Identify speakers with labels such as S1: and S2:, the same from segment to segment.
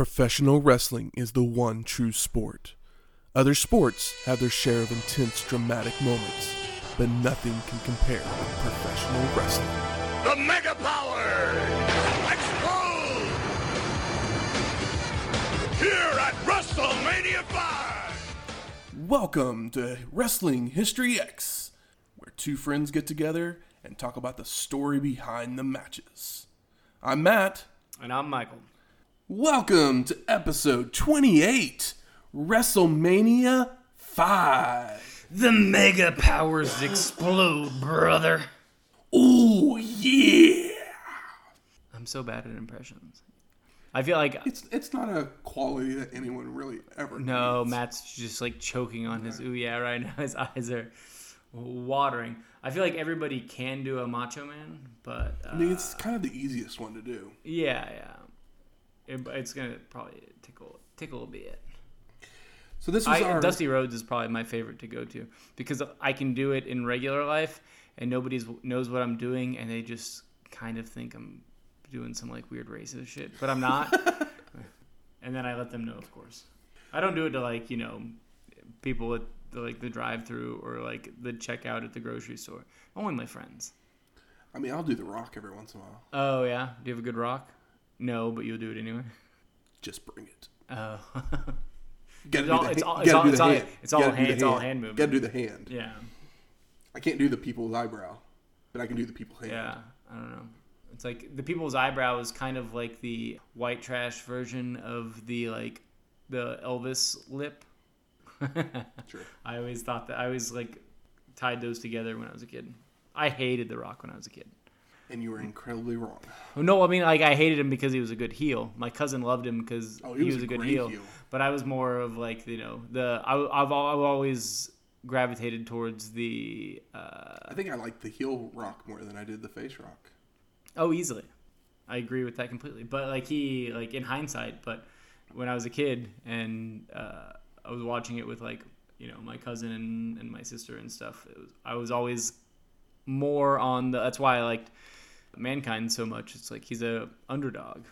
S1: Professional wrestling is the one true sport. Other sports have their share of intense dramatic moments, but nothing can compare with professional wrestling.
S2: The Mega Power! Explode! Here at WrestleMania 5!
S1: Welcome to Wrestling History X, where two friends get together and talk about the story behind the matches. I'm Matt.
S3: And I'm Michael.
S1: Welcome to episode 28, WrestleMania 5.
S3: The mega powers explode, brother.
S1: Ooh, yeah!
S3: I'm so bad at impressions. I feel like
S1: It's it's not a quality that anyone really ever
S3: no,
S1: needs.
S3: Matt's just like choking on his ooh yeah right now. His eyes are watering. I feel like everybody can do a Macho Man, but uh,
S1: I mean, it's kind of the easiest one to do.
S3: yeah, yeah, It- it's gonna probably tickle tickle a bit.
S1: So this was
S3: I,
S1: our
S3: Dusty Rhodes is probably my favorite to go to because I can do it in regular life and nobody knows what I'm doing and they just kind of think I'm doing some like weird racist shit, but I'm not. and then I let them know, of course. I don't do it to like you know people at the, like the drive-through or like the checkout at the grocery store. Only my friends.
S1: I mean, I'll do the rock every once in a while.
S3: Oh yeah, do you have a good rock? No, but you'll do it anyway.
S1: Just bring it.
S3: Oh.
S1: Gotta do
S3: all-
S1: the,
S3: it's all- it's all- it's all-
S1: hand.
S3: it's all hand- it's all hand movement.
S1: Gotta do the hand.
S3: yeah.
S1: I can't do the people's eyebrow, but I can do the people's hand.
S3: Yeah, I don't know. It's like the people's eyebrow is kind of like the white trash version of the like the Elvis lip.
S1: Sure.
S3: I always thought that I always like tied those together when I was a kid. I hated The Rock when I was a kid.
S1: And you were incredibly wrong.
S3: No, I mean like I hated him because he was a good heel. My cousin loved him because
S1: Oh,
S3: he, was, a good heel.
S1: heel.
S3: But I was more of like you know the I, I've I've always gravitated towards the uh,
S1: I think I like the heel rock more than I did the face rock.
S3: Oh, easily. I agree with that completely. But like he, like in hindsight, but when I was a kid and uh, I was watching it with like you know my cousin and, and my sister and stuff, it was, I was always more on the. That's why I liked mankind so much. It's like he's a underdog.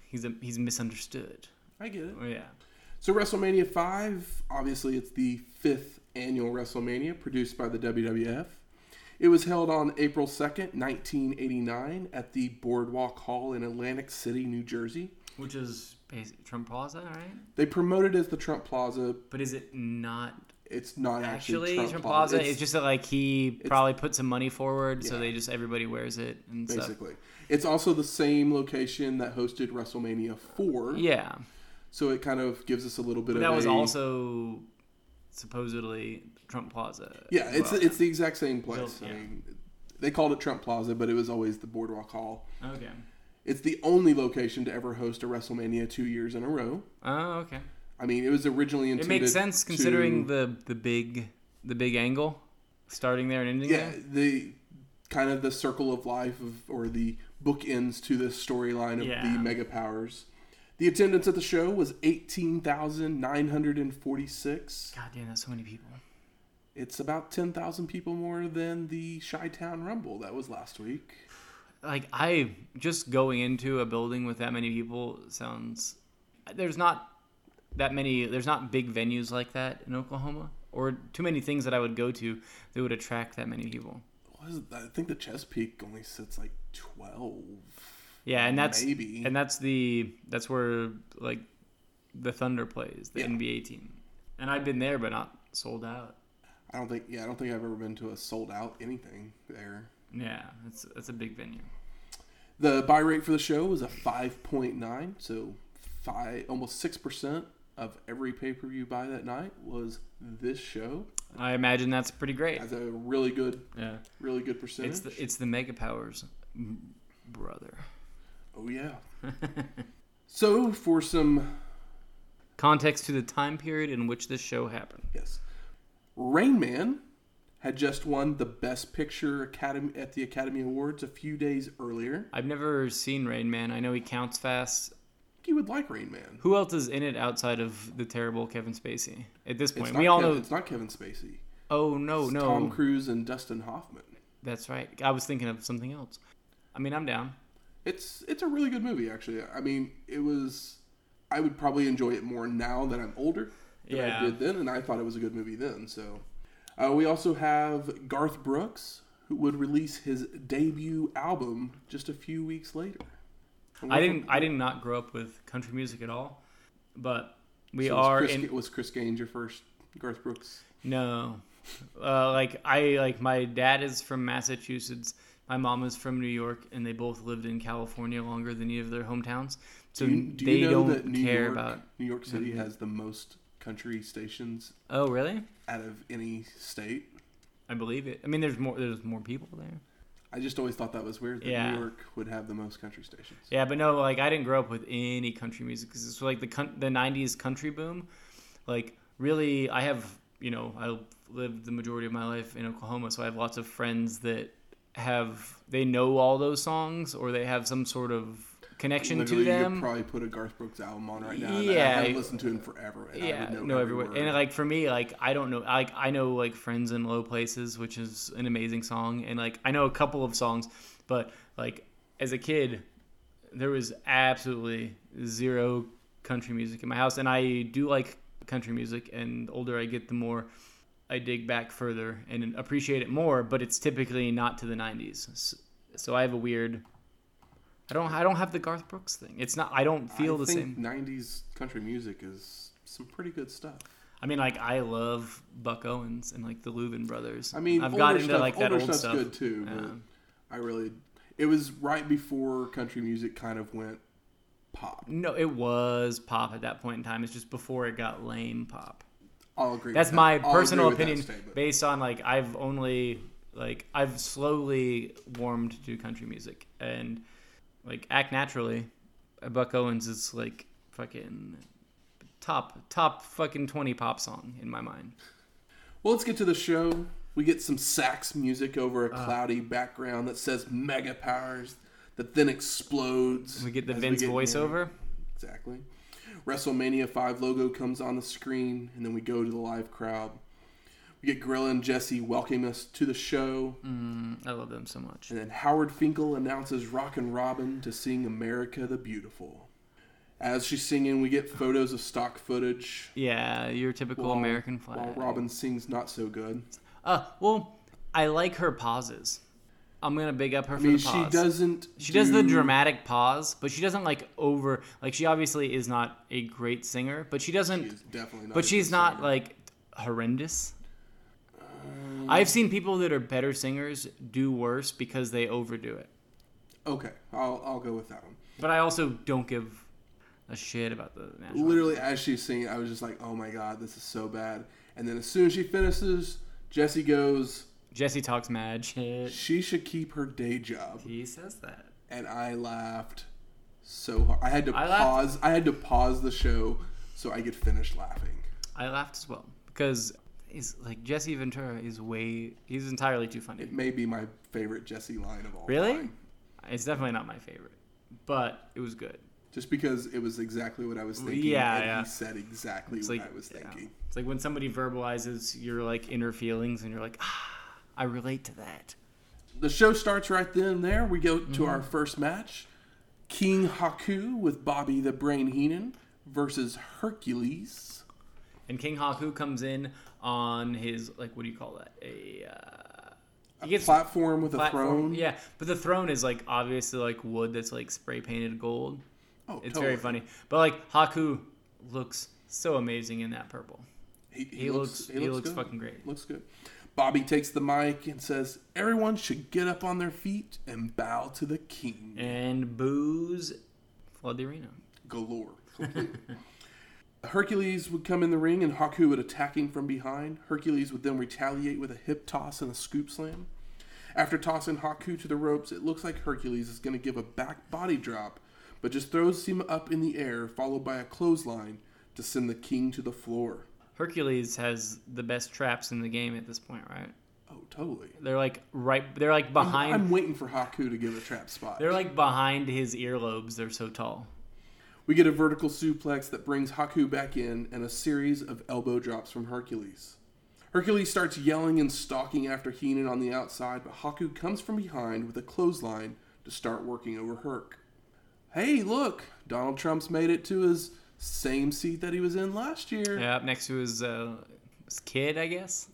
S3: He's a he's misunderstood.
S1: I get it.
S3: Oh yeah.
S1: So WrestleMania 5, obviously it's the fifth annual WrestleMania produced by the WWF. It was held on April 2nd, 1989 at the Boardwalk Hall in Atlantic City, New Jersey.
S3: Which is Trump Plaza, right?
S1: They promoted it as the Trump Plaza.
S3: But is it not
S1: It's not actually,
S3: actually
S1: Trump, Plaza.
S3: Plaza? It's, just that like he probably put some money forward, so they just everybody wears it and stuff.
S1: basically. It's also the same location that hosted WrestleMania 4.
S3: Yeah,
S1: So it kind of gives us a little bit
S3: but
S1: of
S3: that was
S1: a-
S3: also supposedly Trump Plaza.
S1: Yeah,
S3: as
S1: it's
S3: well.
S1: it's the exact same place.
S3: Built-
S1: I mean, they called it Trump Plaza, but it was always the Boardwalk Hall.
S3: okay.
S1: It's the only location to ever host a WrestleMania two years in a row.
S3: Oh, okay.
S1: I mean, it was originally intended.
S3: It makes sense
S1: to-
S3: considering the the big the big angle, starting there and ending
S1: yeah
S3: there.
S1: the kind of the circle of life of or the bookends to this storyline of
S3: Yeah.
S1: the Mega Powers. The attendance at the show was eighteen thousand nine hundred and forty-six.
S3: God damn, that's so many people.
S1: It's about ten thousand people more than the Chi Town Rumble that was last week.
S3: Like I just going into a building with that many people sounds. There's not that many. There's not big venues like that in Oklahoma, or too many things that I would go to that would attract that many people.
S1: What is it? I think the Chesapeake only sits like twelve.
S3: Yeah, and that's
S1: Maybe.
S3: and that's the that's where like the Thunder plays the
S1: Yeah.
S3: NBA team, and I've been there but not sold out.
S1: I don't think. Yeah, I don't think I've ever been to a sold out anything there.
S3: Yeah, it's it's a big venue.
S1: The buy rate for the show was a five point nine, so five almost six percent of every pay per view buy that night was this show.
S3: I imagine that's pretty great.
S1: Has a really good,
S3: Yeah,
S1: really good percentage.
S3: it's the it's the Mega Powers, brother.
S1: oh yeah. so for some
S3: Context to the time period in which this show happened.
S1: yes, Rain Man had just won the Best Picture Academy at the Academy Awards a few days earlier.
S3: I've never seen Rain Man. I know he counts fast.
S1: You would like Rain Man.
S3: Who else is in it outside of the terrible Kevin Spacey? At this point, we all
S1: Kev-
S3: know.
S1: it's not Kevin Spacey.
S3: Oh no,
S1: It's
S3: no,
S1: Tom Cruise and Dustin Hoffman.
S3: that's right. I was thinking of something else. I mean, I'm down.
S1: It's it's a really good movie actually. I mean, it was I would probably enjoy it more now that I'm older than
S3: Yeah.
S1: I did then, and I thought it was a good movie then. So, uh, we also have Garth Brooks, who would release his debut album just a few weeks later.
S3: I didn't. I did not grow up with country music at all, but we
S1: so
S3: are
S1: Chris,
S3: in.
S1: was Chris Gaines your first Garth Brooks?
S3: No, uh, like I like my dad is from Massachusetts. My mom is from New York, and they both lived in California longer than either of their hometowns. So
S1: Do you, do
S3: they
S1: you know
S3: don't
S1: that New
S3: care
S1: York,
S3: about.
S1: New York City has the most country stations
S3: Oh, really?
S1: out of any state?
S3: I believe it. I mean, there's more. There's more people there.
S1: I just always thought that was weird that
S3: Yeah.
S1: New York would have the most country stations.
S3: Yeah, but no, like I didn't grow up with any country music because it's like the the '90s country boom. Like, really, I have you know I lived the majority of my life in Oklahoma, so I have lots of friends that have they know all those songs or they have some sort of connection
S1: Literally,
S3: to
S1: you
S3: them.
S1: could probably put a Garth Brooks album on right now. and I
S3: Yeah.
S1: haven't listened to him forever. And I
S3: yeah,
S1: would know,
S3: know
S1: every word.
S3: And like for me, like I don't know, like I know like "Friends in Low Places," which is an amazing song, and like I know a couple of songs, but like as a kid, there was absolutely zero country music in my house, and I do like country music. And the older I get, the more I dig back further and appreciate it more. But it's typically not to the '90s, so I have a weird. I don't. I don't have the Garth Brooks thing. It's not. I don't feel
S1: I
S3: the
S1: think
S3: same.
S1: '90s country music is some pretty good stuff.
S3: I mean, like I love Buck Owens and like the Louvin brothers.
S1: I mean,
S3: I've
S1: older
S3: got into
S1: stuff,
S3: like that
S1: older
S3: old
S1: stuff's
S3: stuff.
S1: good too. But
S3: Yeah.
S1: I really, it was right before country music kind of went pop.
S3: No, it was pop at that point in time. It's just before it got lame pop.
S1: I'll agree.
S3: That's
S1: with
S3: my
S1: that.
S3: Personal opinion, based on like I've only like I've slowly warmed to country music and like Act Naturally. Buck Owens is like fucking top top fucking twenty pop song in my mind.
S1: Well, let's get to the show. We get some sax music over
S3: Uh.
S1: a cloudy background that says "Mega Powers," that then explodes.
S3: We get the Vince
S1: get
S3: voiceover.
S1: Exactly. WrestleMania 5 logo comes on the screen, and then we go to the live crowd. We get Gorilla and Jesse welcoming us to the show,
S3: Mm, I love them so much.
S1: and then Howard Finkel announces Rockin' Robin to sing America the Beautiful. As she's singing, we get photos of stock footage.
S3: Yeah, your typical
S1: while-
S3: American flag.
S1: While Robin sings not so good.
S3: Uh, well, I like her pauses. I'm gonna big up her
S1: I
S3: for
S1: mean,
S3: the
S1: she doesn't.
S3: She does the dramatic pause, but she doesn't like over. Like she obviously is not a great singer, but she doesn't.
S1: She's definitely not.
S3: but she's not
S1: singer.
S3: like horrendous. I've seen people that are better singers do worse because they overdo it.
S1: Okay, I'll I'll go with that one.
S3: But I also don't give a shit about the national.
S1: Literally, as she's singing, I was just like, "Oh my god, this is so bad." And then as soon as she finishes, Jesse goes,
S3: Jesse talks mad shit.
S1: "She should keep her day job,"
S3: He says that.
S1: and I laughed so hard. I had to
S3: I laughed-
S1: pause. I had to pause the show so I could finish laughing.
S3: I laughed as well because he's like Jesse Ventura is way. He's entirely too funny.
S1: It may be my favorite Jesse line of all
S3: Really?
S1: time.
S3: It's definitely not my favorite, but it was good.
S1: Just because it was exactly what I was thinking,
S3: Yeah,
S1: and
S3: yeah.
S1: he said exactly
S3: It's
S1: what
S3: like
S1: I was
S3: yeah.
S1: thinking.
S3: It's like when somebody verbalizes your like inner feelings, and you're like, ah, I relate to that.
S1: the show starts right then and there. We go to
S3: Mm-hmm.
S1: our first match King Haku with Bobby the Brain Heenan versus Hercules.
S3: And King Haku comes in on his like, what do you call that? A uh, he gets
S1: Platform with a throne.
S3: Yeah, but the throne is like obviously like wood that's like spray painted gold.
S1: Oh,
S3: It's
S1: totally.
S3: very funny. But like Haku looks so amazing in that purple.
S1: He,
S3: He looks- he looks fucking great.
S1: Looks good. Bobby takes the mic and says, Everyone should get up on their feet and bow to the king.
S3: And boos flood the arena.
S1: galore. Hercules would come in the ring and Haku would attack him from behind. Hercules would then retaliate with a hip toss and a scoop slam. After tossing Haku to the ropes, it looks like Hercules is going to give a back body drop, but just throws him up in the air, followed by a clothesline to send the king to the floor.
S3: Hercules has the best traps in the game at this point, right?
S1: Oh, totally.
S3: They're like right. They're like behind.
S1: I'm waiting for Haku to give a trap spot.
S3: they're like behind his earlobes. They're so tall.
S1: We get a vertical suplex that brings Haku back in and a series of elbow drops from Hercules. Hercules starts yelling and stalking after Heenan on the outside, but Haku comes from behind with a clothesline to start working over Herc. Hey, look! Donald Trump's made it to his Same seat that he was in last year.
S3: Yeah, up next to his, uh, his kid, I guess.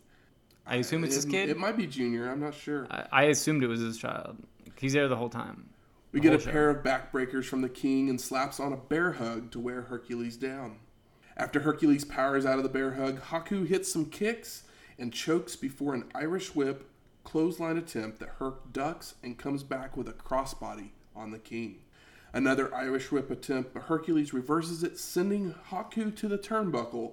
S3: I assume it's
S1: it,
S3: his kid.
S1: It might be Junior. I'm not sure.
S3: I, I assumed it was his child. He's there the whole time.
S1: We get a
S3: show.
S1: pair of backbreakers from the king and slaps on a bear hug to wear Hercules down. After Hercules powers out of the bear hug, Haku hits some kicks and chokes before an Irish whip clothesline attempt that Herc ducks and comes back with a crossbody on the king. Another Irish whip attempt, but Hercules reverses it, sending Haku to the turnbuckle.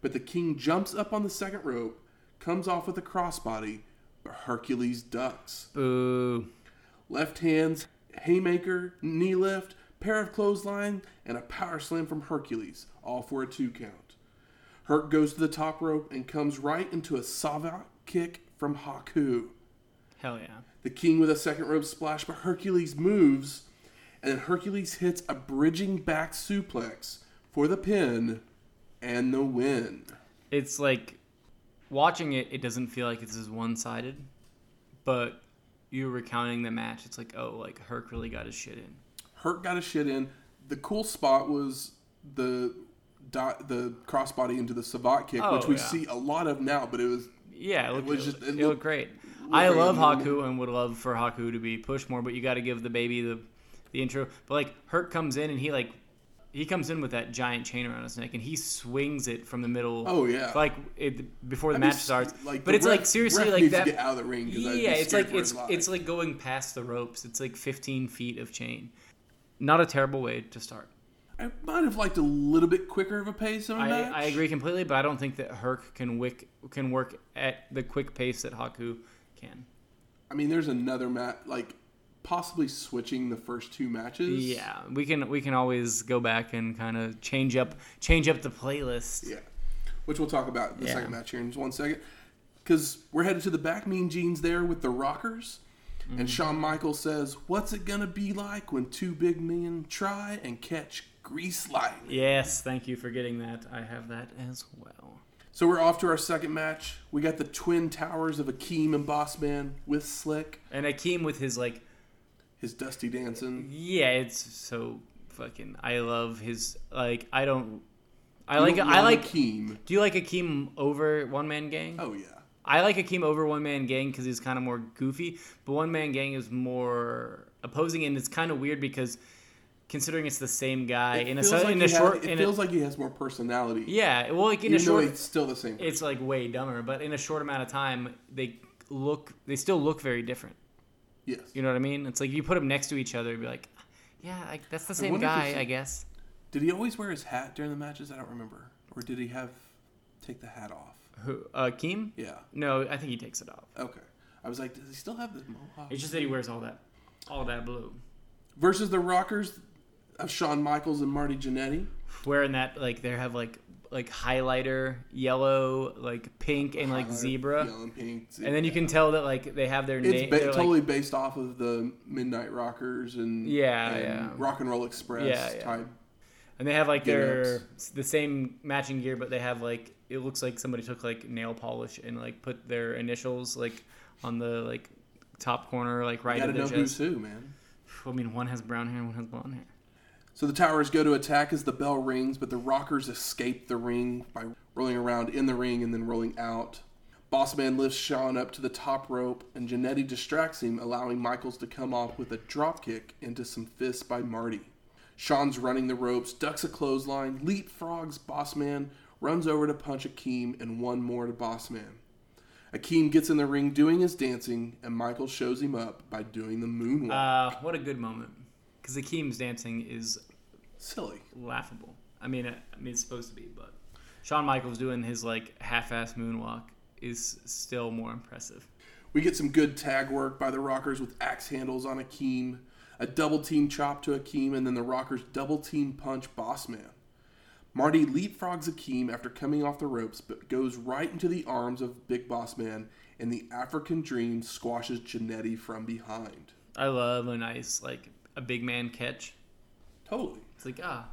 S1: But the king jumps up on the second rope, comes off with a crossbody, but Hercules ducks.
S3: Boo.
S1: Left hands, haymaker, knee lift, pair of clothesline, and a power slam from Hercules, all for a two count. Herc goes to the top rope and comes right into a Savate kick from Haku.
S3: Hell yeah.
S1: The king with a second rope splash, but Hercules moves, and then Hercules hits a bridging back suplex for the pin and the win.
S3: It's like watching it. It doesn't feel like it's as one sided, but you're recounting the match. It's like, oh, like Herc really got his shit in.
S1: Herc got his shit in. The cool spot was the dot, the crossbody into the Savate kick,
S3: Oh,
S1: which we
S3: yeah.
S1: see a lot of now, but it was
S3: Yeah, it looked,
S1: was just- it
S3: it
S1: looked-
S3: looked great. I love. Haku and would love for Haku to be pushed more, but you got to give the baby the the intro. But like Herc comes in and he like he comes in with that giant chain around his neck and he swings it from the middle.
S1: Oh, yeah.
S3: like it, before the
S1: I
S3: match starts.
S1: like,
S3: but it's
S1: ref-
S3: like seriously like that.
S1: to get out of the ring
S3: yeah, it's like it's it's like going past the ropes. It's like 15 feet of chain. Not a terrible way to start.
S1: I might have liked a little bit quicker of a pace a
S3: I,
S1: match.
S3: I agree completely, but I don't think that Herc can wick can work at the quick pace that Haku can.
S1: I mean, there's another match, like possibly switching the first two matches.
S3: Yeah, we can we can always go back and kind of change up change up the playlist.
S1: Yeah. Which we'll talk about the
S3: Yeah.
S1: second match here in just one second. Because we're headed to the back. Mean Gene's there with the Rockers.
S3: Mm-hmm.
S1: And Shawn Michaels says, What's it going to be like when two big men try and catch grease lightning?
S3: Yes, thank you for getting that. I have that as well.
S1: So we're off to our second match. We got the Twin Towers of Akeem and Bossman with Slick,
S3: And Akeem with his like
S1: his Dusty Dancing.
S3: yeah, it's so fucking. I love his like. I don't. I like
S1: don't
S3: I like.
S1: Akeem.
S3: Do you like Akeem over One Man Gang?
S1: Oh, yeah.
S3: I like Akeem over One Man Gang because he's kind of more goofy, but One Man Gang is more opposing, and it's kind of weird because considering it's the same guy
S1: It
S3: in a
S1: feels like
S3: in a
S1: has- it feels
S3: a,
S1: like he has more personality.
S3: yeah, well, like in a
S1: even though
S3: short,
S1: it's still the same.
S3: it's like way dumber, but in a short amount of time, they look they still look very different.
S1: Yes.
S3: You know what I mean? It's like you put them next to each other, you'd be like, yeah, I, that's the same
S1: wonder if
S3: guy,
S1: it's-
S3: I guess.
S1: Did he always wear his hat during the matches? I don't remember. Or did he have take the hat off?
S3: Who, uh, Keem?
S1: Yeah.
S3: No, I think he takes it off.
S1: Okay. I was like, does he still have the mohawk?
S3: It's just that he wears all that, all that blue.
S1: Versus the Rockers of Shawn Michaels and Marty Jannetty.
S3: wearing that like they have like like highlighter yellow like pink and like zebra
S1: Yellow and pink.
S3: and then you can tell that like they have their
S1: It's
S3: name
S1: ba-
S3: they're, like-
S1: totally based off of the Midnight Rockers and
S3: Yeah,
S1: and
S3: yeah.
S1: Rock and Roll Express
S3: Yeah, yeah.
S1: type.
S3: and they have like their
S1: Get-ups.
S3: the same matching gear but they have like it looks like somebody took like nail polish and like put their initials like on the like top corner like right
S1: You gotta know
S3: their
S1: who's who, man.
S3: i mean one has brown hair and one has blonde hair
S1: So the Towers go to attack as the bell rings, but the Rockers escape the ring by rolling around in the ring and then rolling out. Bossman lifts Shawn up to the top rope, and Jannetty distracts him, allowing Michaels to come off with a dropkick into some fists by Marty. Shawn's running the ropes, ducks a clothesline, leapfrogs Bossman, runs over to punch Akeem, and one more to Bossman. Akeem gets in the ring doing his dancing, and Michaels shows him up by doing the moonwalk.
S3: uh what a good moment because Akeem's dancing is
S1: Silly.
S3: laughable. I mean, I I mean, it's supposed to be, but Shawn Michaels doing his like half-ass moonwalk is still more impressive.
S1: We get some good tag work by the Rockers with axe handles on Akeem, a double team chop to Akeem, and then the Rockers double team punch Bossman. Marty leapfrogs Akeem after coming off the ropes, but goes right into the arms of Big Boss Man, and the African Dream squashes Jannetty from behind.
S3: I love a nice like a big man catch.
S1: Totally.
S3: It's like ah,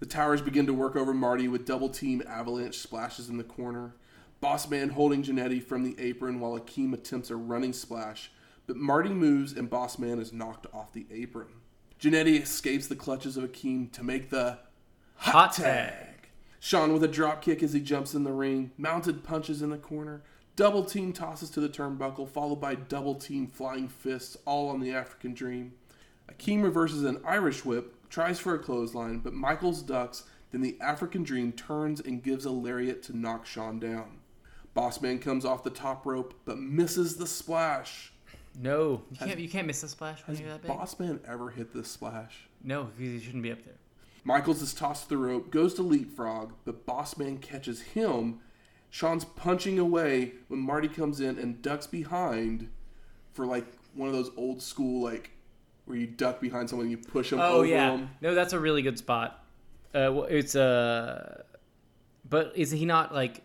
S1: The Towers begin to work over Marty with double team avalanche splashes in the corner. Boss Man holding Jannetty from the apron while Akeem attempts a running splash, but Marty moves and Boss Man is knocked off the apron. Jannetty escapes the clutches of Akeem to make the
S3: Hot tag.
S1: Shawn with a drop kick as he jumps in the ring, mounted punches in the corner, double team tosses to the turnbuckle, followed by double team flying fists, all on the African Dream. Akeem reverses an Irish whip, tries for a clothesline, but Michaels ducks. Then the African Dream turns and gives a lariat to knock Shawn down. Bossman comes off the top rope, but misses the splash.
S3: No, you can't. You can't miss a splash when you're that big.
S1: Bossman ever hit this splash?
S3: No, because you shouldn't be up there.
S1: Michaels is tossed to the rope, goes to leapfrog, but Bossman catches him. Shawn's punching away when Marty comes in and ducks behind for like one of those old school like where you duck behind someone and you push them
S3: Oh
S1: over
S3: yeah,
S1: them.
S3: no, that's a really good spot. Uh, it's uh, but is he not like,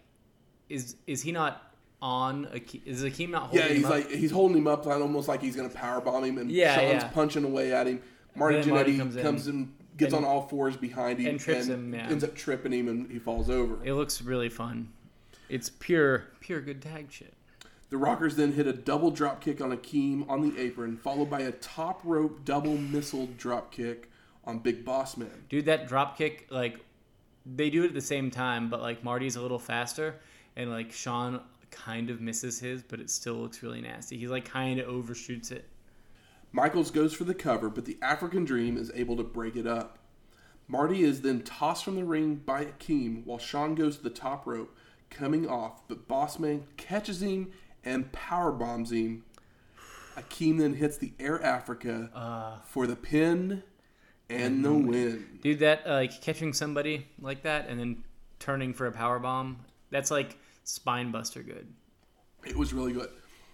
S3: is is he not on? Akeem, is Akeem not holding
S1: Yeah,
S3: him
S1: he's
S3: up?
S1: like he's holding him up like almost like he's gonna power bomb him, and
S3: Yeah,
S1: Shawn's
S3: yeah.
S1: punching away at him. Marty Jannetty
S3: comes
S1: comes
S3: in
S1: gets
S3: and-
S1: on all fours behind him
S3: and trips him, yeah.
S1: ends up tripping him, and he falls over.
S3: It looks really fun. It's pure, pure good tag shit.
S1: The Rockers then hit a double drop kick on Akeem on the apron, followed by a top rope double missile drop kick on Big Boss Man.
S3: Dude, that drop kick, like, they do it at the same time, but like Marty's a little faster, and like Shawn kind of misses his, but it still looks really nasty. He like kind of overshoots it.
S1: Michaels goes for the cover, but the African Dream is able to break it up. Marty is then tossed from the ring by Akeem while Shawn goes to the top rope, coming off, but Bossman catches him and power bombs him. Akeem then hits the Air Africa for the pin and the win.
S3: Dude, that uh, like catching somebody like that and then turning for a power bomb, that's like spine buster good.
S1: It was really good.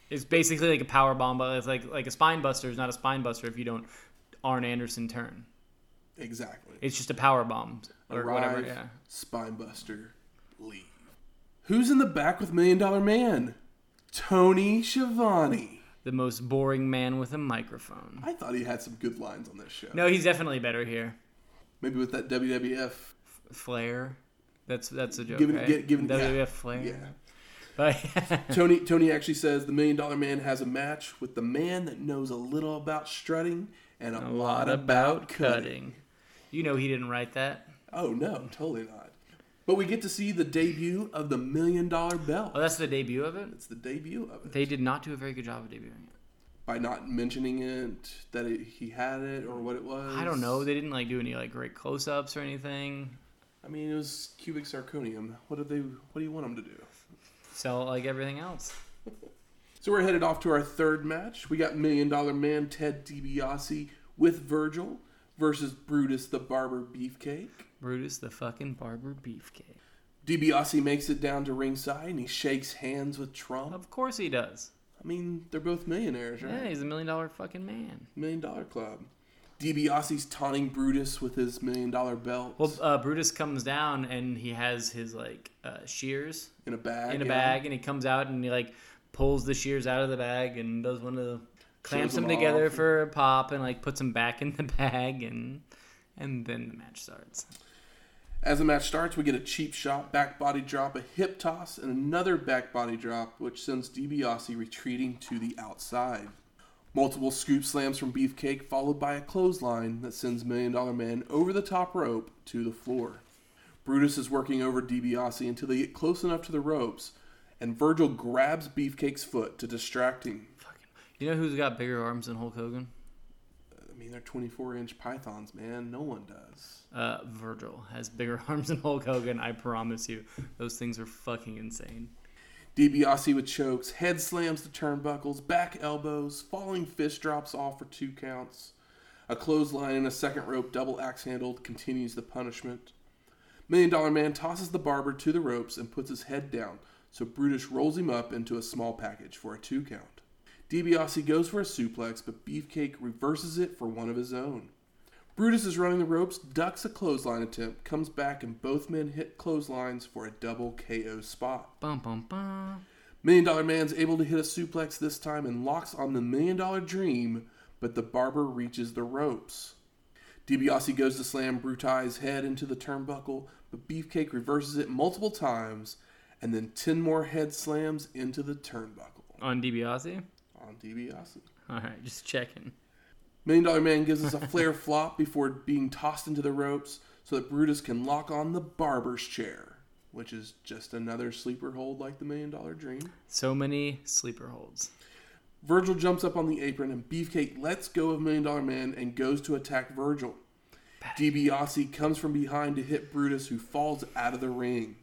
S3: It's basically like a power bomb, but it's like like a spine buster is not a spine buster if you don't Arn Anderson turn.
S1: Exactly.
S3: It's just a power bomb or
S1: Arrive,
S3: whatever. Yeah.
S1: Spinebuster, leave. Who's in the back with Million Dollar Man? Tony Schiavone.
S3: The most boring man with a microphone.
S1: I thought he had some good lines on this show.
S3: No, he's definitely better here.
S1: Maybe with that WWF.
S3: Flair. That's that's a joke.
S1: Giving-
S3: right?
S1: gi- giving-
S3: WWF
S1: yeah,
S3: Flair.
S1: Yeah.
S3: But
S1: Tony Tony actually says the Million Dollar Man has a match with the man that knows a little about strutting and a,
S3: a lot about cutting. You know he didn't write that.
S1: Oh no, totally not. But we get to see the debut of the Million Dollar Belt.
S3: Oh, that's the debut of it.
S1: It's the debut of it.
S3: They did not do a very good job of debuting it.
S1: By not mentioning it, that it, he had it or what it was.
S3: I don't know. They didn't like do any like great close-ups or anything.
S1: I mean, it was cubic zirconium. What did they? What do you want them to do?
S3: Sell it like everything else.
S1: So we're headed off to our third match. We got Million Dollar Man Ted DiBiase with Virgil versus Brutus the Barber Beefcake.
S3: Brutus the fucking barber beefcake.
S1: DiBiase makes it down to ringside and he shakes hands with Trump.
S3: Of course he does.
S1: I mean, they're both millionaires, right?
S3: Yeah, he's a million dollar fucking man.
S1: Million Dollar Club. DiBiase's taunting Brutus with his million dollar belt
S3: Well, uh, Brutus comes down and he has his like uh, shears
S1: in a bag.
S3: in a
S1: yeah.
S3: bag, and he comes out and he like pulls the shears out of the bag and does one of the clamps them
S1: them
S3: together
S1: off.
S3: for a pop and like puts them back in the bag and and then the match starts.
S1: As the match starts, we get a cheap shot, back body drop, a hip toss, and another back body drop, which sends DiBiase retreating to the outside. Multiple scoop slams from Beefcake, followed by a clothesline that sends Million Dollar Man over the top rope to the floor. Brutus is working over DiBiase until they get close enough to the ropes, and Virgil grabs Beefcake's foot to distract him.
S3: You know who's got bigger arms than Hulk Hogan?
S1: I mean, they're 24 inch pythons, man. No one does.
S3: Uh, Virgil has bigger arms than Hulk Hogan. I promise you, those things are fucking insane.
S1: DiBiase with chokes, head slams to turnbuckles, back elbows, falling fist drops off for two counts. A clothesline and a second rope double axe handle continues the punishment. Million Dollar Man tosses the barber to the ropes and puts his head down, so Brutus rolls him up into a small package for a two count. DiBiase goes for a suplex, but Beefcake reverses it for one of his own. Brutus is running the ropes, ducks a clothesline attempt, comes back, and both men hit clotheslines for a double KO spot.
S3: Bum bum bum.
S1: Million Dollar Man's able to hit a suplex this time and locks on the Million Dollar Dream, but the barber reaches the ropes. DiBiase goes to slam Brutai's head into the turnbuckle, but Beefcake reverses it multiple times, and then 10 more head slams into the turnbuckle
S3: On DiBiase.
S1: On DiBiase.
S3: All right, just checking.
S1: Million Dollar Man gives us a Flair flop before being tossed into the ropes, so that Brutus can lock on the barber's chair, which is just another sleeper hold like the Million Dollar Dream.
S3: So many sleeper holds.
S1: Virgil jumps up on the apron and Beefcake lets go of Million Dollar Man and goes to attack Virgil. DiBiase comes from behind to hit Brutus, who falls out of the ring.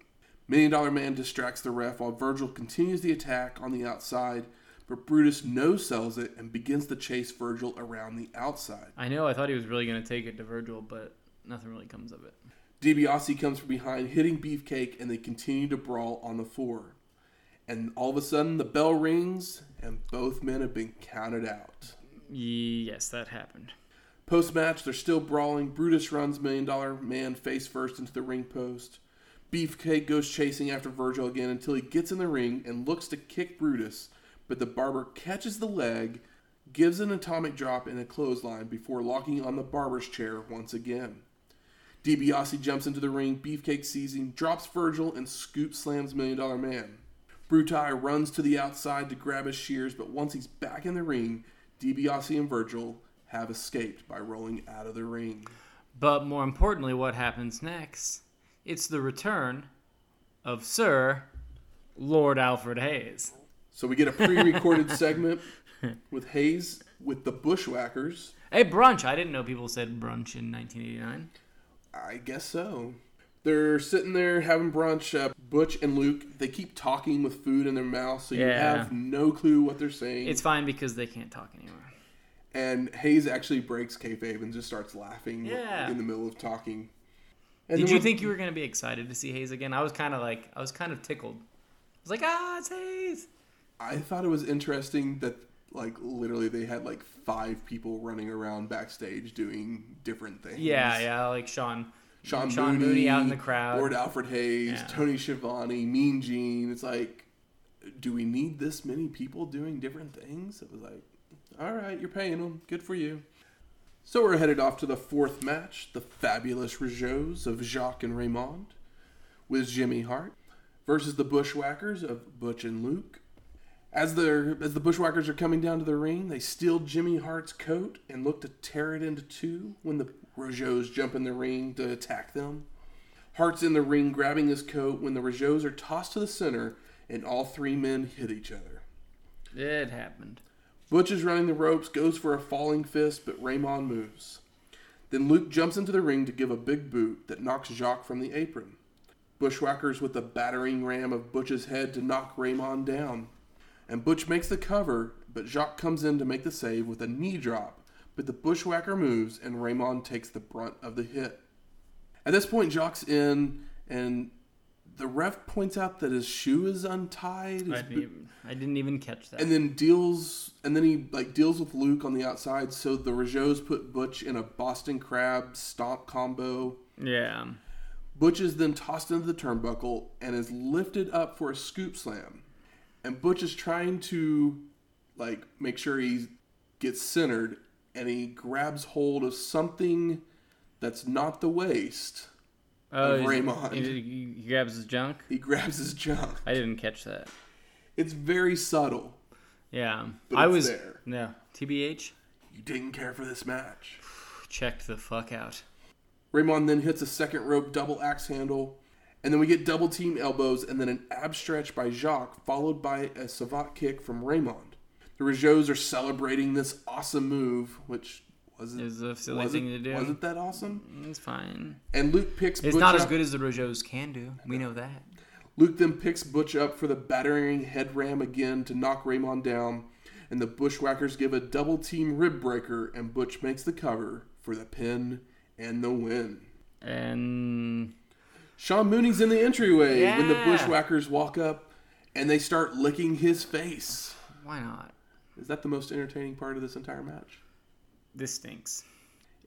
S1: Million Dollar Man distracts the ref while Virgil continues the attack on the outside, but Brutus no sells it and begins to chase Virgil around the outside.
S3: I know. I thought he was really gonna take it to Virgil, but nothing really comes of it.
S1: DiBiase comes from behind, hitting Beefcake, and they continue to brawl on the floor. And all of a sudden, the bell rings, and both men have been counted out.
S3: Yes, that happened.
S1: Post match, they're still brawling. Brutus runs Million Dollar Man face first into the ring post. Beefcake goes chasing after Virgil again until he gets in the ring and looks to kick Brutus, but the barber catches the leg, gives an atomic drop in a clothesline before locking on the barber's chair once again. DiBiase jumps into the ring, Beefcake him, drops Virgil, and scoop slams Million Dollar Man. Brutai runs to the outside to grab his shears, but once he's back in the ring, DiBiase and Virgil have escaped by rolling out of the ring.
S3: But more importantly, what happens next? It's the return of Sir Lord Alfred Hayes.
S1: So we get a pre-recorded segment with Hayes with the Bushwhackers.
S3: Hey, brunch! I didn't know people said brunch in 1989.
S1: I guess so. They're sitting there having brunch. Uh, Butch and Luke, they keep talking with food in their mouth, so you
S3: Yeah.
S1: have no clue what they're saying.
S3: It's fine because they can't talk anymore.
S1: and Hayes actually breaks kayfabe and just starts laughing
S3: Yeah.
S1: in the middle of talking. And
S3: Did
S1: then
S3: you think you were gonna be excited to see Hayes again? I was kind of like, I was kind of tickled. I was like, ah, it's Hayes.
S1: I thought it was interesting that like literally they had like five people running around backstage doing different things.
S3: Yeah, yeah, like Sean,
S1: Sean,
S3: Sean
S1: Mooney,
S3: Mooney out in the crowd.
S1: Lord Alfred Hayes,
S3: Yeah.
S1: Tony Schiavone, Mean Gene. It's like, do we need this many people doing different things? It was like, all right, you're paying them. Good for you. So we're headed off to the fourth match, the fabulous Rougeaus of Jacques and Raymond, with Jimmy Hart versus the Bushwhackers of Butch and Luke. As the as the Bushwhackers are coming down to the ring, they steal Jimmy Hart's coat and look to tear it into two when the Rougeaus jump in the ring to attack them. Hart's in the ring grabbing his coat when the Rougeaus are tossed to the center and all three men hit each other.
S3: It happened.
S1: Butch is running the ropes, goes for a falling fist, but Raymond moves. Then Luke jumps into the ring to give a big boot that knocks Jacques from the apron. Bushwhackers with the battering ram of Butch's head to knock Raymond down. And Butch makes the cover, but Jacques comes in to make the save with a knee drop, but the Bushwhacker moves and Raymond takes the brunt of the hit. At this point, Jacques in, and the ref points out that his shoe is untied.
S3: I didn't, even, I didn't even catch that.
S1: and then deals and then he like deals with Luke on the outside. So the Rougeaus put Butch in a Boston Crab stomp combo.
S3: yeah.
S1: Butch is then tossed into the turnbuckle and is lifted up for a scoop slam. And Butch is trying to like make sure he gets centered and he grabs hold of something that's not the waist.
S3: Oh,
S1: Of Raymond.
S3: He, he- grabs his junk.
S1: He grabs his junk.
S3: I didn't catch that.
S1: It's very subtle.
S3: Yeah, I was.
S1: there.
S3: Yeah, TBH
S1: You didn't care for this match.
S3: checked the fuck out.
S1: Raymond then hits a second rope double axe handle, and then we get double team elbows and then an ab stretch by Jacques, followed by a savate kick from Raymond. The Rougeaus are celebrating this awesome move, which wasn't
S3: Is a silly
S1: was
S3: thing to do.
S1: Wasn't that awesome?
S3: It's fine.
S1: And Luke picks
S3: It's
S1: Butch
S3: not as good as the Rougeaus can do. We know that.
S1: Luke then picks Butch up for the battering head ram again to knock Raymond down, and the Bushwhackers give a double team rib breaker, and Butch makes the cover for the pin and the win.
S3: And
S1: Sean Mooney's in the entryway when the Bushwhackers walk up and they start licking his face.
S3: why not?
S1: Is that the most entertaining part of this entire match?
S3: This stinks.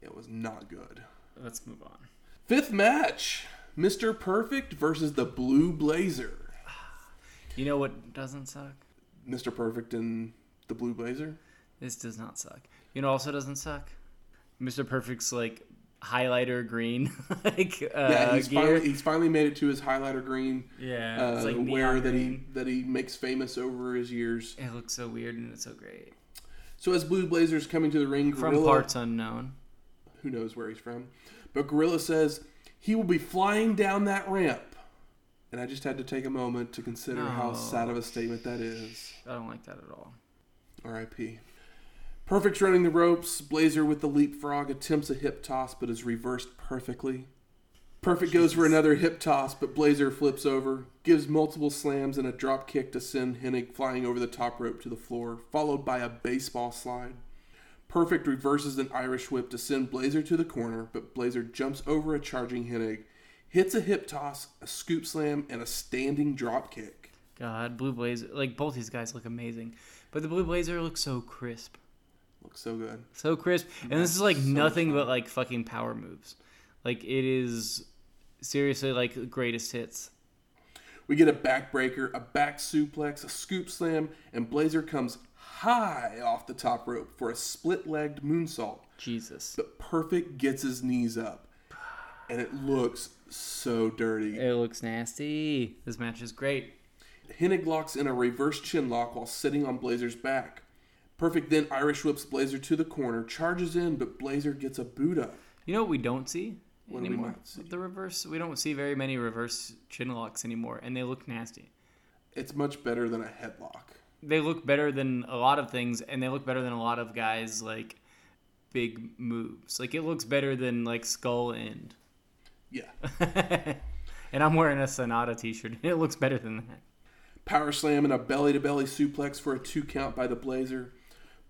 S1: It was not good.
S3: Let's move on.
S1: Fifth match Mr. Perfect versus the Blue Blazer.
S3: You know what doesn't suck?
S1: Mr. Perfect and the Blue Blazer?
S3: This does not suck. You know, what also doesn't suck. Mr. Perfect's like highlighter green, like uh,
S1: yeah, he's
S3: gear.
S1: finally, he's finally made it to his highlighter green
S3: yeah,
S1: uh,
S3: it's like
S1: wear that he that he makes famous over his years.
S3: It looks so weird and it's so great.
S1: So as Blue Blazer's coming to the ring,
S3: From
S1: Gorilla,
S3: parts unknown.
S1: who knows where he's from, but Gorilla says He will be flying down that ramp. And I just had to take a moment to consider how sad of a statement that is.
S3: I don't like that at all.
S1: R.I.P. Perfect running the ropes. Blazer with the leapfrog attempts a hip toss but is reversed perfectly. Perfect goes for another hip toss, but Blazer flips over, gives multiple slams and a drop kick to send Hennig flying over the top rope to the floor, followed by a baseball slide. Perfect reverses an Irish whip to send Blazer to the corner, but Blazer jumps over a charging Hennig, hits a hip toss, a scoop slam, and a standing drop kick.
S3: God, Blue Blazer, like both these guys look amazing, but the Blue Blazer looks so crisp,
S1: Looks so good.
S3: so crisp, and this is like
S1: so
S3: nothing
S1: fun.
S3: but like fucking power moves. Like it is seriously like greatest hits.
S1: We get a backbreaker, a back suplex, a scoop slam, and Blazer comes high off the top rope for a split legged moonsault.
S3: Jesus,
S1: But Perfect gets his knees up, and it looks so dirty.
S3: it looks nasty. This match is great.
S1: Hennig locks in a reverse chin lock while sitting on Blazer's back. Perfect then Irish whips Blazer to the corner, charges in, but Blazer gets a boot up.
S3: You know what we don't see
S1: What do we
S3: anymore?
S1: not see?
S3: The reverse. We don't see very many reverse chin locks anymore, and they look nasty.
S1: It's much better than a headlock.
S3: They look better than a lot of things, and they look better than a lot of guys like big moves. Like it looks better than like Skull End.
S1: Yeah.
S3: and I'm wearing a Sonata T-shirt, and it looks better than that.
S1: Power slam and a belly to belly suplex for a two count by the Blazer.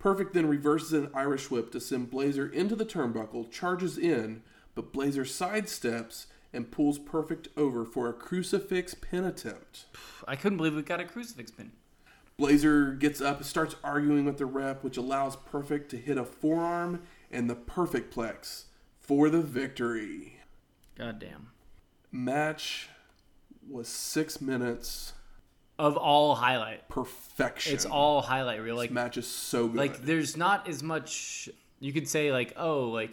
S1: Perfect then reverses an Irish whip to send Blazer into the turnbuckle, charges in, but Blazer sidesteps and pulls Perfect over for a crucifix pin attempt.
S3: I couldn't believe we got a crucifix pin.
S1: Blazer gets up and starts arguing with the rep, which allows Perfect to hit a forearm and the Perfect Plex for the victory.
S3: God damn.
S1: Match was six minutes
S3: Of all highlight,
S1: perfection.
S3: it's all highlight reel. Like
S1: This match is so good.
S3: like there's not as much you could say like oh like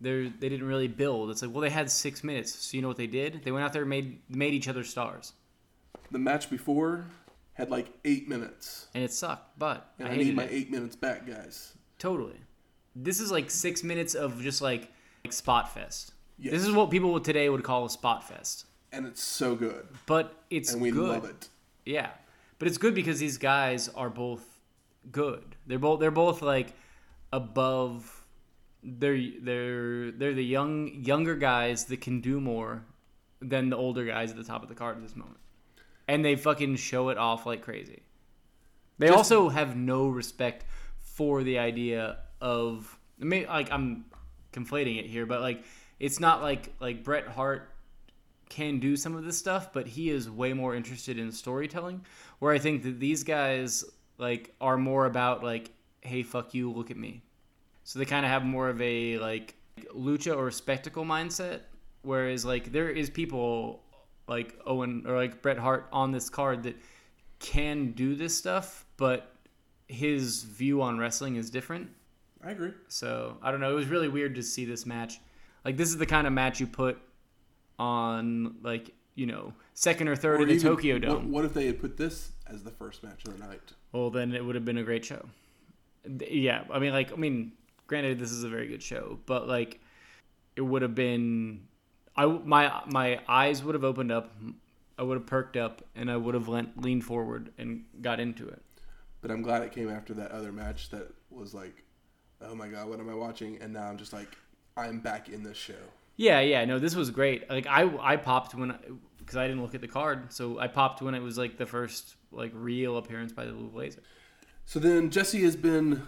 S3: they they didn't really build it's like well they had six minutes so you know what they did they went out there and made made each other stars
S1: The match before had like eight minutes.
S3: and it sucked but
S1: And
S3: i
S1: I, need my
S3: it
S1: eight minutes back, guys.
S3: totally this is like six minutes of just like, like spot fest
S1: Yes.
S3: this is what people today would call a spot fest
S1: And it's so good.
S3: but it's
S1: And we
S3: good
S1: love it.
S3: Yeah, but it's good because these guys are both good. They're both they're both like above. They're they're they're the young younger guys that can do more than the older guys at the top of the card at this moment, and they fucking show it off like crazy. They
S1: Just-
S3: also have no respect for the idea of like I'm conflating it here, but like it's not like like Bret Hart can do some of this stuff, but he is way more interested in storytelling. Where I think that these guys like are more about like, hey, fuck you, look at me. So they kind of have more of a like lucha or spectacle mindset. Whereas like there is people like Owen or like Bret Hart on this card that can do this stuff, but his view on wrestling is different.
S1: I agree.
S3: So I don't know. It was really weird to see this match. Like this is the kind of match you put on like you know second or third
S1: Or
S3: in the
S1: even-
S3: Tokyo
S1: what-
S3: Dome.
S1: What, if they had put this as the first match of the night?
S3: Well, then it would have been a great show. Yeah, I mean, like, I mean, granted, this is a very good show, but like, it would have been, I my my eyes would have opened up, I would have perked up, and I would have leant, leaned forward and got into it.
S1: But I'm glad it came after that other match that was like, oh my god, what am I watching? And now I'm just like, I'm back in this show.
S3: Yeah, yeah, no, this was great. Like, I I popped when because I didn't look at the card, so I popped when it was like the first like real appearance by the Blue Blazer.
S1: So then Jesse has been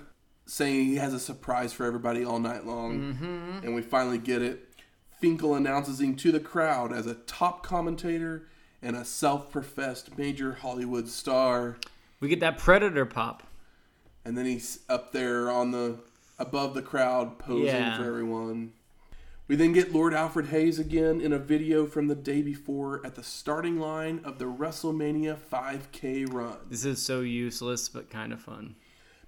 S1: saying he has a surprise for everybody all night long,
S3: Mm-hmm.
S1: and we finally get it. Finkel announces him to the crowd as a top commentator and a self-professed major Hollywood star.
S3: We get that Predator pop.
S1: and then he's up there on the above the crowd posing
S3: Yeah.
S1: for everyone. We then get Lord Alfred Hayes again in a video from the day before at the starting line of the WrestleMania 5K run.
S3: This is so useless but kind of fun.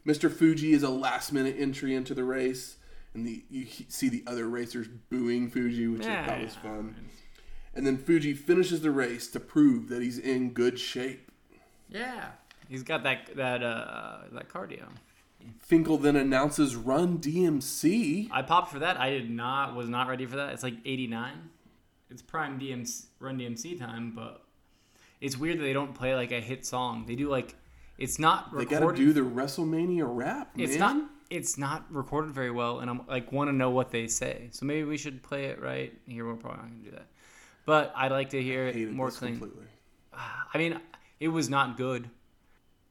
S1: Mr. Fuji is a last minute entry into the race, and the you see the other racers booing Fuji, which I thought was
S3: Yeah.
S1: fun. And then Fuji finishes the race to prove that he's in good shape.
S3: Yeah, he's got that that uh that cardio.
S1: Finkel then announces Run DMC.
S3: I popped for that. I did not was not ready for that. It's like 89. it's prime DMC Run DMC time, but it's weird that they don't play like a hit song. They do like it's not
S1: They got to do the WrestleMania rap, man.
S3: it's not it's not recorded very well, and I'm like want to know what they say. So maybe we should play it right here. We're probably not gonna do that, but I'd like to hear it more clean.
S1: completely.
S3: I mean, it was not good,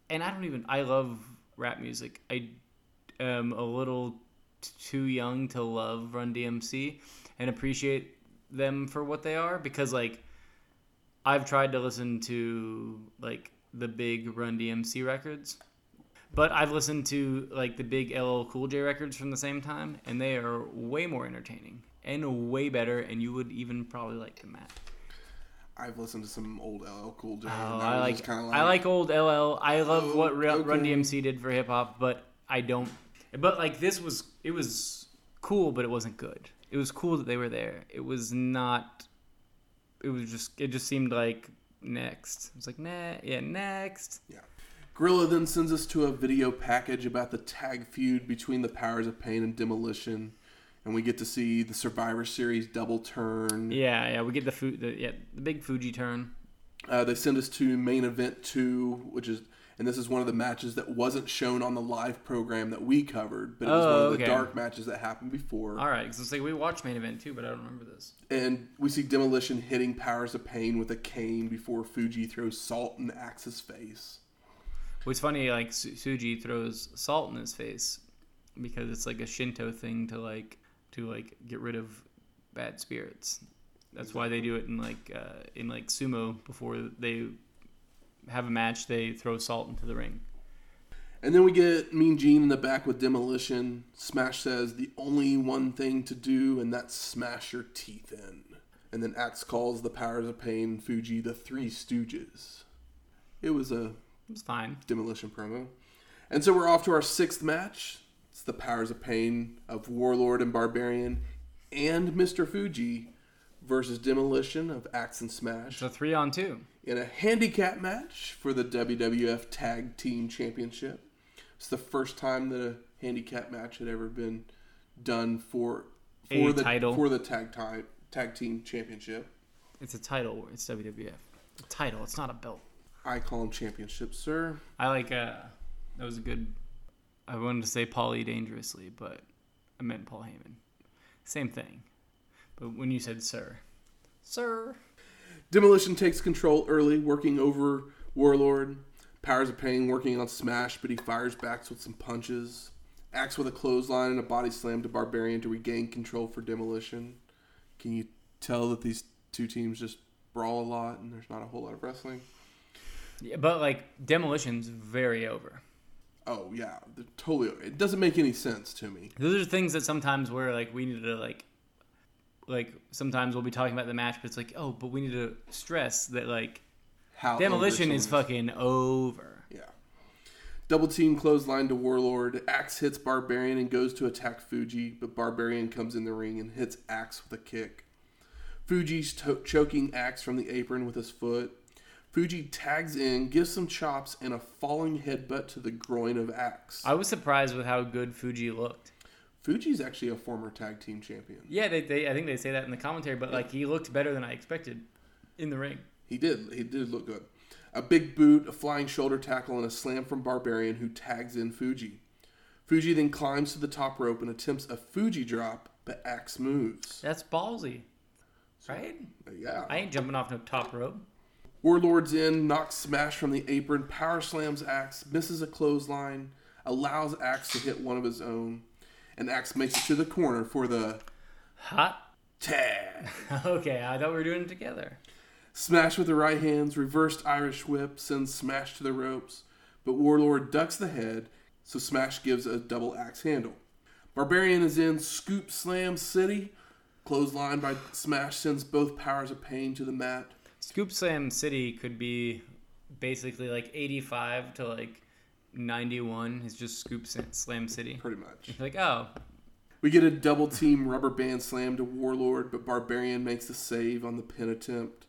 S3: and I don't even. I love rap music. I am a little too young to love Run DMC and appreciate them for what they are because, like, I've tried to listen to like the big Run DMC records, but I've listened to like the big LL Cool J records from the same time, and they are way more entertaining and way better. And you would even probably like them, Matt.
S1: I've listened to some old LL Cool J.
S3: Oh, I like,
S1: kinda
S3: I like old LL. I love
S1: Oh,
S3: what Run Run. DMC did for hip hop, but I don't. But like this was, it was cool, but it wasn't good. It was cool that they were there. It was not. It was just. It just seemed like next. It was like nah, yeah, next.
S1: Yeah. Gorilla then sends us to a video package about the tag feud between the Powers of Pain and Demolition, and we get to see the Survivor Series double turn.
S3: Yeah, yeah. We get the food. The, yeah, the big Fuji turn.
S1: Uh, they send us to main event two, which is, and this is one of the matches that wasn't shown on the live program that we covered, but it was
S3: Oh,
S1: one of the
S3: okay.
S1: dark matches that happened before.
S3: All right, because it's like we watched main event two, but I don't remember this.
S1: And we see Demolition hitting Powers of Pain with a cane before Fuji throws salt in Axe's face.
S3: What's funny, like Su- Suji throws salt in his face because it's like a Shinto thing to like to like get rid of bad spirits. That's why they do it in like uh, in like sumo before they have a match. They throw salt into the ring.
S1: And then we get Mean Gene in the back with Demolition. Smash says the only one thing to do, and that's smash your teeth in. And then Axe calls the Powers of Pain Fuji the Three Stooges. It was a
S3: It was fine.
S1: Demolition promo. And so we're off to our sixth match. It's the Powers of Pain of Warlord and Barbarian and Mr. Fuji versus Demolition of Axe and Smash
S3: So three on two.
S1: in a handicap match for the WWF Tag Team Championship. It's the first time that a handicap match had ever been done for for
S3: A
S1: the
S3: title.
S1: for the tag time tag team championship.
S3: It's a title. It's WWF. A title. It's not a belt.
S1: I call them championships, sir.
S3: I like. uh That was a good. I wanted to say Paulie dangerously, but I meant Paul Heyman. Same thing. But when you said sir, sir,
S1: Demolition takes control early, working over Warlord. Powers of Pain working on Smash, but he fires back with some punches. Axe with a clothesline and a body slam to Barbarian to regain control for Demolition. Can you tell that these two teams just brawl a lot and there's not a whole lot of wrestling?
S3: yeah, but like demolition's very over.
S1: Oh yeah, they're totally. It doesn't make any sense to me.
S3: Those are things that sometimes where like we need to like, like sometimes we'll be talking about the match, but it's like oh, but we need to stress that like
S1: How
S3: demolition is fucking over.
S1: Yeah. Double team clothesline to Warlord. Axe hits Barbarian and goes to attack Fuji, but Barbarian comes in the ring and hits Axe with a kick. Fuji's to- choking Axe from the apron with his foot. Fuji tags in, gives some chops, and a falling headbutt to the groin of Axe.
S3: I was surprised with how good Fuji looked.
S1: Fuji's actually a former tag team champion.
S3: Yeah, they, they I think they say that in the commentary, but like he looked better than I expected in the ring.
S1: He did. He did look good. A big boot, a flying shoulder tackle, and a slam from Barbarian, who tags in Fuji. Fuji then climbs to the top rope and attempts a Fuji drop, but Axe moves.
S3: That's ballsy, right?
S1: Yeah.
S3: I ain't jumping off no top rope.
S1: Warlord's in, knocks Smash from the apron, power slams Axe, misses a clothesline, allows Axe to hit one of his own, and Axe makes it to the corner for the
S3: Hot.
S1: tag.
S3: Okay, I thought we were doing it together.
S1: Smash with the right hands, reversed Irish whip, sends Smash to the ropes, but Warlord ducks the head, so Smash gives a double axe handle. Barbarian is in Scoop Slam City. Clothesline by Smash sends both powers of pain to the mat.
S3: Scoop Slam City could be basically like 85 to like 91. It's just Scoop Slam City.
S1: Pretty much.
S3: It's like, oh,
S1: We get a double team rubber band slam to Warlord, but Barbarian makes the save on the pin attempt.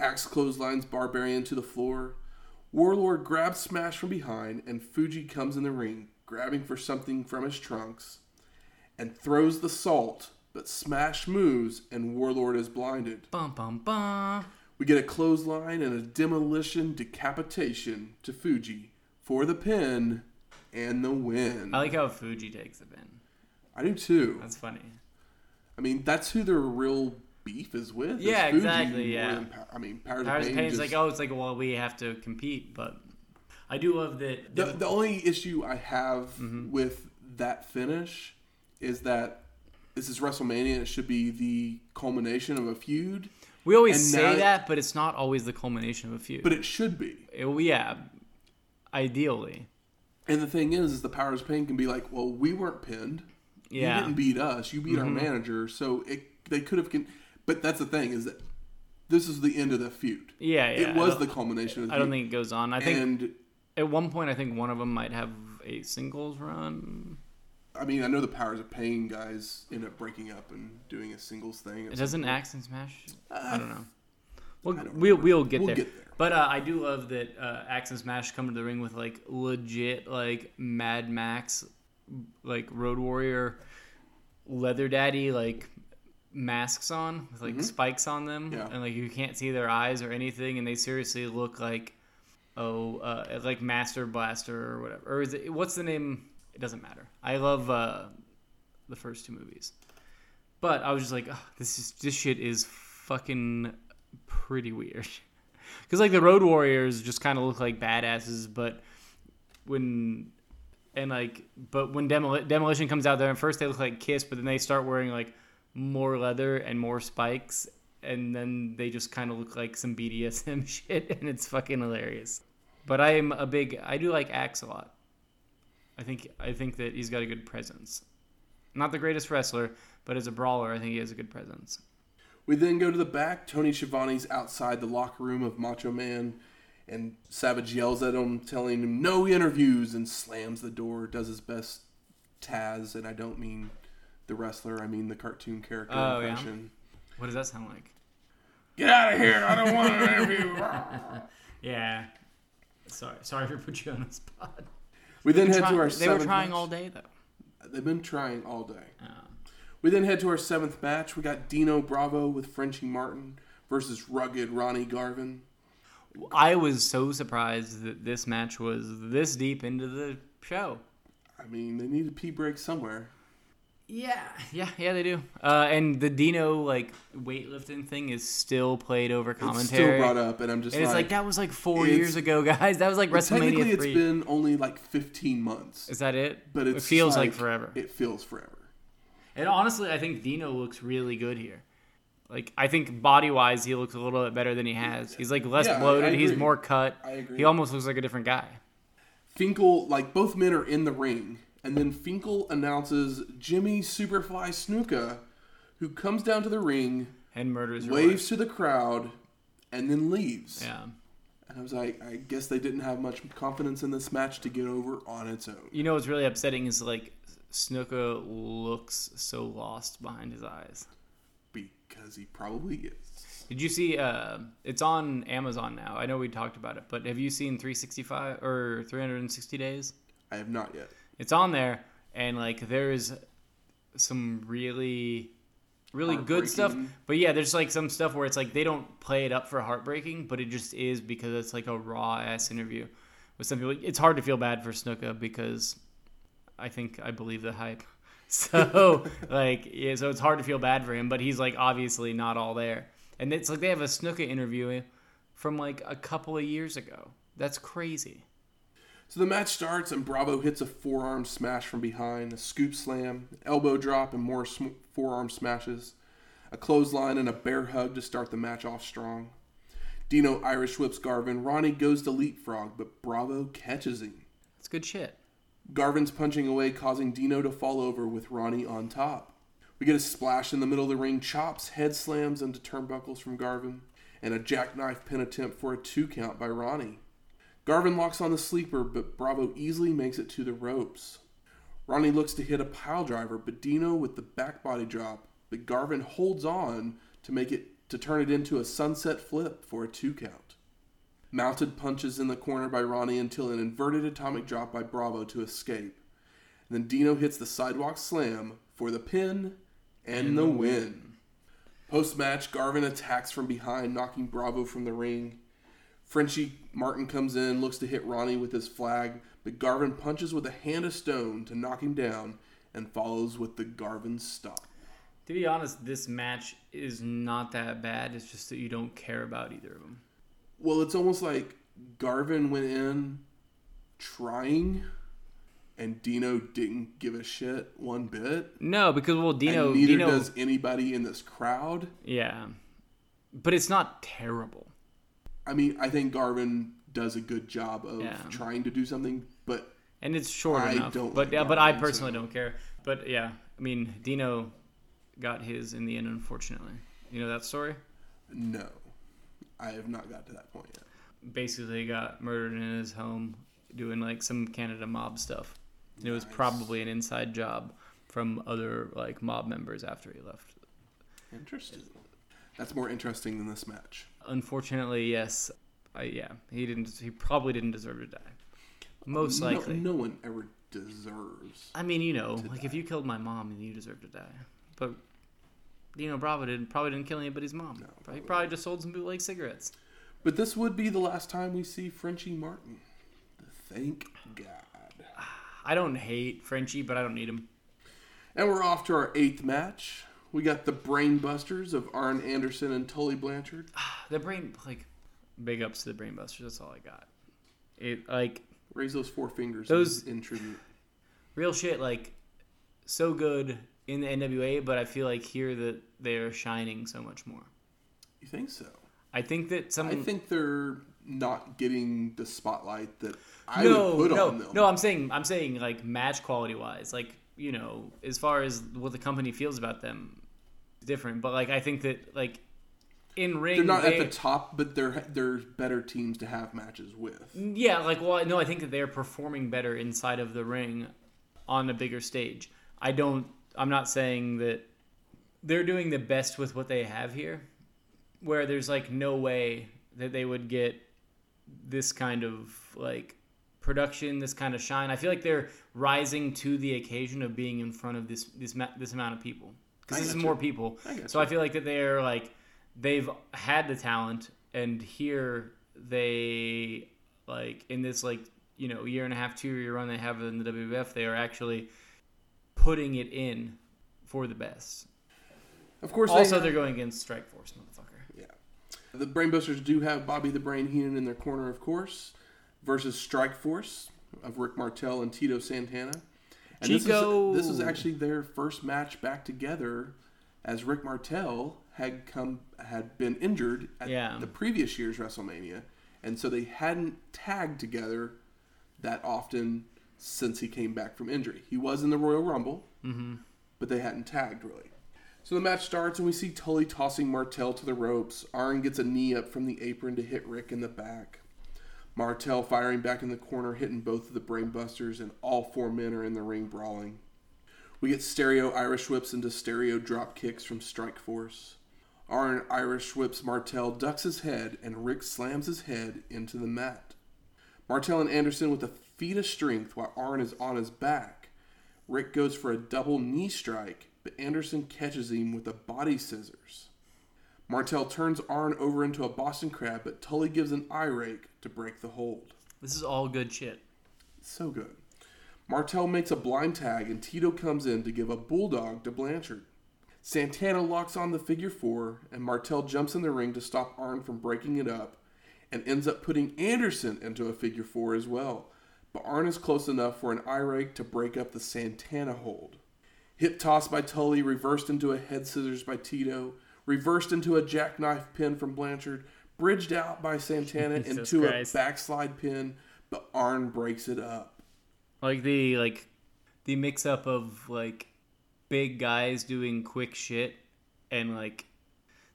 S1: Axe clotheslines Barbarian to the floor. Warlord grabs Smash from behind, and Fuji comes in the ring, grabbing for something from his trunks, and throws the salt, but but Smash moves and Warlord is blinded.
S3: Bum bum bum.
S1: We get a clothesline and a demolition decapitation to Fuji for the pin and the win.
S3: I like how Fuji takes the pin.
S1: I do too.
S3: That's funny.
S1: I mean, that's who their real beef is with. is
S3: Yeah,
S1: Fuji
S3: exactly, yeah.
S1: Pa- I mean, Powers,
S3: Powers
S1: of Pain.
S3: Pain's
S1: just-
S3: like, oh, it's like, well, we have to compete, but I do love that.
S1: the, the only issue I have
S3: Mm-hmm.
S1: with that finish is that this is WrestleMania. It should be the culmination of a feud,
S3: we always
S1: and
S3: say
S1: now-
S3: that, but it's not always the culmination of a feud.
S1: but it should be.
S3: It- yeah, ideally,
S1: And the thing is, is the Powers of Pain can be like, well, we weren't pinned.
S3: yeah. Mm-hmm.
S1: You didn't beat us. You beat our manager. So it they could have. Con- but that's the thing is that this is the end of the feud.
S3: yeah, yeah.
S1: it was the culmination of the
S3: I don't
S1: feud.
S3: think it goes on. I think
S1: and
S3: at one point, I think one of them might have a singles run.
S1: I mean, I know the Powers of Pain guys end up breaking up and doing a singles thing.
S3: It doesn't Axe and Smash. I don't know. We'll, we'll, we'll get
S1: We'll
S3: there.
S1: get there.
S3: But uh, I do love that uh, Axe and Smash come to the ring with like legit like Mad Max, like Road Warrior, Leather Daddy like masks on with like spikes on them,
S1: Mm-hmm. Yeah.
S3: and like you can't see their eyes or anything, and they seriously look like oh uh, like Master Blaster or whatever. Or is it what's the name? It doesn't matter. I love uh, the first two movies. But I was just like, this is this shit is fucking pretty weird. Because like the Road Warriors just kind of look like badasses, but when and like, but when Demoli- Demolition comes out there, and first they look like Kiss, but then they start wearing like more leather and more spikes, and then they just kind of look like some BDSM shit, and it's fucking hilarious. But I am a big, I do like Axe a lot. I think I think that he's got a good presence. Not the greatest wrestler, but as a brawler, I think he has a good presence.
S1: We then go to the back. Tony Schiavone's outside the locker room of Macho Man, and Savage yells at him, telling him no interviews, and slams the door. Does his best Taz, and I don't mean the wrestler. I mean the cartoon character
S3: Oh, yeah?
S1: impression.
S3: What does that sound like?
S1: Get out of here! I don't want an interview.
S3: Yeah. Sorry, sorry for putting you on the spot.
S1: We then head
S3: Try-
S1: to our.
S3: they were
S1: seventh
S3: trying
S1: match.
S3: all day though.
S1: They've been trying all day.
S3: Oh.
S1: We then head to our seventh match. We got Dino Bravo with Frenchie Martin versus rugged Ronnie Garvin.
S3: I was so surprised that this match was this deep into the show.
S1: I mean, they need a pee break somewhere.
S3: Yeah, yeah, yeah, they do. Uh, and the Dino like weightlifting thing is still played over commentary.
S1: It's still
S3: commentary.
S1: brought up, and I'm just
S3: and it's
S1: like,
S3: like that was like four years ago, guys. That was like WrestleMania.
S1: technically
S3: WrestleMania
S1: it's
S3: three.
S1: been only like 15 months,
S3: Is that it?
S1: but it's
S3: it feels like,
S1: like
S3: forever.
S1: It feels forever.
S3: And honestly, I think Dino looks really good here. Like I think body wise, he looks a little bit better than he has. He's like less
S1: Yeah, I- I
S3: bloated. He's more cut.
S1: I agree.
S3: He almost looks like a different guy.
S1: Finkel, like both men are in the ring, and then Finkel announces Jimmy Superfly Snuka, who comes down to the ring,
S3: And murders
S1: waves to the crowd, and then leaves.
S3: Yeah.
S1: And I was like, I guess they didn't have much confidence in this match to get over on its own.
S3: You know what's really upsetting is like Snuka looks so lost behind his eyes.
S1: Because he probably is.
S3: Did you see? Uh, it's on Amazon now. I know we talked about it, but have you seen 365 or 360 days?
S1: I have not yet.
S3: It's on there, and like there's some really, really good stuff. But yeah, there's like some stuff where it's like they don't play it up for heartbreaking, but it just is because it's like a raw ass interview with some people. It's hard to feel bad for Snuka because I think I believe the hype. So like yeah, so it's hard to feel bad for him, but he's like obviously not all there. And it's like they have a Snuka interview from like a couple of years ago. That's crazy.
S1: So the match starts, and Bravo hits a forearm smash from behind, a scoop slam, elbow drop, and more sm- forearm smashes, a clothesline, and a bear hug to start the match off strong. Dino Irish whips Garvin. Ronnie goes to leapfrog, but Bravo catches him.
S3: It's good shit.
S1: Garvin's punching away, causing Dino to fall over with Ronnie on top. We get a splash in the middle of the ring, chops, head slams into turnbuckles from Garvin, and a jackknife pin attempt for a two count by Ronnie. Garvin locks on the sleeper, but Bravo easily makes it to the ropes. Ronnie looks to hit a pile driver, but Dino with the back body drop, but Garvin holds on to make it to turn it into a sunset flip for a two count. Mounted punches in the corner by Ronnie until an inverted atomic drop by Bravo to escape. And then Dino hits the sidewalk slam for the pin and, the win. Post match, Garvin attacks from behind, knocking Bravo from the ring. Frenchie Martin comes in, looks to hit Ronnie with his flag, but Garvin punches with a hand of stone to knock him down and follows with the Garvin stomp.
S3: To be honest, this match is not that bad. It's just that you don't care about either of them.
S1: Well, it's almost like Garvin went in trying, and Dino didn't give a shit one bit.
S3: No, because well, Dino,
S1: and neither
S3: Dino,
S1: does anybody in this crowd.
S3: yeah, but it's not terrible.
S1: I mean, I think Garvin does a good job of
S3: Yeah.
S1: trying to do something, but
S3: and it's short
S1: I
S3: enough.
S1: don't
S3: but
S1: like
S3: yeah, but I personally
S1: so-
S3: don't care. But yeah, I mean, Dino got his in the end, unfortunately. You know that story?
S1: no, I have not got to that point yet.
S3: Basically, got murdered in his home doing like some Canada mob stuff. And It was probably an inside job from other like mob members after he left.
S1: Interesting. That's more interesting than this match.
S3: Unfortunately, yes, I, yeah, he didn't. He probably didn't deserve to die. Most
S1: No-
S3: likely.
S1: no, one ever deserves.
S3: I mean, you know, like if you killed my mom, then you deserve to die. But Dino Bravo didn't probably didn't kill anybody's mom. he probably just sold some bootleg cigarettes.
S1: But this would be the last time we see Frenchie Martin. Thank God.
S3: I don't hate Frenchie, but I don't need him.
S1: And we're off to our eighth match. We got the Brainbusters of Arn Anderson and Tully Blanchard.
S3: The brain, like, big ups to the Brainbusters. That's all I got. It like
S1: Raise those four fingers
S3: Those-
S1: in tribute.
S3: real shit. Like, so good in the NWA, but I feel like here that they're shining so much more.
S1: You think so?
S3: I think that some.
S1: I think they're not getting the spotlight that I
S3: no,
S1: would put
S3: no,
S1: on them.
S3: no. I'm saying, I'm saying, like match quality wise, like you know, as far as what the company feels about them, different. But like, I think that like in ring,
S1: they're not
S3: they,
S1: at the top, but they're there's better teams to have matches with.
S3: Yeah, like well, no, I think that they're performing better inside of the ring on a bigger stage. I don't. I'm not saying that they're doing the best with what they have here, where there's like no way that they would get this kind of like production, this kind of shine. I feel like they're rising to the occasion of being in front of this this this amount of people because this is more
S1: you.
S3: people.
S1: I
S3: So I feel like that they're like they've had the talent, and here they like in this like you know year and a half, two year run they have in the WWF, they are actually putting it in for the best.
S1: Of course,
S3: Also,
S1: they
S3: they're going against Strike Force, motherfucker.
S1: Yeah. The Brainbusters do have Bobby the Brain Heenan in their corner, of course, versus Strike Force of Rick Martel and Tito Santana. And
S3: Chico!
S1: This is, this is actually their first match back together, as Rick Martel had come had been injured at
S3: Yeah.
S1: the previous year's WrestleMania, and so they hadn't tagged together that often since he came back from injury. He was in the Royal Rumble, mm-hmm. but they hadn't tagged really. So the match starts, and we see Tully tossing Martel to the ropes. Arn gets a knee up from the apron to hit Rick in the back. Martel firing back in the corner, hitting both of the brainbusters, and all four men are in the ring brawling. We get stereo Irish whips into stereo drop kicks from Strike Force. Arn Irish whips Martel, ducks his head, and Rick slams his head into the mat. Martel and Anderson with a feat of strength while Arn is on his back. Rick goes for a double knee strike, but Anderson catches him with a body scissors. Martel turns Arn over into a Boston Crab, but Tully gives an eye rake to break the hold.
S3: This is all good shit.
S1: So good. Martel makes a blind tag, and Tito comes in to give a bulldog to Blanchard. Santana locks on the figure four, and Martel jumps in the ring to stop Arn from breaking it up, and ends up putting Anderson into a figure four as well. But Arn is close enough for an eye rake to break up the Santana hold. Hip toss by Tully, reversed into a head scissors by Tito, reversed into a jackknife pin from Blanchard, bridged out by Santana into
S3: Christ.
S1: a backslide pin, but Arn breaks it up.
S3: Like the like the mix up of like big guys doing quick shit and like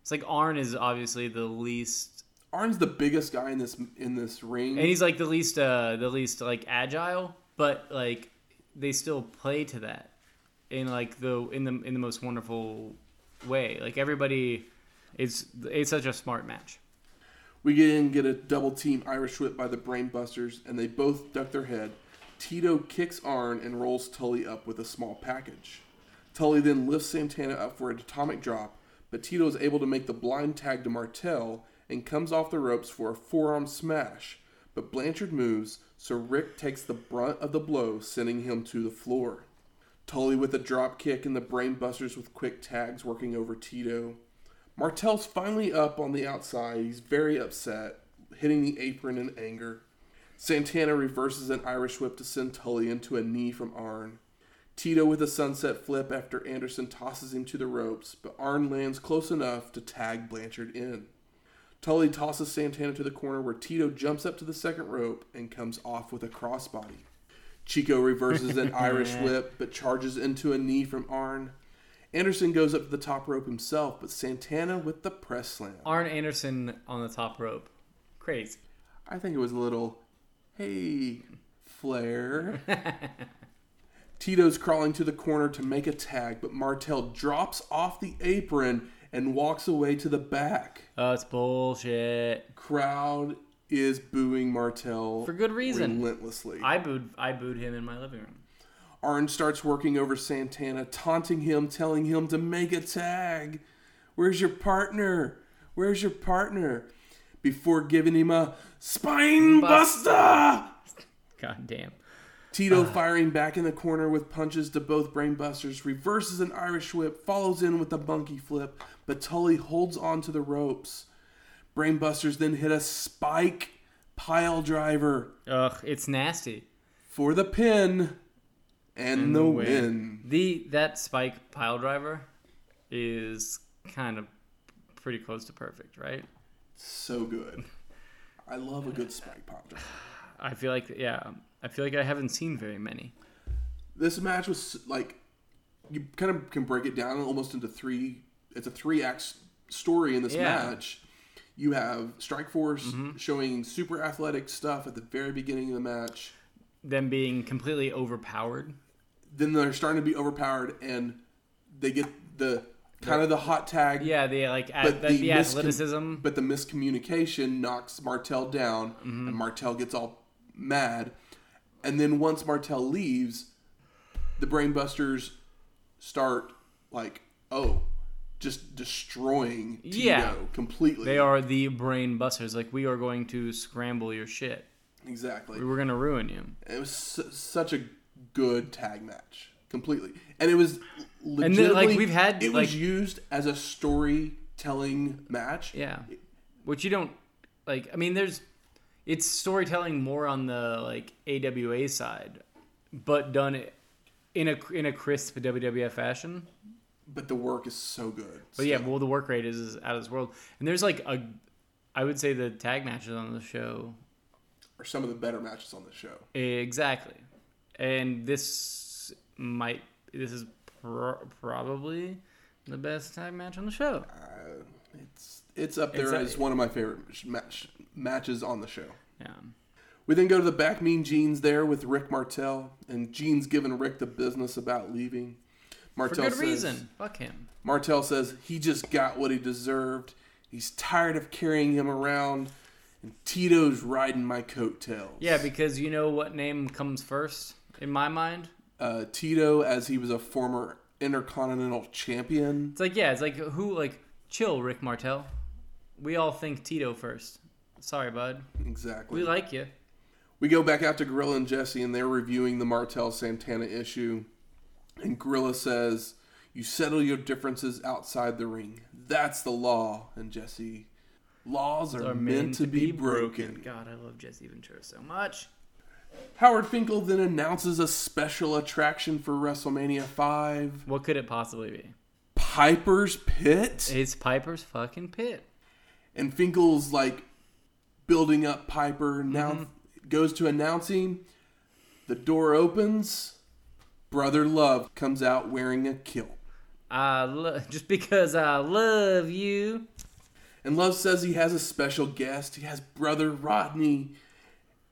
S3: it's like Arn is obviously the least
S1: Arn's the biggest guy in this in this ring.
S3: and he's like the least uh the least like agile, but like they still play to that in like the in the in the most wonderful way. Like everybody it's it's such a smart match.
S1: We get in, get a double team Irish whip by the Brainbusters, and they both duck their head. Tito kicks Arn and rolls Tully up with a small package. Tully then lifts Santana up for an atomic drop, but Tito is able to make the blind tag to Martel and comes off the ropes for a forearm smash. But Blanchard moves, so Rick takes the brunt of the blow, sending him to the floor. Tully with a drop kick and the brainbusters with quick tags working over Tito. Martel's finally up on the outside. He's very upset, hitting the apron in anger. Santana reverses an Irish whip to send Tully into a knee from Arn. Tito with a sunset flip after Anderson tosses him to the ropes, but Arn lands close enough to tag Blanchard in. Tully tosses Santana to the corner where Tito jumps up to the second rope and comes off with a crossbody. Chico reverses an Irish whip but charges into a knee from Arn. Anderson goes up to the top rope himself, but Santana with the press slam.
S3: Arn Anderson on the top rope. Crazy.
S1: I think it was a little, hey, Flair. Tito's crawling to the corner to make a tag, but Martel drops off the apron and walks away to the back.
S3: Oh, it's bullshit.
S1: Crowd is booing Martel
S3: For good reason.
S1: relentlessly.
S3: I booed I booed him in my living room.
S1: Arn starts working over Santana, taunting him, telling him to make a tag. Where's your partner? Where's your partner? Before giving him a spine buster.
S3: God damn.
S1: Tito uh. firing back in the corner with punches to both brainbusters, reverses an Irish whip, follows in with a monkey flip, but Tully holds on to the ropes. Brainbusters then hit a spike pile driver
S3: Ugh, it's nasty.
S1: for the pin and, the win.
S3: The that spike pile driver is kind of pretty close to perfect, right?
S1: So good. I love a good spike pile driver.
S3: I feel like yeah, I feel like I haven't seen very many.
S1: This match was like you kind of can break it down almost into three. It's a three act story in this
S3: Yeah.
S1: match. You have Strike Force mm-hmm. showing super athletic stuff at the very beginning of the match.
S3: Them being completely overpowered.
S1: Then they're starting to be overpowered, and they get the kind of the hot tag.
S3: Yeah, the like
S1: But
S3: at, the,
S1: the
S3: the
S1: miscom- But the miscommunication knocks Martel down,
S3: Mm-hmm.
S1: and Martel gets all mad. And then once Martel leaves, the Brainbusters start like, oh, just destroying Tito
S3: Yeah.
S1: completely.
S3: They are the brain busters. Like we are going to scramble your shit.
S1: exactly.
S3: We're gonna ruin you.
S1: It was su- such a good tag match, completely, and it was
S3: then,
S1: legitimately.
S3: like, we've had,
S1: it
S3: like-
S1: was used as a storytelling match.
S3: Yeah, which you don't like. I mean, there's it's storytelling more on the like AWA side, but done in a in a crisp WWF fashion.
S1: but the work is so good.
S3: But yeah, well, the work rate is, is out of this world, and there's like a, I would say the tag matches on the show
S1: are some of the better matches on the show.
S3: exactly, and this might this is pro- probably the best tag match on the show.
S1: Uh, it's it's up there
S3: It's a-
S1: as one of my favorite match, matches on the show.
S3: Yeah,
S1: We then go to the back mean Gene's there with Rick Martel, and Gene's giving Rick the business about leaving.
S3: for
S1: Martel
S3: good
S1: says,
S3: reason. Fuck him.
S1: Martel says he just got what he deserved. He's tired of carrying him around, and Tito's riding my coattails.
S3: Yeah, because you know what name comes first in my mind.
S1: uh, Tito, as he was a former Intercontinental Champion.
S3: It's like yeah, it's like who like chill, Rick Martel. We all think Tito first. Sorry, bud.
S1: Exactly.
S3: We like you.
S1: We go back out to Gorilla and Jesse, and they're reviewing the Martel Santana issue. And Gorilla says, You settle your differences outside the ring. That's the law. And Jesse, laws are,
S3: Are
S1: meant, to be broken.
S3: God, I love Jesse Ventura so much.
S1: Howard Finkel then announces a special attraction for WrestleMania 5
S3: What could it possibly be?
S1: Piper's Pit.
S3: It's Piper's fucking pit.
S1: And Finkel's like building up Piper. Now
S3: Mm-hmm.
S1: goes to announcing. The door opens. Brother Love comes out wearing a kilt.
S3: I lo- just because I love you.
S1: And Love says he has a special guest. He has brother Rodney.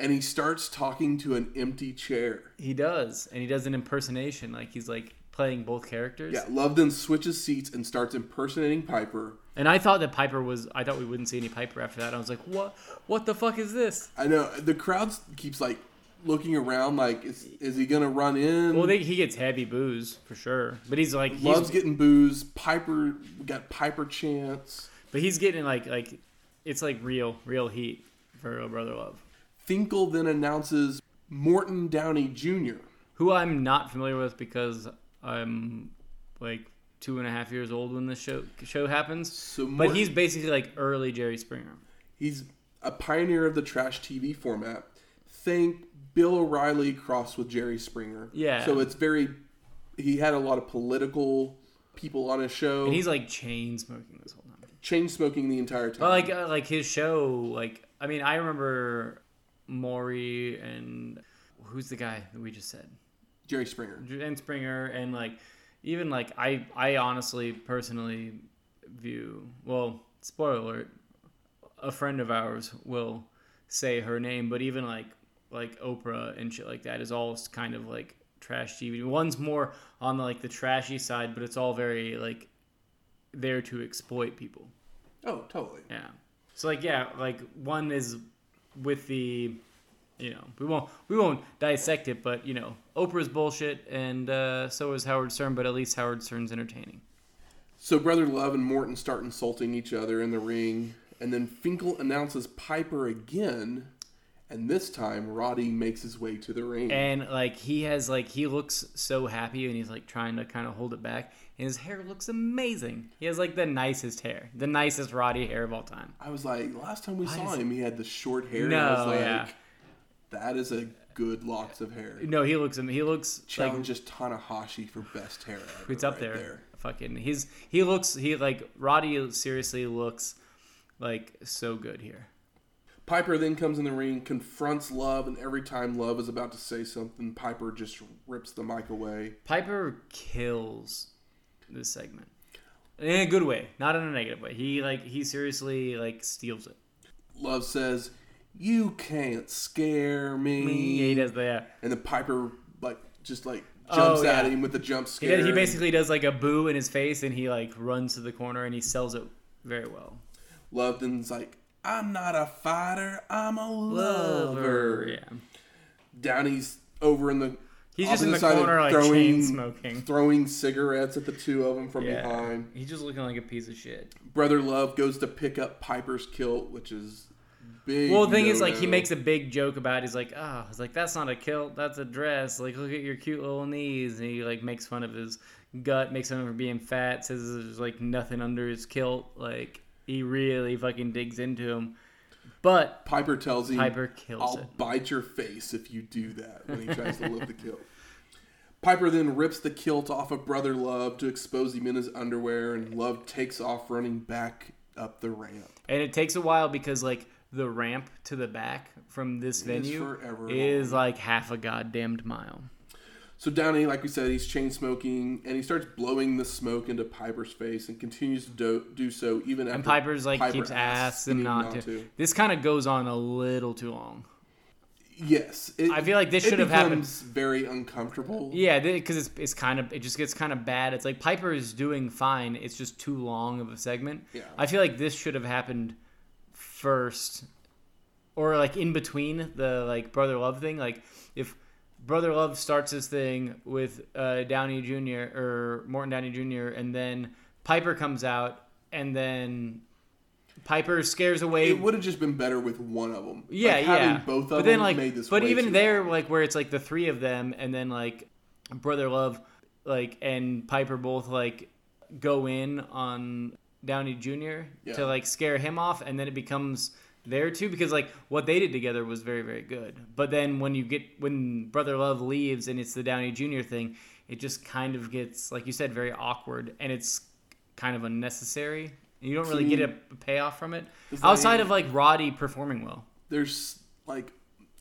S1: And he starts talking to an empty chair.
S3: He does, and he does an impersonation, like he's like playing both characters.
S1: Yeah, Love then switches seats and starts impersonating Piper.
S3: And I thought that Piper was. I thought we wouldn't see any Piper after that. I was like, what? What the fuck is this?
S1: I know the crowd keeps like looking around like, is, is he gonna run in?
S3: Well, they, he gets heavy booze for sure, but he's like he's,
S1: Love's getting booze. Piper got Piper chance.
S3: but he's getting like like it's like real real heat for real Brother Love,
S1: Finkel then announces Morton Downey Jr.
S3: who I'm not familiar with because I'm like two and a half years old when this show show happens.
S1: So
S3: but he's basically like early Jerry Springer.
S1: He's a pioneer of the trash TV format. Think Bill O'Reilly crossed with Jerry Springer.
S3: Yeah.
S1: So it's very. He had a lot of political people on his show.
S3: And he's like chain smoking this whole time.
S1: chain smoking the entire time.
S3: But like uh, like his show, like I mean, I remember Maury and who's the guy that we just said,
S1: Jerry Springer.
S3: and Springer, and like even like I I honestly personally view well spoiler alert, a friend of ours will say her name, but even like like Oprah and shit like that is all kind of like trash TV. One's more on the, like the trashy side, but it's all very like there to exploit people.
S1: Oh, totally.
S3: Yeah. So like yeah, like one is with the you know, we won't we won't dissect it, but you know, Oprah's bullshit and uh, so is Howard Stern, but at least Howard Stern's entertaining.
S1: So Brother Love and Morton start insulting each other in the ring, and then Finkel announces Piper again, and this time Roddy makes his way to the ring.
S3: And like he has like he looks so happy and he's like trying to kind of hold it back. His hair looks amazing. He has like the nicest hair, the nicest Roddy hair of all time.
S1: I was like, last time we saw
S3: is-
S1: him, he had the short hair.
S3: No,
S1: and I was like,
S3: yeah.
S1: that is a good locks of hair.
S3: No, he looks he looks like
S1: Challenges Tanahashi for best hair. Ever,
S3: It's up
S1: right
S3: there. Fucking he's he looks he like Roddy seriously looks like so good here.
S1: Piper then comes in the ring, confronts Love, and every time Love is about to say something, Piper just rips the mic away.
S3: Piper kills this segment in a good way, not in a negative way. He like he seriously like steals it.
S1: Love says, "You can't scare me."
S3: Yeah, he does that.
S1: And the Piper like just like
S3: Oh,
S1: jumps at him with a jump
S3: He,
S1: scare.
S3: does, he basically does like a boo in his face, and he like runs to the corner and he sells it very well.
S1: Love then's like, "I'm not a fighter. I'm a lover."
S3: yeah.
S1: Downey's over in the.
S3: He's just in
S1: opposite
S3: the corner, like
S1: throwing,
S3: chain smoking.
S1: throwing cigarettes at the two of them from
S3: Yeah,
S1: behind.
S3: he's just looking like a piece of shit.
S1: Brother Love goes to pick up Piper's kilt, which is big.
S3: Well, the thing is, like, he makes a big joke about. It. He's like, "Ah, he's like, that's not a kilt, that's a dress. Like, look at your cute little knees." And he like makes fun of his gut, makes fun of him for being fat. Says there's like nothing under his kilt. Like, he really fucking digs into him. But
S1: Piper tells him,
S3: Piper kills
S1: I'll
S3: it.
S1: bite your face if you do that when he tries to lift the kilt. Piper then rips the kilt off of Brother Love to expose him in his underwear, and Love takes off running back up the ramp.
S3: and it takes a while because like the ramp to the back from this venue
S1: forever
S3: is like half a goddamned mile.
S1: So Downey, like we said, he's chain smoking, and he starts blowing the smoke into Piper's face, and continues to do, do so even after
S3: And Piper's like
S1: Piper
S3: keeps asking
S1: him
S3: not, to. This kind of goes on a little too long.
S1: Yes, it,
S3: I feel like this should have happened-
S1: Very uncomfortable.
S3: Yeah, because it's it's kind of it just gets kind of bad. It's like Piper is doing fine. It's just too long of a segment.
S1: Yeah.
S3: I feel like this should have happened first, or like in between the like brother love thing. Like if brother love starts his thing with uh, Downey Jr. or Morton Downey Jr. and then Piper comes out and then Piper scares away
S1: It would have just been better with one of them.
S3: yeah,
S1: like,
S3: yeah.
S1: Having both of
S3: but
S1: them
S3: like,
S1: made this.
S3: but even there, like where it's like the three of them, and then like brother love, like and Piper both like go in on Downey Jr.
S1: Yeah.
S3: to like scare him off, and then it becomes there too because like what they did together was very very good. But then when you get when brother love leaves and it's the Downey Jr. thing, it just kind of gets like you said very awkward, and it's kind of unnecessary. You don't really get a payoff from it
S1: It's
S3: outside
S1: like-
S3: of like Roddy performing well.
S1: there's like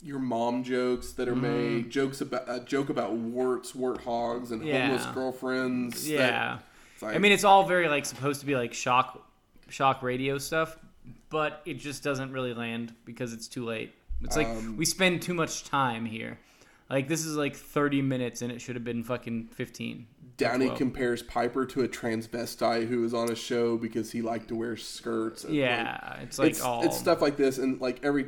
S1: your mom jokes that are
S3: Mm-hmm.
S1: made, jokes about a joke about warts, warthogs, and
S3: Yeah.
S1: homeless girlfriends.
S3: Yeah.
S1: it's like,
S3: I mean, it's all very like supposed to be like shock, shock radio stuff, but it just doesn't really land because it's too late. It's like
S1: Um,
S3: we spend too much time here. Like this is like 30 minutes and it should have been fucking 15.
S1: Downey
S3: 12.
S1: compares Piper to a transvestite who was on a show because he liked to wear skirts. and,
S3: Yeah,
S1: like,
S3: it's like
S1: it's,
S3: all
S1: it's stuff like this, and like every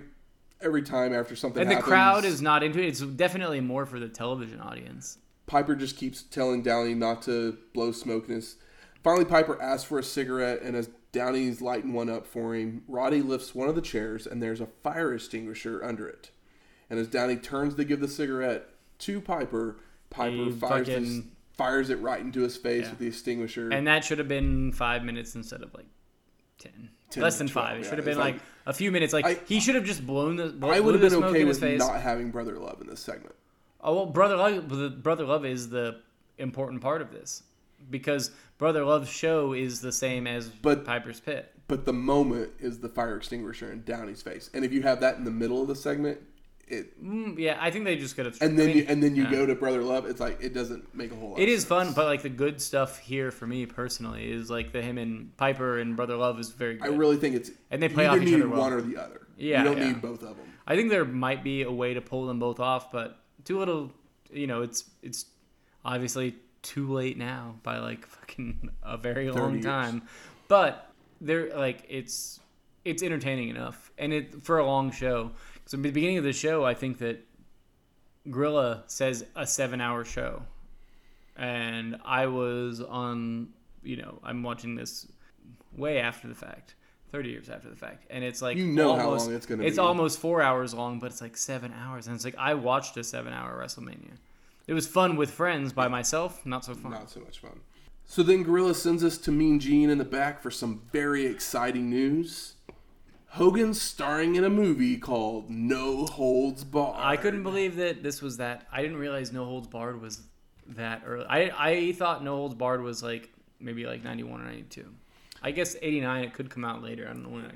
S1: every time after something
S3: And the
S1: happens,
S3: crowd is not into it. It's definitely more for the television audience.
S1: Piper just keeps telling Downey not to blow smoke in his. Finally, Piper asks for a cigarette, and as Downey's lighting one up for him, Roddy lifts one of the chairs, and there's a fire extinguisher under it. And as Downey turns to give the cigarette to Piper, Piper
S3: He
S1: fires,
S3: fucking-
S1: fires it right into his face
S3: Yeah.
S1: with the extinguisher.
S3: And that should have been five minutes instead of like ten.
S1: 10
S3: Less than
S1: 12,
S3: five. It
S1: yeah.
S3: should have been
S1: like-
S3: like, a few minutes. Like
S1: I-
S3: he should have just blown the. Blow,
S1: I would have been okay with
S3: face.
S1: not having Brother Love in this segment.
S3: Oh well, brother love. Brother love is the important part of this because brother love's show is the same as
S1: But-
S3: Piper's Pit.
S1: But the moment is the fire extinguisher in Downey's face. And if you have that in the middle of the segment, it
S3: Mm, yeah, I think they just could have.
S1: and then
S3: I mean,
S1: you, and then you
S3: yeah.
S1: go to Brother Love, it's like it doesn't make a whole lot.
S3: It is fun, but like the good stuff here for me personally is like the him and Piper and Brother Love is very good.
S1: I really think it's
S3: And they play off each
S1: need
S3: other well.
S1: one or the other.
S3: Yeah,
S1: you don't
S3: yeah.
S1: need both of them.
S3: I think there might be a way to pull them both off, but too little. You know, it's it's obviously too late now by like fucking a very long
S1: years.
S3: time. But they're like it's it's entertaining enough, and it for a long show. So at the beginning of the show, I think that Gorilla says a seven-hour show, and I was on. You know, I'm watching this way after the fact. 30 years after the fact and it's like
S1: You know how long it's gonna
S3: it's
S1: be.
S3: almost four hours long but it's like seven hours and it's like i watched a seven hour wrestlemania it was fun with friends by myself not so fun.
S1: Not so much fun. So then Gorilla sends us to Mean Gene in the back for some very exciting news. Hogan's starring in a movie called No Holds Barred.
S3: i couldn't believe that this was that. I didn't realize no holds barred was that early. I i thought no holds barred was like maybe like 91 or 92 i guess 89 it could come out later. I don't know when. I,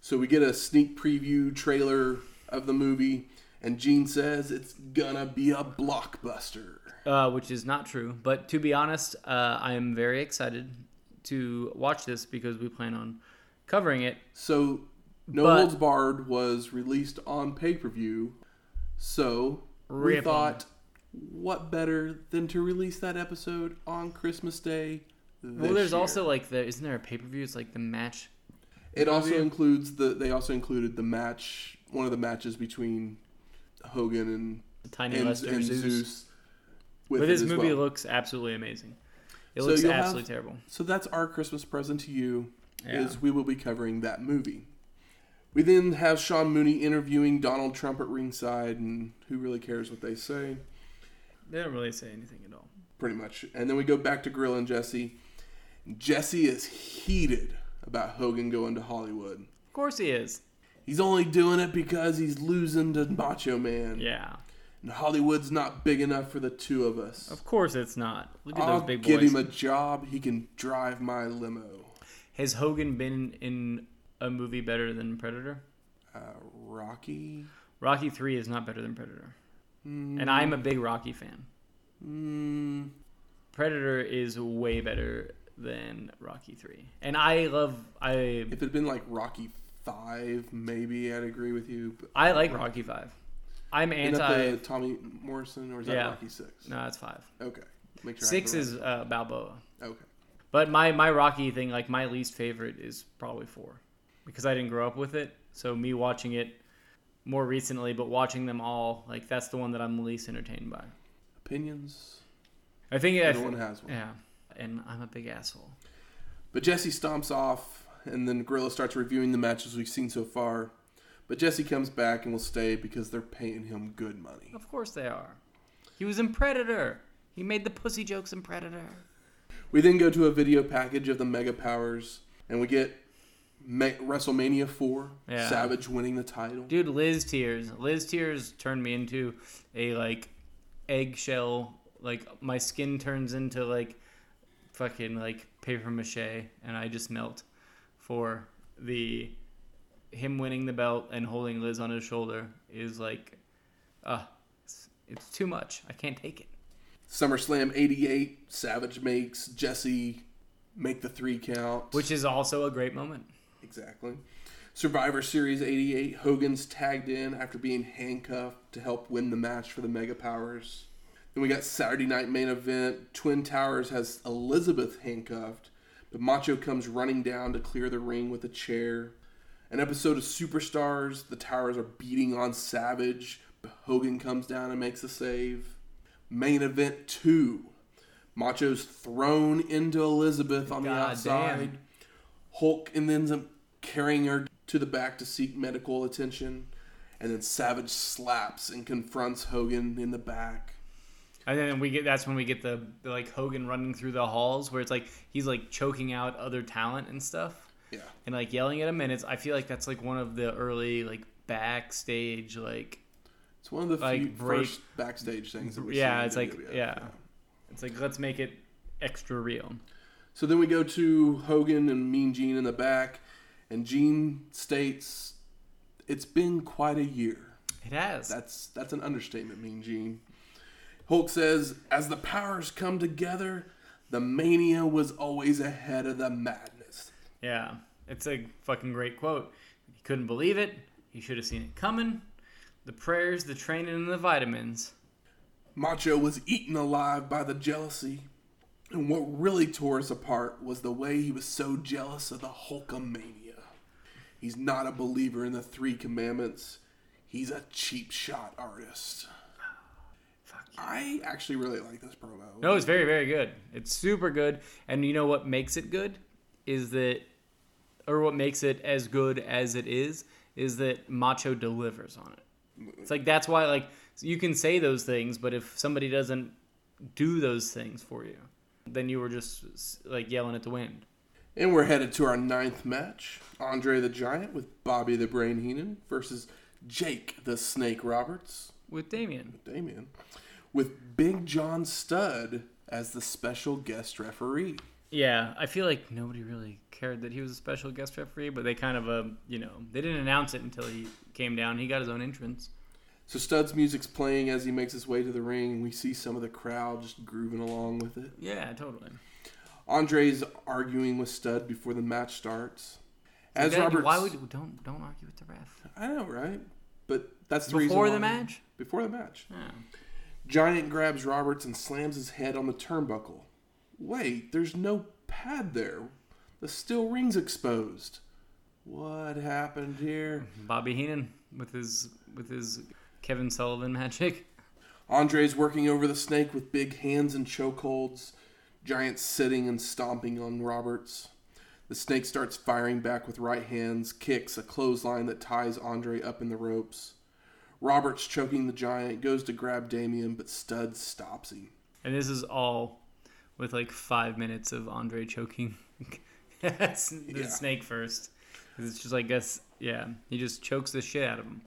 S1: So we get a sneak preview trailer of the movie, and Gene says it's gonna be a blockbuster.
S3: uh, which is not true. But to be honest, uh, I am very excited to watch this because we plan on covering it.
S1: So No
S3: But-
S1: Holds Barred was released on pay per view. So we thought, what better than to release that episode on Christmas Day?
S3: well, there's
S1: year?
S3: also like the isn't there a pay per view? It's like the match.
S1: It also includes the. They also included the match, one of the matches between Hogan and
S3: Tiny
S1: and,
S3: Lister
S1: and
S3: Zeus.
S1: Zeus. with
S3: this movie
S1: well.
S3: looks absolutely amazing. It
S1: So
S3: looks
S1: you'll have-
S3: absolutely terrible.
S1: So that's our Christmas present to you.
S3: Yeah.
S1: Is we will be covering that movie. We then have Sean Mooney interviewing Donald Trump at ringside, and who really cares what they say?
S3: They don't really say anything at all.
S1: Pretty much. And then we go back to Gorilla and Jesse. Jesse is heated about Hogan going to Hollywood.
S3: Of course he is.
S1: He's only doing it because he's losing to Macho Man.
S3: Yeah.
S1: And Hollywood's not big enough for the two of us.
S3: Of course it's not. Look at
S1: I'll
S3: those big
S1: give him a job. He can drive my limo.
S3: Has Hogan been in a movie better than Predator?
S1: Uh, Rocky.
S3: Rocky 3 is not better than Predator. And I'm a big Rocky fan.
S1: Mm,
S3: Predator is way better than Rocky 3. And I love I
S1: if it had been like Rocky Five, maybe I'd agree with you. But
S3: I like Rocky 5. I'm anti
S1: the Tommy Morrison or is that
S3: Yeah.
S1: Rocky Six?
S3: No, it's 5.
S1: Okay. Make sure
S3: 6 is uh, Balboa.
S1: okay.
S3: But my my Rocky thing like my least favorite is probably 4 because I didn't grow up with it. So me watching it more recently but watching them all like that's the one that I'm least entertained by.
S1: Opinions.
S3: I think
S1: Everyone has one.
S3: Yeah. And I'm a big asshole.
S1: But Jesse stomps off, and then Gorilla starts reviewing the matches we've seen so far. But Jesse comes back and will stay because they're paying him good money.
S3: Of course they are. He was in Predator. He made the pussy jokes in Predator.
S1: We then go to a video package of the Mega Powers, and we get Me- WrestleMania 4,
S3: Yeah.
S1: Savage winning the title.
S3: Dude, Liz Tears. Liz Tears turned me into a like eggshell. Like my skin turns into like fucking like paper mache, and I just melt for the him winning the belt and holding Liz on his shoulder is like, uh, it's, it's too much. I can't take it.
S1: SummerSlam 88, Savage makes Jesse make the three count.
S3: Which is also a great moment.
S1: Exactly. Survivor Series 88, Hogan's tagged in after being handcuffed to help win the match for the Mega Powers. Then we got Saturday Night Main Event. Twin Towers has Elizabeth handcuffed, but Macho comes running down to clear the ring with a chair. An episode of Superstars, the Towers are beating on Savage, but Hogan comes down and makes a save. Main event 2. Macho's thrown into Elizabeth on the outside.
S3: damn.
S1: Hulk and then carrying her to the back to seek medical attention. And then Savage slaps and confronts Hogan in the back.
S3: And then we get that's when we get the, the like Hogan running through the halls where it's like he's like choking out other talent and stuff
S1: Yeah.
S3: and like yelling at him and it's I feel like that's like one of the early like backstage like
S1: It's one of the
S3: Like,
S1: few
S3: break-
S1: first backstage things that we
S3: yeah it's like
S1: WWF,
S3: yeah it's like let's make it extra real.
S1: So then we go to Hogan and Mean Gene in the back, and Gene states, "It's been quite a year."
S3: It has.
S1: That's that's an understatement, Mean Gene. Hulk says, "As the powers come together, the mania was always ahead of the madness."
S3: Yeah, it's a fucking great quote. He couldn't believe it. He should have seen it coming. The prayers, the training, and the vitamins.
S1: Macho was eaten alive by the jealousy. And what really tore us apart was the way he was so jealous of the Hulkamania. He's not a believer in the three commandments. He's a cheap shot artist. I actually really like this promo.
S3: No, it's very, very good. It's super good. And you know what makes it good is that, or what makes it as good as it is, is that Macho delivers on it. It's like that's why, like, you can say those things, but if somebody doesn't do those things for you, then you were just like yelling at the wind.
S1: And we're headed to our ninth match Andre the Giant with Bobby the Brain Heenan versus Jake the Snake Roberts.
S3: With Damien.
S1: Damien. With Big John Studd as the special guest referee.
S3: Yeah, I feel like nobody really cared that he was a special guest referee, but they kind of, uh, you know, they didn't announce it until he came down. He got his own entrance.
S1: So Studd's music's playing as he makes his way to the ring, and we see some of the crowd just grooving along with it.
S3: Yeah, totally.
S1: Andre's arguing with Studd before the match starts. As
S3: Then
S1: Roberts,
S3: why would don't don't argue with the ref
S1: I know, right? But that's the reason
S3: before the match?
S1: Before the match,
S3: Yeah.
S1: Giant grabs Roberts and slams his head on the turnbuckle. Wait, there's no pad there. The steel ring's exposed. What happened here?
S3: Bobby Heenan with his with his Kevin Sullivan magic.
S1: Andre's working over the snake with big hands and chokeholds. Giant sitting and stomping on Roberts. The snake starts firing back with right hands, kicks, a clothesline that ties Andre up in the ropes. Roberts choking the giant, goes to grab Damien, but Studd stops him.
S3: And this is all with like five minutes of Andre choking the
S1: Yeah.
S3: snake first. It's just like guess yeah, he just chokes the shit out of him.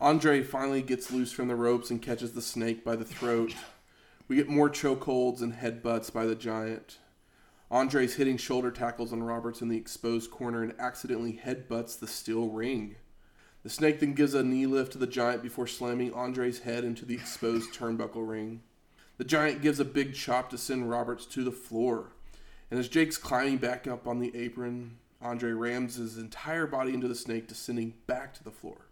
S1: Andre finally gets loose from the ropes and catches the snake by the throat. We get more chokeholds and headbutts by the giant. Andre's hitting shoulder tackles on Roberts in the exposed corner and accidentally headbutts the steel ring. The snake then gives a knee lift to the giant before slamming Andre's head into the exposed turnbuckle ring. The giant gives a big chop to send Roberts to the floor. And as Jake's climbing back up on the apron, Andre rams his entire body into the snake descending back to the floor.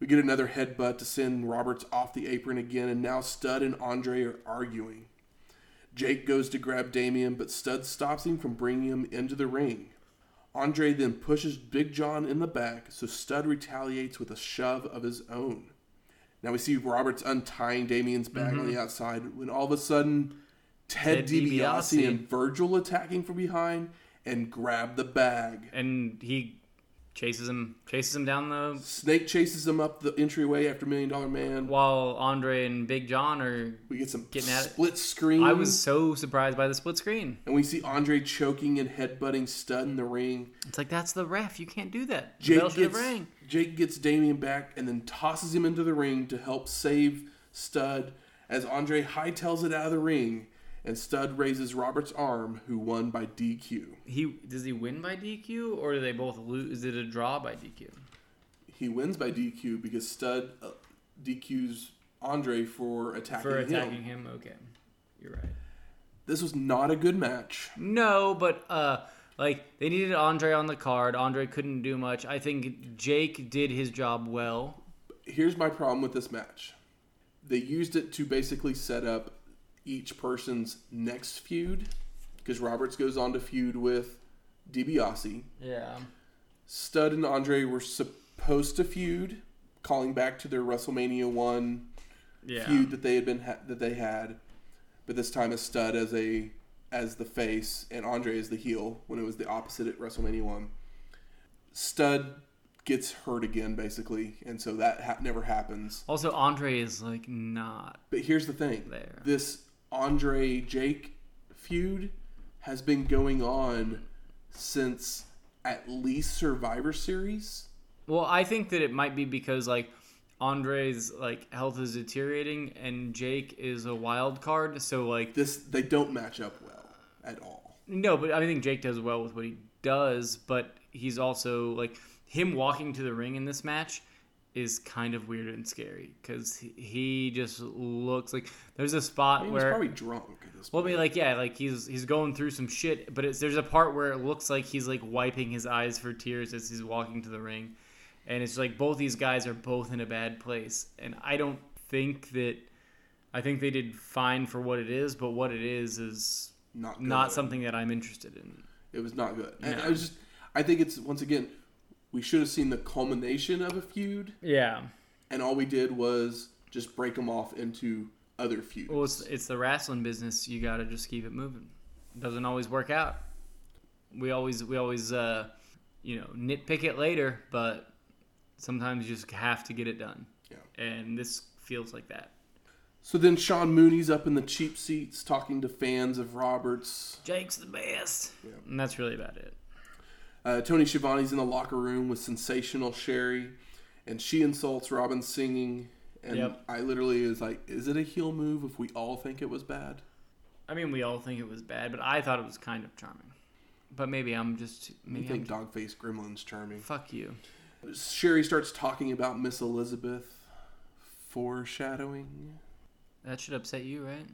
S1: We get another headbutt to send Roberts off the apron again, and now Studd and Andre are arguing. Jake goes to grab Damien, but Studd stops him from bringing him into the ring. Andre then pushes Big John in the back, so Studd retaliates with a shove of his own. Now we see Roberts untying Damien's bag on the mm-hmm. outside when all of a sudden Ted,
S3: Ted
S1: DiBiase,
S3: DiBiase.
S1: and Virgil attacking from behind and grab the bag.
S3: And he chases him chases him down the
S1: Snake chases him up the entryway after Million Dollar Man.
S3: while Andre and Big John are
S1: We get some
S3: Getting at it.
S1: split screen.
S3: I was so surprised by the split screen.
S1: and we see Andre choking and headbutting Studd in the ring.
S3: It's like that's the ref. You can't do that.
S1: Jake
S3: bell should have
S1: gets
S3: rang.
S1: Jake gets Damien back and then tosses him into the ring to help save Studd as Andre hightails it out of the ring and Studd raises Robert's arm, who won by DQ.
S3: He does he win by DQ or do they both lose? Is it a draw by DQ?
S1: He wins by DQ because Studd uh, DQs Andre for attacking,
S3: For attacking
S1: him.
S3: him, okay, you're right.
S1: This was not a good match.
S3: No, but uh, like they needed Andre on the card. Andre couldn't do much. I think Jake did his job well.
S1: here's my problem with this match. They used it to basically set up each person's next feud because Roberts goes on to feud with DiBiase.
S3: Yeah.
S1: Studd and Andre were supposed to feud, calling back to their WrestleMania one
S3: Yeah.
S1: feud that they had been ha- that they had, but this time as Studd as a as the face and Andre as the heel when it was the opposite at WrestleMania one. Studd gets hurt again basically, and so that ha- never happens.
S3: Also, Andre is like not.
S1: But here's the thing:
S3: There.
S1: this Andre Jake feud has been going on since at least Survivor Series.
S3: Well, I think that it might be because like Andre's like health is deteriorating and Jake is a wild card, so like
S1: This they don't match up well at all.
S3: no, but I think Jake does well with what he does, but he's also like him walking to the ring in this match is kind of weird and scary because he, just looks like there's a spot
S1: I mean,
S3: where
S1: he's probably drunk at this
S3: Well, I
S1: point.
S3: mean, like yeah, like he's he's going through some shit, but it's there's a part where it looks like he's like wiping his eyes for tears as he's walking to the ring, and it's like both these guys are both in a bad place, and I don't think that I think they did fine for what it is, but what it is is
S1: not
S3: not something that I'm interested in.
S1: It was not good. And
S3: No.
S1: I was just, I think it's once again, we should have seen the culmination of a feud,
S3: Yeah,
S1: and all we did was just break them off into other feuds.
S3: well, it's it's the wrestling business. You got to just keep it moving. It Doesn't always work out. We always we always uh, you know nitpick it later, but sometimes you just have to get it done.
S1: Yeah.
S3: And this feels like that.
S1: So then Sean Mooney's up in the cheap seats talking to fans of Roberts.
S3: Jake's the best.
S1: Yeah.
S3: And that's really about it.
S1: Uh, Tony Schiavone's in the locker room with sensational Sherri, and she insults Robin singing. And
S3: Yep.
S1: I literally is like, is it a heel move if we all think it was bad?
S3: I mean, we all think it was bad, but I thought it was kind of charming. But maybe I'm just
S1: You
S3: maybe I'm,
S1: think Dogface Gremlin's charming?
S3: fuck you.
S1: Sherri starts talking about Miss Elizabeth, foreshadowing.
S3: That should upset you, right?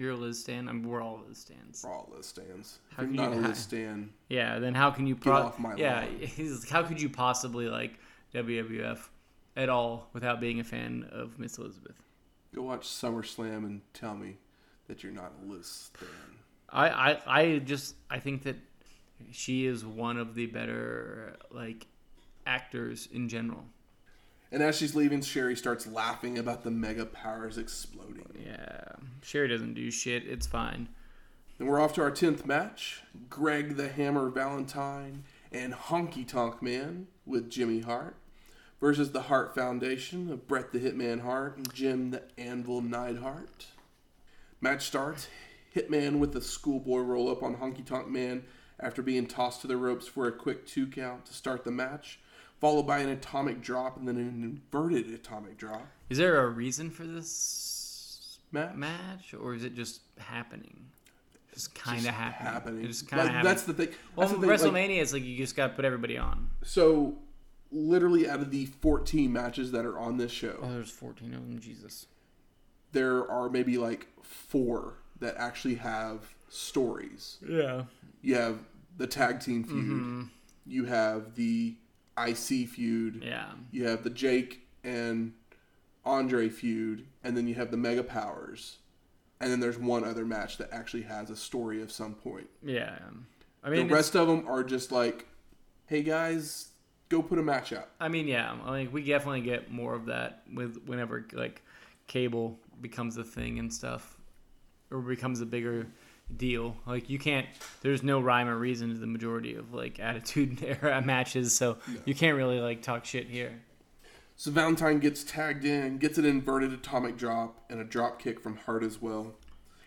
S3: You're a Liz Stan. I mean, we're all Liz Stans.
S1: For all Liz stands. If
S3: How
S1: you're
S3: can
S1: not
S3: you
S1: a Liz Stan,
S3: Yeah. Then how can you pro-
S1: off my
S3: yeah?
S1: lawn.
S3: He's, how could you possibly like WWF at all without being a fan of Miss Elizabeth?
S1: go watch SummerSlam and tell me that you're not a Liz Stan.
S3: I, I, I just I think that she is one of the better like actors in general.
S1: And as she's leaving, Sherri starts laughing about the mega powers exploding.
S3: Yeah, Sherri doesn't do shit. It's fine.
S1: And we're off to our 10th match Greg the Hammer Valentine and Honky Tonk Man with Jimmy Hart versus the Hart Foundation of Bret the Hitman Hart and Jim the Anvil Neidhart. Match starts. Hitman with the schoolboy roll up on Honky Tonk Man after being tossed to the ropes for a quick two count to start the match, followed by an atomic drop and then an inverted atomic drop.
S3: Is there a reason for this
S1: Match?
S3: match, or is it just happening? Just kind of happening.
S1: happening.
S3: It just kind of
S1: Like,
S3: happening.
S1: That's the thing.
S3: well,
S1: That's the thing, like-
S3: WrestleMania is like you just got to put everybody on.
S1: So, literally, out of the 14 matches that are on this show,
S3: Oh, there's 14 of them. Jesus.
S1: there are maybe like four that actually have stories.
S3: Yeah.
S1: You have the tag team feud, mm-hmm. you have the IC feud,
S3: Yeah.
S1: you have the Jake and Andre feud, and then you have the Mega Powers. And then there's one other match that actually has a story of some point.
S3: Yeah. I mean, the
S1: rest of them are just like, hey guys, go put a match up.
S3: I mean, yeah. I mean, we definitely get more of that with whenever like cable becomes a thing and stuff, or becomes a bigger deal. Like you can't. There's no rhyme or reason to the majority of like Attitude Era matches, so you can't really like talk shit here.
S1: So Valentine gets tagged in, gets an inverted atomic drop, and a drop kick from Hart as well.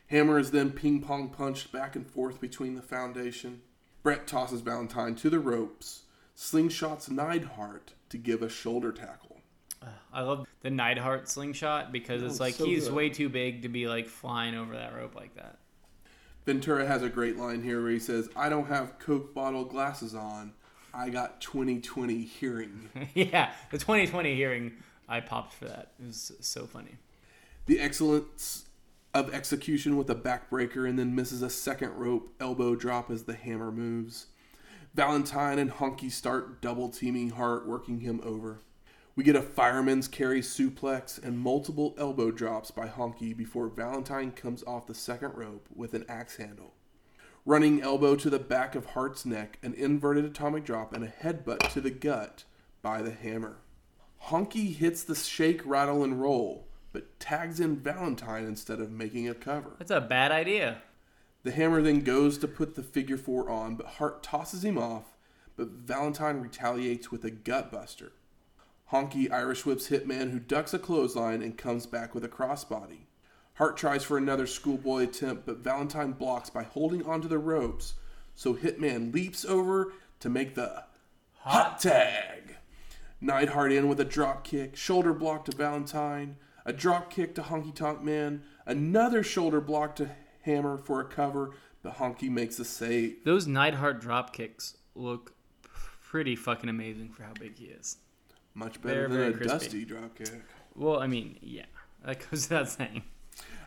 S1: Hammer is then ping pong punched back and forth between the foundation. Bret tosses Valentine to the ropes, slingshots Neidhart to give a shoulder tackle.
S3: I love the Neidhart slingshot because oh, it's
S1: Oh,
S3: like
S1: so
S3: he's
S1: good.
S3: way too big to be like flying over that rope like that.
S1: Ventura has a great line here where he says, I don't have Coke bottle glasses on. I got 2020 hearing.
S3: yeah, the 2020 hearing, I popped for that. It was so funny.
S1: The excellence of execution with a backbreaker and then misses a second rope elbow drop as the hammer moves. Valentine and Honky start double teaming Hart, working him over. We get a fireman's carry suplex and multiple elbow drops by Honky before Valentine comes off the second rope with an axe handle. Running elbow to the back of Hart's neck, an inverted atomic drop, and a headbutt to the gut by the hammer. Honky hits the shake, rattle, and roll, but tags in Valentine instead of making a cover.
S3: That's a bad idea.
S1: The hammer then goes to put the figure four on, but Hart tosses him off, but Valentine retaliates with a gutbuster. Honky Irish whips Hitman, who ducks a clothesline and comes back with a crossbody. Hart tries for another schoolboy attempt, but Valentine blocks by holding onto the ropes, so Hitman leaps over to make the hot tag. Neidhart in with a drop kick, shoulder block to Valentine, a drop kick to Honky Tonk Man, another shoulder block to Hammer for a cover, but Honky makes a save.
S3: Those Neidhart drop kicks look pretty fucking amazing for how big he is.
S1: Much better
S3: Very,
S1: than
S3: very
S1: a
S3: crispy.
S1: dusty dropkick.
S3: Well, I mean, yeah, that goes without saying.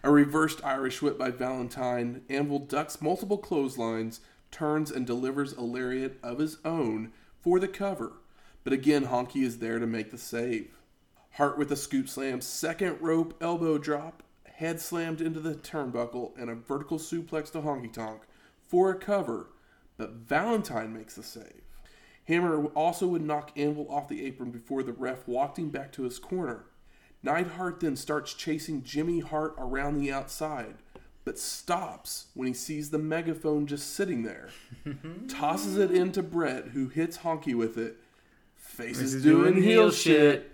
S1: A reversed Irish whip by Valentine. Anvil ducks multiple clotheslines, turns and delivers a lariat of his own for the cover. But again, Honky is there to make the save. Hart with a scoop slam, second rope elbow drop, head slammed into the turnbuckle, and a vertical suplex to Honky Tonk for a cover. But Valentine makes the save. Hammer also would knock Anvil off the apron before the ref walked him back to his corner. Neidhart then starts chasing Jimmy Hart around the outside, but stops when he sees the megaphone just sitting there. Tosses it into Bret, who hits Honky with it. Faces doing,
S3: doing
S1: heel shit.
S3: shit.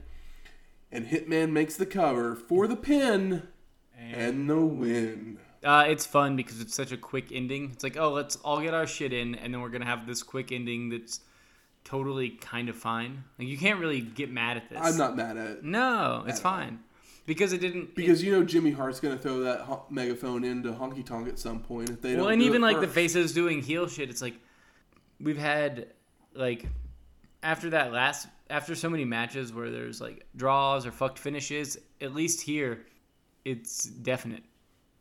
S1: And Hitman makes the cover for the pin and the win.
S3: Uh, it's fun because it's such a quick ending. It's like, oh, let's all get our shit in, and then we're gonna have this quick ending that's totally kind of fine. Like you can't really get mad at this.
S1: I'm not mad at it.
S3: No, it's fine because it didn't.
S1: Because you know Jimmy Hart's going to throw that ho- megaphone into Honky Tonk at some point if they
S3: well, and even
S1: it
S3: like the faces doing heel shit. It's like we've had like after that last after so many matches where there's like draws or fucked finishes. At least here, it's definite,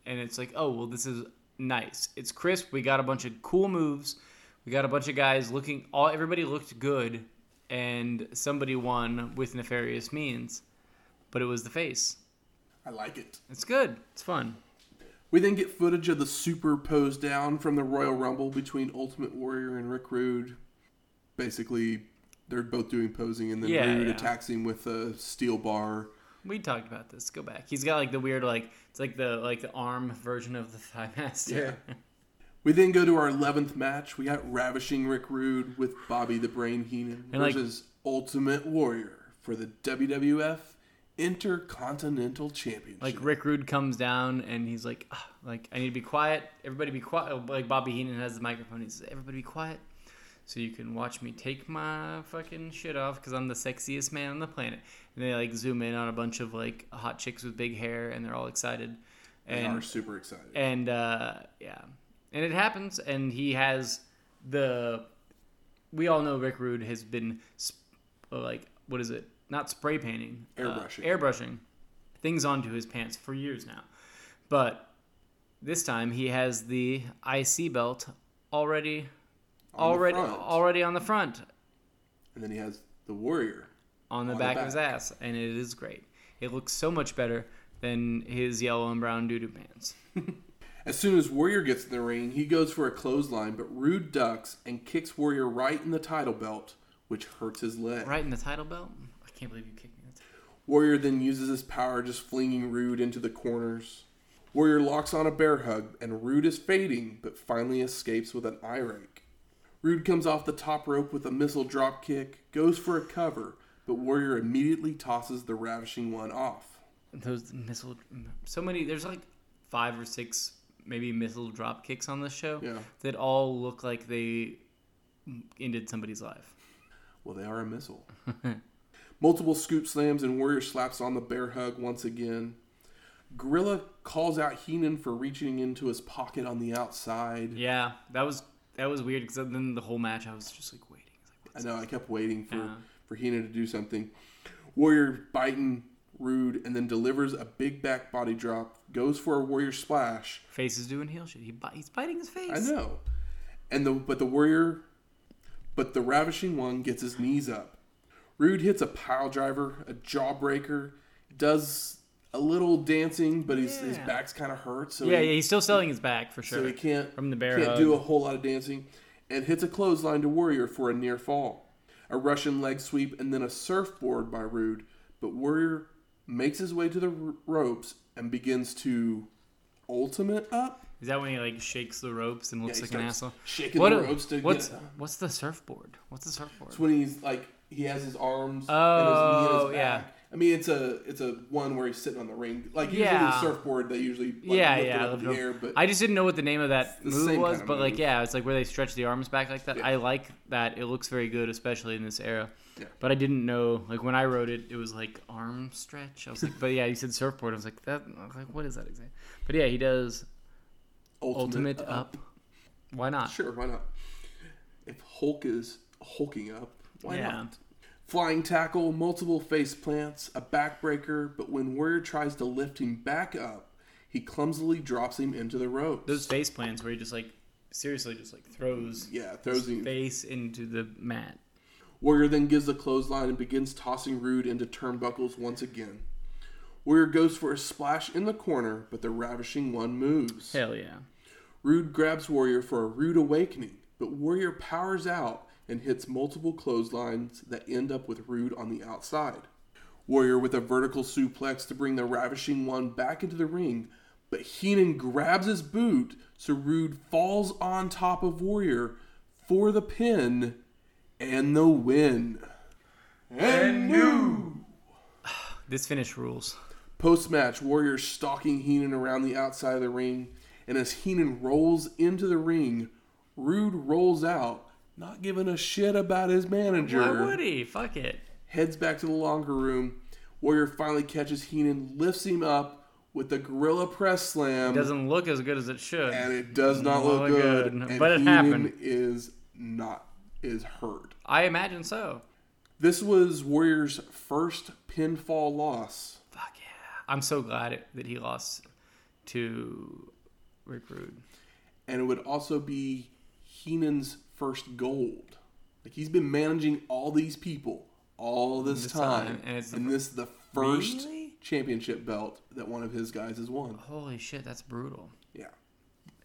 S3: and it's like, oh well, this is nice. It's crisp. We got a bunch of cool moves. We got a bunch of guys looking. All everybody looked good, and somebody won with nefarious means, but it was the face.
S1: I like it.
S3: It's good. It's fun.
S1: We then get footage of the super posedown from the Royal Rumble between Ultimate Warrior and Rick Rude. Basically, they're both doing posing, and then
S3: Yeah,
S1: Rude
S3: yeah.
S1: attacks him with a steel bar.
S3: We talked about this. Go back. He's got like the weird like it's like the like the arm version of the thigh master.
S1: We then go to our 11th match. We got Ravishing Rick Rude with Bobby the Brain Heenan
S3: And, like-
S1: versus Ultimate Warrior for the WWF Intercontinental Championship.
S3: Like Rick Rude comes down and he's like, "Ah, like I need to be quiet. Everybody be quiet. Like Bobby Heenan has the microphone. He says, "Everybody be quiet, so you can watch me take my fucking shit off because I'm the sexiest man on the planet." And they like zoom in on a bunch of like hot chicks with big hair, and they're all excited.
S1: they
S3: And
S1: are super excited.
S3: and uh, yeah, and it happens, and he has the. We all know Rick Rude has been sp- uh, like what is it? Not spray painting, uh,
S1: Airbrushing.
S3: airbrushing things onto his pants for years now, but this time he has the IC belt already,
S1: On
S3: already, already on the front,
S1: and then he has the Warrior.
S3: on the
S1: On the
S3: back of his ass, and it is great. It looks so much better than his yellow and brown doo doo pants.
S1: As soon as Warrior gets in the ring, he goes for a clothesline, but Rude ducks and kicks Warrior right in the title belt, which hurts his leg.
S3: Right in the title belt. I can't believe you kicked me.
S1: Warrior then uses his power, just flinging Rude into the corners. Warrior locks on a bear hug, and Rude is fading, but finally escapes with an eye rake. Rude comes off the top rope with a missile drop kick, goes for a cover, but Warrior immediately tosses the ravishing one off.
S3: those missile so many there's like five or six maybe missile drop kicks on this show
S1: Yeah.
S3: that all look like they ended somebody's life
S1: Well, they are a missile. Multiple scoop slams and Warrior slaps on the bear hug once again. Gorilla calls out Heenan for reaching into his pocket on the outside.
S3: yeah that was that was weird because then the whole match i was just like waiting It's like,
S1: I know. I kept waiting for
S3: Yeah.
S1: for Heenan to do something. Warrior biting Rude and then delivers a big back body drop. Goes for a Warrior splash.
S3: face is doing heel shit he, he's biting his face
S1: I know. And the but the Warrior, but the Ravishing One gets his knees up. Rude hits a pile driver, a jawbreaker, does a little dancing, but he's, his
S3: Yeah.
S1: back's kind of hurt, so
S3: Yeah,
S1: he,
S3: yeah, he's still selling his back for sure.
S1: so he can't
S3: From the bear
S1: can't
S3: hug.
S1: do a whole lot of dancing, and hits a clothesline to Warrior for a near fall, a Russian leg sweep, and then a surfboard by Rude. But Warrior makes his way to the r- ropes and begins to ultimate up.
S3: Is that when he like shakes the ropes and looks
S1: he
S3: like an asshole?
S1: shaking
S3: What
S1: the ropes to
S3: what's
S1: get.
S3: what's the surfboard? What's the surfboard?
S1: It's when he's like he has his arms
S3: Oh,
S1: and his knee his
S3: oh,
S1: yeah. I mean, it's a it's a one where he's sitting on the ring. Like usually
S3: Yeah.
S1: the surfboard, they usually like,
S3: yeah, yeah.
S1: it up in the air. But
S3: I just didn't know what the name of that move was,
S1: kind of
S3: but like yeah, it's like where they stretch the arms back like that.
S1: Yeah.
S3: I like that. It looks very good, especially in this era.
S1: Yeah.
S3: But I didn't know like when I wrote it, it was like arm stretch. I was like, but yeah, you said surfboard. I was like that. I was like, what is that exactly? But yeah, he does ultimate, up. Why not?
S1: Sure, why not? If Hulk is hulking up, why
S3: Yeah.
S1: not? Flying tackle, multiple face plants, a backbreaker, but when Warrior tries to lift him back up, he clumsily drops him into the ropes.
S3: Those face plants where he just like seriously just like throws
S1: yeah, throws him.
S3: face into the mat.
S1: Warrior then gives the clothesline and begins tossing Rude into turnbuckles once again. Warrior goes for a splash in the corner, but the Ravishing One moves.
S3: Hell yeah.
S1: Rude grabs Warrior for a rude awakening, but Warrior powers out and hits multiple clotheslines that end up with Rude on the outside. Warrior with a vertical suplex to bring the Ravishing One back into the ring, but Heenan grabs his boot so Rude falls on top of Warrior for the pin and the win. And new.
S3: This finish rules.
S1: Post match, Warrior stalking Heenan around the outside of the ring, and as Heenan rolls into the ring, Rude rolls out, not giving a shit about his manager.
S3: Why would he? Fuck it.
S1: Heads back to the locker room. Warrior finally catches Heenan, lifts him up with the Gorilla Press Slam, It
S3: Doesn't look as good as it should.
S1: and it does not
S3: Not
S1: look
S3: look
S1: good.
S3: good,
S1: And
S3: but it
S1: Heenan
S3: happened.
S1: is not is hurt.
S3: I imagine so.
S1: This was Warrior's first pinfall loss.
S3: Fuck yeah. I'm so glad it, that he lost to Rick Rude.
S1: and it would also be Heenan's first gold. Like he's been managing all these people all this,
S3: This
S1: time,
S3: time, and it's
S1: and this is the first
S3: Really?
S1: championship belt that one of his guys has won.
S3: Holy shit, that's brutal.
S1: Yeah,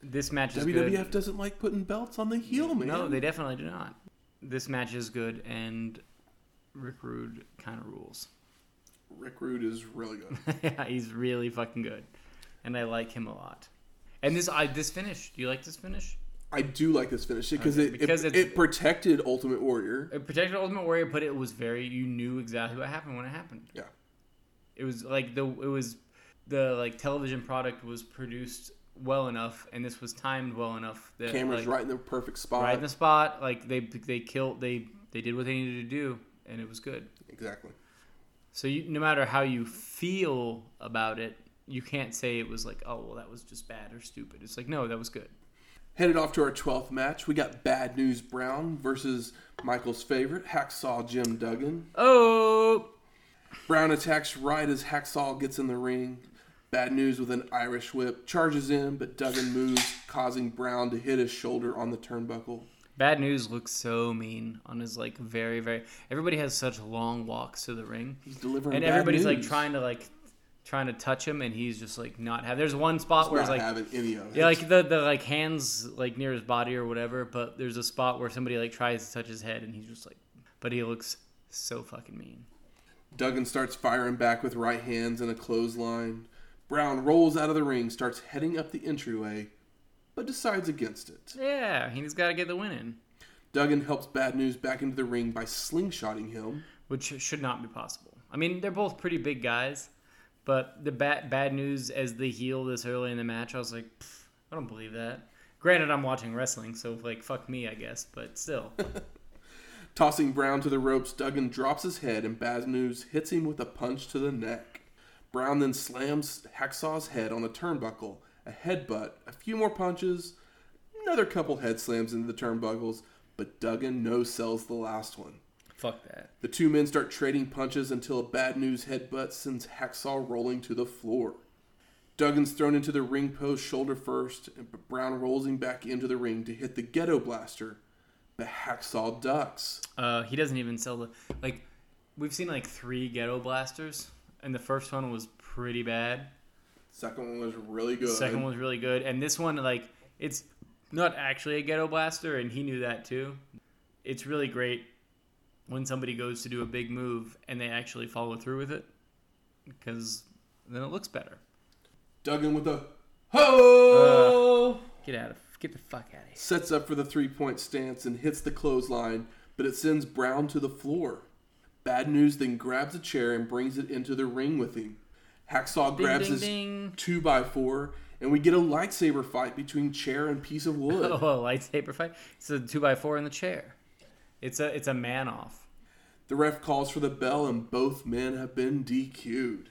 S3: This match is
S1: WWF
S3: good.
S1: doesn't like putting belts on the heel, man.
S3: No, they definitely do not. This match is good, and Rick Rude kind of rules.
S1: Rick Rude is really good.
S3: yeah, he's really fucking good, and I like him a lot. And this, I this finish. Do you like this finish?
S1: I do like this finish because
S3: Okay,
S1: it
S3: because
S1: it, it protected Ultimate Warrior.
S3: It protected Ultimate Warrior, but it was very. You knew exactly what happened when it happened.
S1: Yeah,
S3: It was like the it was the like television product was produced well enough, and this was timed well enough that
S1: camera's
S3: like,
S1: right in the perfect spot.
S3: right in the spot. Like they they killed they they did what they needed to do, and it was good.
S1: exactly.
S3: So you, no matter how you feel about it, you can't say it was like, oh well, that was just bad or stupid. It's like no, that was good.
S1: Headed off to our 12th match, we got Bad News Brown versus Michael's favorite, Hacksaw Jim Duggan.
S3: Oh,
S1: Brown attacks right as Hacksaw gets in the ring. Bad News with an Irish whip charges in, but Duggan moves, causing Brown to hit his shoulder on the turnbuckle.
S3: bad news looks so mean on his like very very. Everybody has such long walks to the ring.
S1: He's delivering
S3: and everybody's like trying to like trying to touch him and he's just like not have there's one spot where
S1: not
S3: it's like
S1: having any of it.
S3: yeah like the, the like hands like near his body or whatever but there's a spot where somebody like tries to touch his head and he's just like but he looks so fucking mean
S1: Duggan starts firing back with right hands and a clothesline. Brown rolls out of the ring, starts heading up the entryway, but decides against it.
S3: yeah he's got to get the win in
S1: Duggan helps Bad News back into the ring by slingshotting him.
S3: which should not be possible i mean they're both pretty big guys but the bad bad news as the heel this early in the match i was like i don't believe that granted i'm watching wrestling so like fuck me i guess but still
S1: Tossing Brown to the ropes, Duggan drops his head and Bad News hits him with a punch to the neck. Brown then slams Hacksaw's head on the turnbuckle, a headbutt, a few more punches, another couple head slams into the turnbuckles, but Duggan no sells the last one.
S3: fuck that
S1: The two men start trading punches until a bad news headbutt sends Hacksaw rolling to the floor. Duggan's thrown into the ring post shoulder first, but Brown rolls him back into the ring to hit the ghetto blaster. But Hacksaw ducks.
S3: Uh, he doesn't even sell the like. We've seen like three ghetto blasters, and the first one was pretty bad.
S1: Second one was really good.
S3: Second one was really good, and this one like it's not actually a ghetto blaster, and he knew that too. It's really great when somebody goes to do a big move and they actually follow through with it, because then it looks better.
S1: Duggan with a ho
S3: Get out of get the fuck out of here.
S1: sets up for the three point stance and hits the clothesline, but it sends Brown to the floor. Bad News then grabs a chair and brings it into the ring with him. Hacksaw
S3: Ding,
S1: grabs
S3: ding,
S1: his
S3: ding.
S1: two by four, and we get a lightsaber fight between chair and piece of wood.
S3: Oh, a lightsaber fight. It's a two by four in the chair. It's a it's a man off.
S1: The ref calls for the bell, and both men have been DQ'd.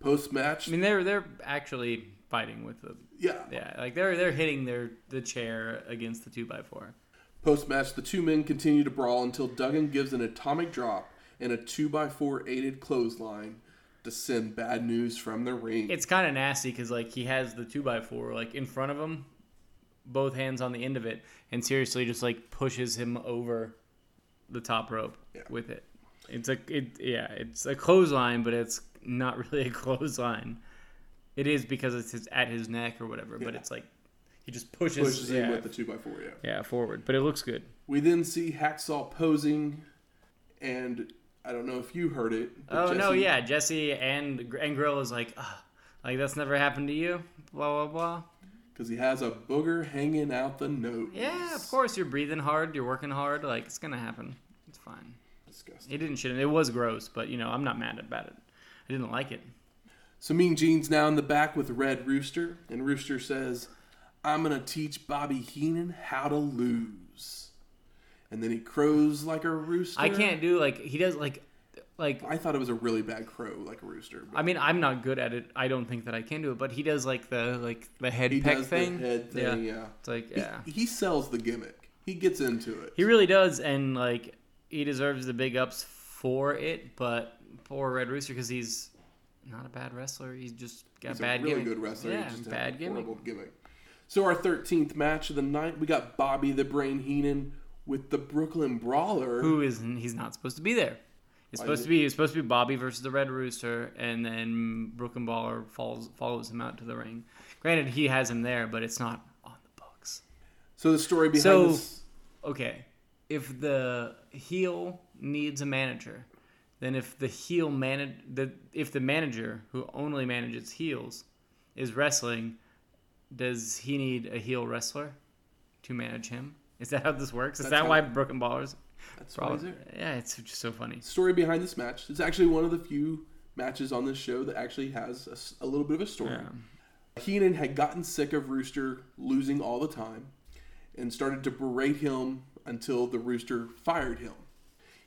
S1: Post match,
S3: I mean, they're they're actually fighting with the
S1: yeah.
S3: yeah, like they're they're hitting their the chair against the two by four.
S1: Post match, the two men continue to brawl until Duggan gives an atomic drop and a two by four aided clothesline to send bad news from the ring.
S3: It's kind of nasty because like he has the two by four like in front of him, both hands on the end of it, and seriously just like pushes him over the top rope
S1: Yeah.
S3: with it. It's a it yeah, it's a clothesline, but it's not really a clothesline. It is because it's his, at his neck or whatever, but it's like he just pushes,
S1: pushes
S3: yeah,
S1: him with the two by four. Yeah.
S3: yeah forward, but it looks good.
S1: We then see Hacksaw posing, and I don't know if you heard it. but
S3: Oh no, yeah, Jesse and and Gorilla is like, "Ah, like that's never happened to you, blah blah blah.
S1: because he has a booger hanging out the nose.
S3: Yeah, of course you're breathing hard, you're working hard, like it's gonna happen. It's fine.
S1: Disgusting.
S3: It didn't shit. It was gross, but you know I'm not mad about it. I didn't like it.
S1: So Mean Gene's now in the back with Red Rooster, and Rooster says, "I'm gonna teach Bobby Heenan how to lose." And then he crows like a rooster.
S3: I can't do like he does like like
S1: I thought it was a really bad crow, like a rooster.
S3: I mean I'm not good at it. I don't think that I can do it, but he does like the like the head
S1: he
S3: peck
S1: does
S3: thing.
S1: the head thing.
S3: Yeah.
S1: Yeah,
S3: It's like yeah.
S1: He, sells the gimmick. He gets into it.
S3: He really does, and like he deserves the big ups for it. But poor Red Rooster because he's not a bad wrestler. He's just got
S1: He's
S3: bad
S1: a really
S3: gimmick.
S1: good wrestler.
S3: Yeah,
S1: just
S3: bad
S1: a
S3: gimmick.
S1: horrible gimmick. So our 13th match of the night, we got Bobby the Brain Heenan with the Brooklyn Brawler.
S3: Who is he's not supposed to be there. It's supposed to be it's supposed to be Bobby versus the Red Rooster, and then Brooklyn Brawler follows follows him out to the ring. Granted, he has him there, but it's not on the books.
S1: So the story behind
S3: So-
S1: this,
S3: Okay, if the heel needs a manager, then if the heel manage the if the manager who only manages heels is wrestling, does he need a heel wrestler to manage him? Is that how this works? Is
S1: That's
S3: that
S1: how-
S3: why Brooklyn Brawlers?
S1: that's there.
S3: Yeah, it's just so funny.
S1: story behind this match. It's actually one of the few matches on this show that actually has a s- a, little bit of a story.
S3: Yeah.
S1: Heenan had gotten sick of Rooster losing all the time and started to berate him until the Rooster fired him.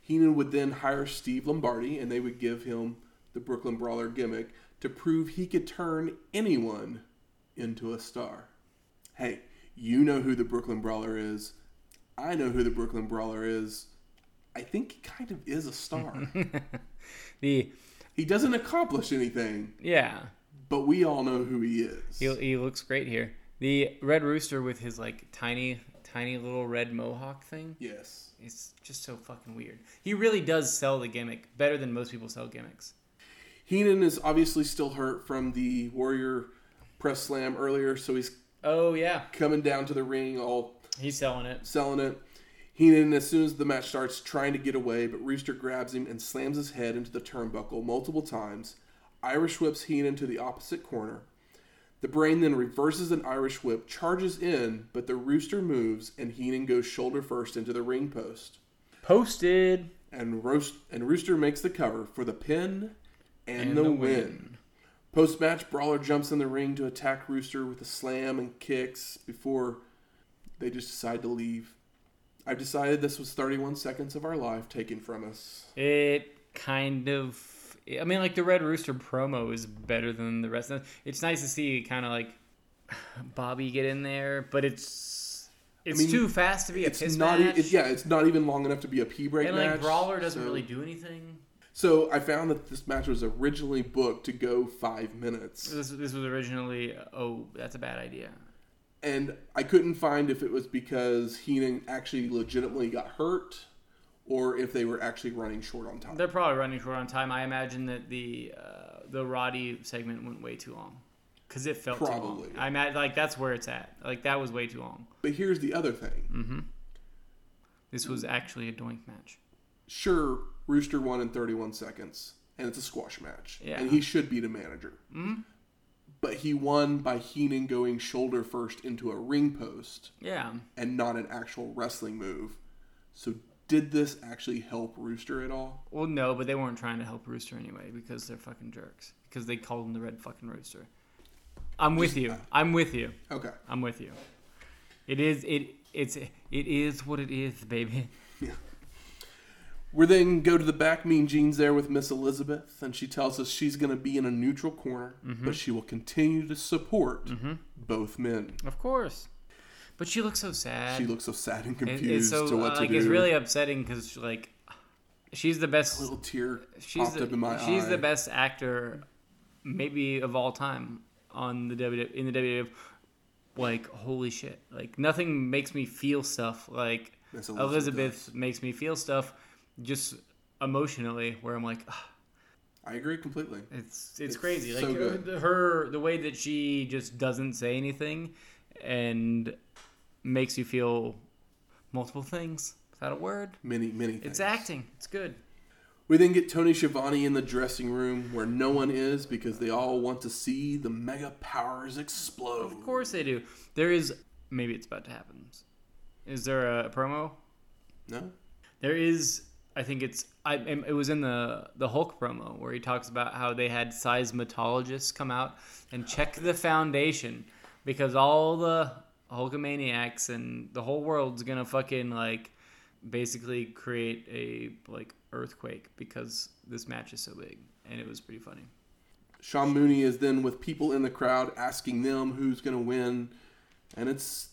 S1: Heenan would then hire Steve Lombardi and they would give him the Brooklyn Brawler gimmick to prove he could turn anyone into a star. Hey, you know who the Brooklyn Brawler is. I know who the Brooklyn Brawler is. I think he kind of is a star.
S3: The
S1: he doesn't accomplish anything,
S3: yeah,
S1: but we all know who he is.
S3: he he looks great here. The Red Rooster with his like tiny tiny little red mohawk thing.
S1: yes.
S3: It's just so fucking weird. He really does sell the gimmick better than most people sell gimmicks.
S1: Heenan is obviously still hurt from the Warrior press slam earlier, so he's
S3: Oh yeah,
S1: coming down to the ring, all
S3: he's selling it.
S1: selling it. Heenan, as soon as the match starts, trying to get away, but Rooster grabs him and slams his head into the turnbuckle multiple times. Irish whips Heenan to the opposite corner. The brain then reverses an Irish whip, charges in, but the Rooster moves, and Heenan goes shoulder first into the ring post.
S3: Posted
S1: And Roast and Rooster makes the cover for the pin and,
S3: And
S1: the,
S3: the
S1: win.
S3: win.
S1: Post match, Brawler jumps in the ring to attack Rooster with a slam and kicks before they just decide to leave. I've decided this was 31 seconds of our life taken from us.
S3: it kind of. I mean, like the Red Rooster promo is better than the rest. of It's nice to see kind of like Bobby get in there, but it's it's
S1: mean,
S3: too fast to be a
S1: It's
S3: piss
S1: not,
S3: match.
S1: it, yeah, it's not even long enough to be a pee break
S3: and
S1: match.
S3: like Brawler doesn't
S1: so-
S3: really do anything.
S1: So I found that this match was originally booked to go five minutes,
S3: This this was originally oh that's a bad idea.
S1: And I couldn't find if it was because Heenan actually legitimately got hurt, or if they were actually running short on time.
S3: They're probably running short on time. I imagine that the uh, the Roddy segment went way too long because it felt
S1: Probably.
S3: too long. I'm at like that's where it's at. Like that was way too long.
S1: But here's the other thing.
S3: Mm. This was actually a doink match.
S1: Sure, Rooster won in 31 seconds, and it's a squash match,
S3: Yeah.
S1: and he should be the manager.
S3: Mhm.
S1: But he won by Heenan going shoulder first into a ring post
S3: Yeah,
S1: and not an actual wrestling move. So did this actually help Rooster at all?
S3: well, no, but they weren't trying to help Rooster anyway because they're fucking jerks. Because they called him the Red fucking Rooster. I'm with you. Uh, I'm with you.
S1: Okay.
S3: I'm with you. It is it it's it is what it is, baby.
S1: We then go to the back, Mean Gene's there with Miss Elizabeth, and she tells us she's going to be in a neutral corner,
S3: Mm-hmm.
S1: but she will continue to support both men.
S3: Of course. But she looks so sad.
S1: She looks so sad and
S3: It-
S1: confused
S3: it's so
S1: to what
S3: uh,
S1: to
S3: like
S1: do.
S3: it's really upsetting because like she's the best.
S1: a little tear
S3: she's
S1: popped
S3: the,
S1: up in my
S3: she's
S1: eye.
S3: the best actor, maybe of all time on the W in the WWF. Like holy shit! Like nothing makes me feel stuff like
S1: Elizabeth
S3: Elizabeth makes me feel stuff, just emotionally. Where I'm like, "Ah,
S1: I agree completely.
S3: It's it's,
S1: It's
S3: crazy.
S1: so
S3: Like
S1: good.
S3: uh, her the way that she just doesn't say anything and makes you feel multiple things without a word.
S1: Many, many things.
S3: It's acting. It's good.
S1: We then get Tony Schiavone in the dressing room where no one is because they all want to see the mega powers explode.
S3: Of course they do. There is maybe it's about to happen. Is there a promo?
S1: No?
S3: There is. I think it's. I. It was in the the Hulk promo where he talks about how they had seismologists come out and check the foundation because all the Hulkamaniacs and the whole world's gonna fucking like basically create a like earthquake because this match is so big and it was pretty funny.
S1: Sean Mooney is then with people in the crowd asking them who's to win, and it's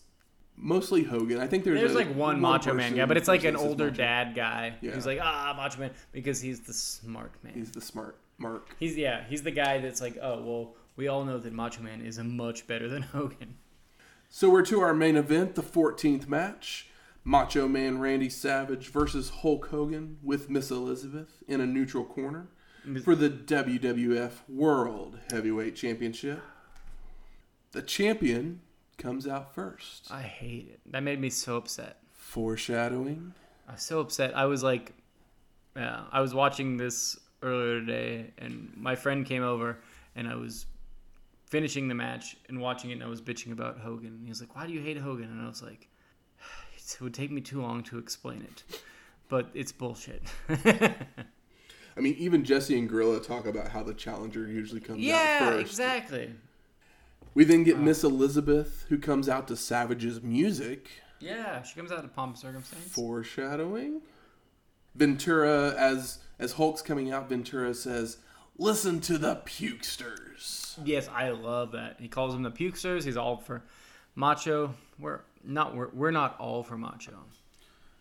S1: mostly Hogan. I think there's
S3: There's
S1: a-
S3: like one Macho Man guy, but it's like an
S1: person that says
S3: older
S1: Macho.
S3: dad guy
S1: Yeah.
S3: who's like ah Macho Man because he's the smart man.
S1: He's the smart Mark.
S3: He's yeah, he's the guy that's like, oh well, we all know that Macho Man is a much better than Hogan.
S1: So we're to our main event, the 14th match. Macho Man Randy Savage versus Hulk Hogan with Miss Elizabeth in a neutral corner for the WWF World Heavyweight Championship. The champion comes out first.
S3: I hate it. That made me so upset.
S1: Foreshadowing.
S3: I was so upset. I was like, yeah, I was watching this earlier today, and my friend came over, and I was finishing the match and watching it, and I was bitching about Hogan. And he was like, "Why do you hate Hogan?" And I was like, "It would take me too long to explain it, but it's bullshit."
S1: I mean, even Jesse and Gorilla talk about how the challenger usually comes out first.
S3: yeah, exactly.
S1: We then get Miss Elizabeth, who comes out to Savage's music.
S3: Yeah, she comes out of pomp and circumstance.
S1: Foreshadowing. Ventura, as as Hulk's coming out, Ventura says, "Listen to the pukesters."
S3: Yes, I love that. He calls them the pukesters. He's all for macho. We're not. We're, we're not all for macho,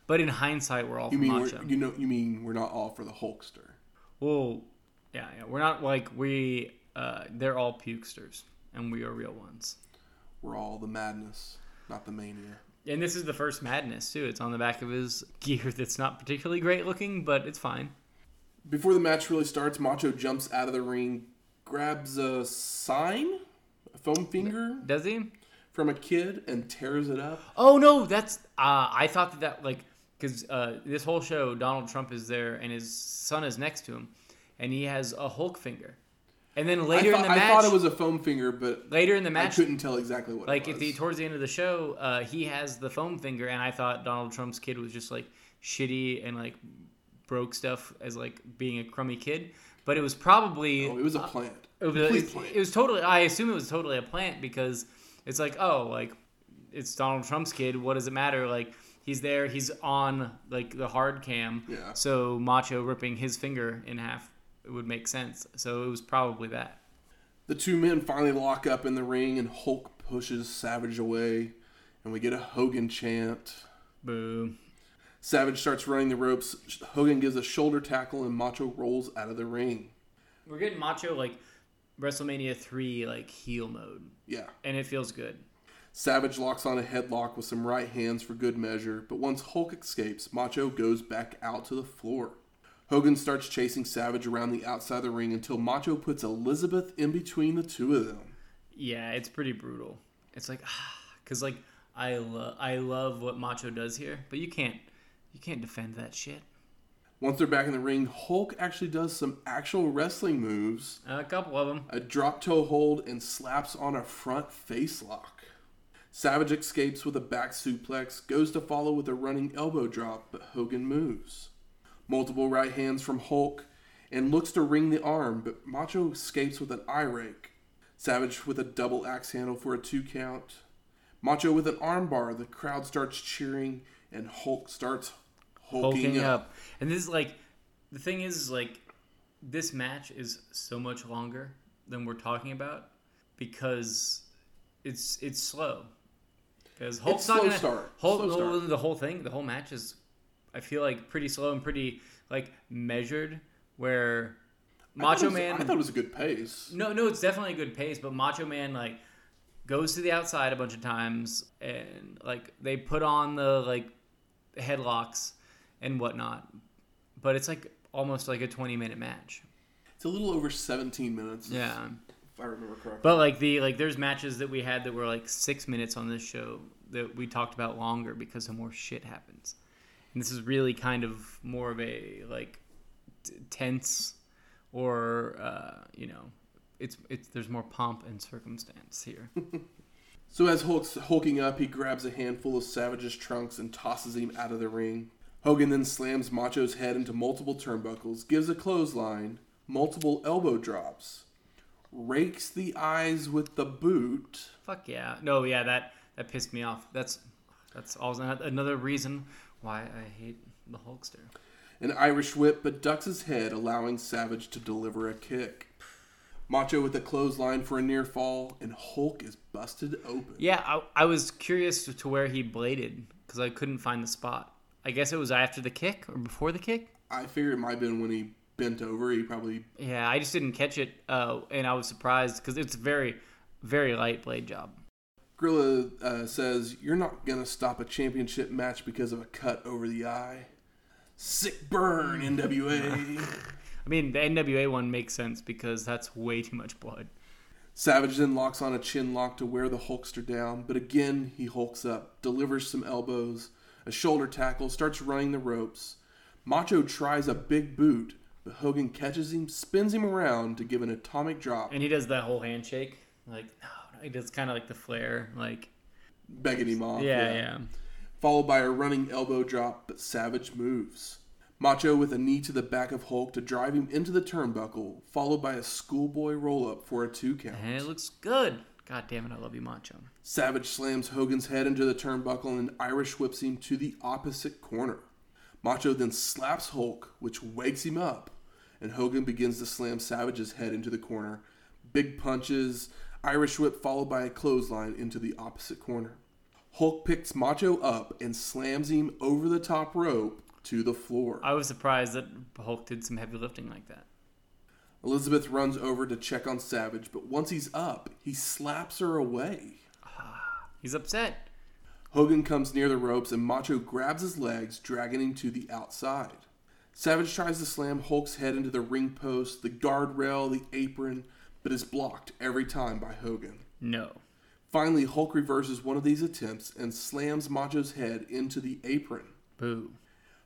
S3: but in hindsight, we're all
S1: You
S3: for
S1: mean
S3: macho.
S1: you know you mean we're not all for the Hulkster?
S3: well, yeah, yeah. We're not like we. Uh, they're all pukesters, and we are real ones.
S1: We're all the madness, not the mania.
S3: And this is the first madness too. It's on the back of his gear. That's not particularly great looking, but it's fine.
S1: Before the match really starts, Macho jumps out of the ring, grabs a sign, a foam finger
S3: Does he?
S1: from a kid, and tears it up.
S3: Oh no, that's. Uh, I thought that that like because uh, this whole show, Donald Trump is there and his son is next to him, and he has a Hulk finger. And then later
S1: thought,
S3: in the match,
S1: I thought it was a foam finger, but
S3: later in the match, I
S1: couldn't tell exactly what
S3: like
S1: it
S3: at the towards the end of the show, uh, he has the foam finger, and I thought Donald Trump's kid was just like shitty and like broke stuff as like being a crummy kid, but it was probably
S1: oh, it was a plant.
S3: it was, it,
S1: plant.
S3: it was totally. I assume it was totally a plant because it's like, oh, like it's Donald Trump's kid. What does it matter? Like he's there. He's on like the hard cam.
S1: Yeah.
S3: So Macho ripping his finger in half it would make sense. So it was probably that.
S1: The two men finally lock up in the ring, and Hulk pushes Savage away, and we get a Hogan chant.
S3: Boo.
S1: Savage starts running the ropes. Hogan gives a shoulder tackle, and Macho rolls out of the ring.
S3: We're getting Macho like WrestleMania three like heel mode,
S1: Yeah.
S3: and it feels good.
S1: Savage locks on a headlock with some right hands for good measure, but once Hulk escapes, Macho goes back out to the floor. Hogan starts chasing Savage around the outside of the ring until Macho puts Elizabeth in between the two of them.
S3: Yeah, it's pretty brutal. It's like, because like I love I love what Macho does here, but you can't you can't defend that shit.
S1: Once they're back in the ring, Hulk actually does some actual wrestling moves,
S3: A couple of them.
S1: a drop toe hold, and slaps on a front face lock. Savage escapes with a back suplex, goes to follow with a running elbow drop, but Hogan moves. Multiple right hands from Hulk, and looks to wring the arm, but Macho escapes with an eye rake. Savage with a double axe handle for a two count. Macho with an armbar, the crowd starts cheering, and Hulk starts hulking,
S3: hulking
S1: up.
S3: up. And this is like the thing is, is like this match is so much longer than we're talking about because it's it's slow. Because Hulk's
S1: slow
S3: not gonna
S1: start.
S3: Hulk,
S1: Slow start.
S3: no, the whole thing, the whole match is, I feel like pretty slow and pretty like measured. Where
S1: I
S3: Macho
S1: was-
S3: Man,
S1: I thought it was a good pace.
S3: no, no, it's definitely a good pace, but Macho Man like goes to the outside a bunch of times and like they put on the like headlocks and whatnot, but it's like almost like a twenty minute match.
S1: It's a little over 17 minutes.
S3: Yeah,
S1: If I remember correctly.
S3: but like the like there's matches that we had that were like six minutes on this show that we talked about longer because some more shit happens, and this is really kind of more of a like t- tense or uh, you know. It's, it's there's more pomp and circumstance here.
S1: So as Hulk's hulking up, he grabs a handful of Savage's trunks and tosses him out of the ring. Hogan then slams Macho's head into multiple turnbuckles, gives a clothesline, multiple elbow drops, rakes the eyes with the boot,
S3: Fuck yeah. No, yeah, that that pissed me off. That's that's also another reason why I hate the Hulkster.
S1: an Irish whip, but ducks his head, allowing Savage to deliver a kick. Macho with a clothesline for a near fall, and Hulk is busted open.
S3: Yeah, I, I was curious to where he bladed because I couldn't find the spot. I guess it was after the kick or before the kick.
S1: I figure it might have been when he bent over. He probably
S3: Yeah, I just didn't catch it, uh, and I was surprised because it's a very, very light blade job.
S1: Gorilla uh, says, You're not going to stop a championship match because of a cut over the eye. Sick burn, NWA.
S3: I mean, the NWA one makes sense because that's way too much blood.
S1: Savage then locks on a chin lock to wear the Hulkster down, but again he hulks up, delivers some elbows, a shoulder tackle, starts running the ropes. Macho tries a big boot, but Hogan catches him, spins him around to give an atomic drop,
S3: And he does that whole handshake, like no, he does kind of like the Flair, like
S1: begging him off.
S3: yeah, yeah.
S1: followed by a running elbow drop, but Savage moves. Macho with a knee to the back of Hulk to drive him into the turnbuckle, followed by a schoolboy roll up for a two count.
S3: And it looks good. God damn it, I love you, Macho.
S1: Savage slams Hogan's head into the turnbuckle and Irish whips him to the opposite corner. Macho then slaps Hulk, which wakes him up, and Hogan begins to slam Savage's head into the corner. Big punches, Irish whip followed by a clothesline into the opposite corner. Hulk picks Macho up and slams him over the top rope to the floor.
S3: I was surprised that Hulk did some heavy lifting like that.
S1: Elizabeth runs over to check on Savage, but once he's up, he slaps her away.
S3: He's upset.
S1: Hogan comes near the ropes and Macho grabs his legs, dragging him to the outside. Savage tries to slam Hulk's head into the ring post, the guardrail, the apron, but is blocked every time by Hogan.
S3: No.
S1: Finally, Hulk reverses one of these attempts and slams Macho's head into the apron.
S3: Boo.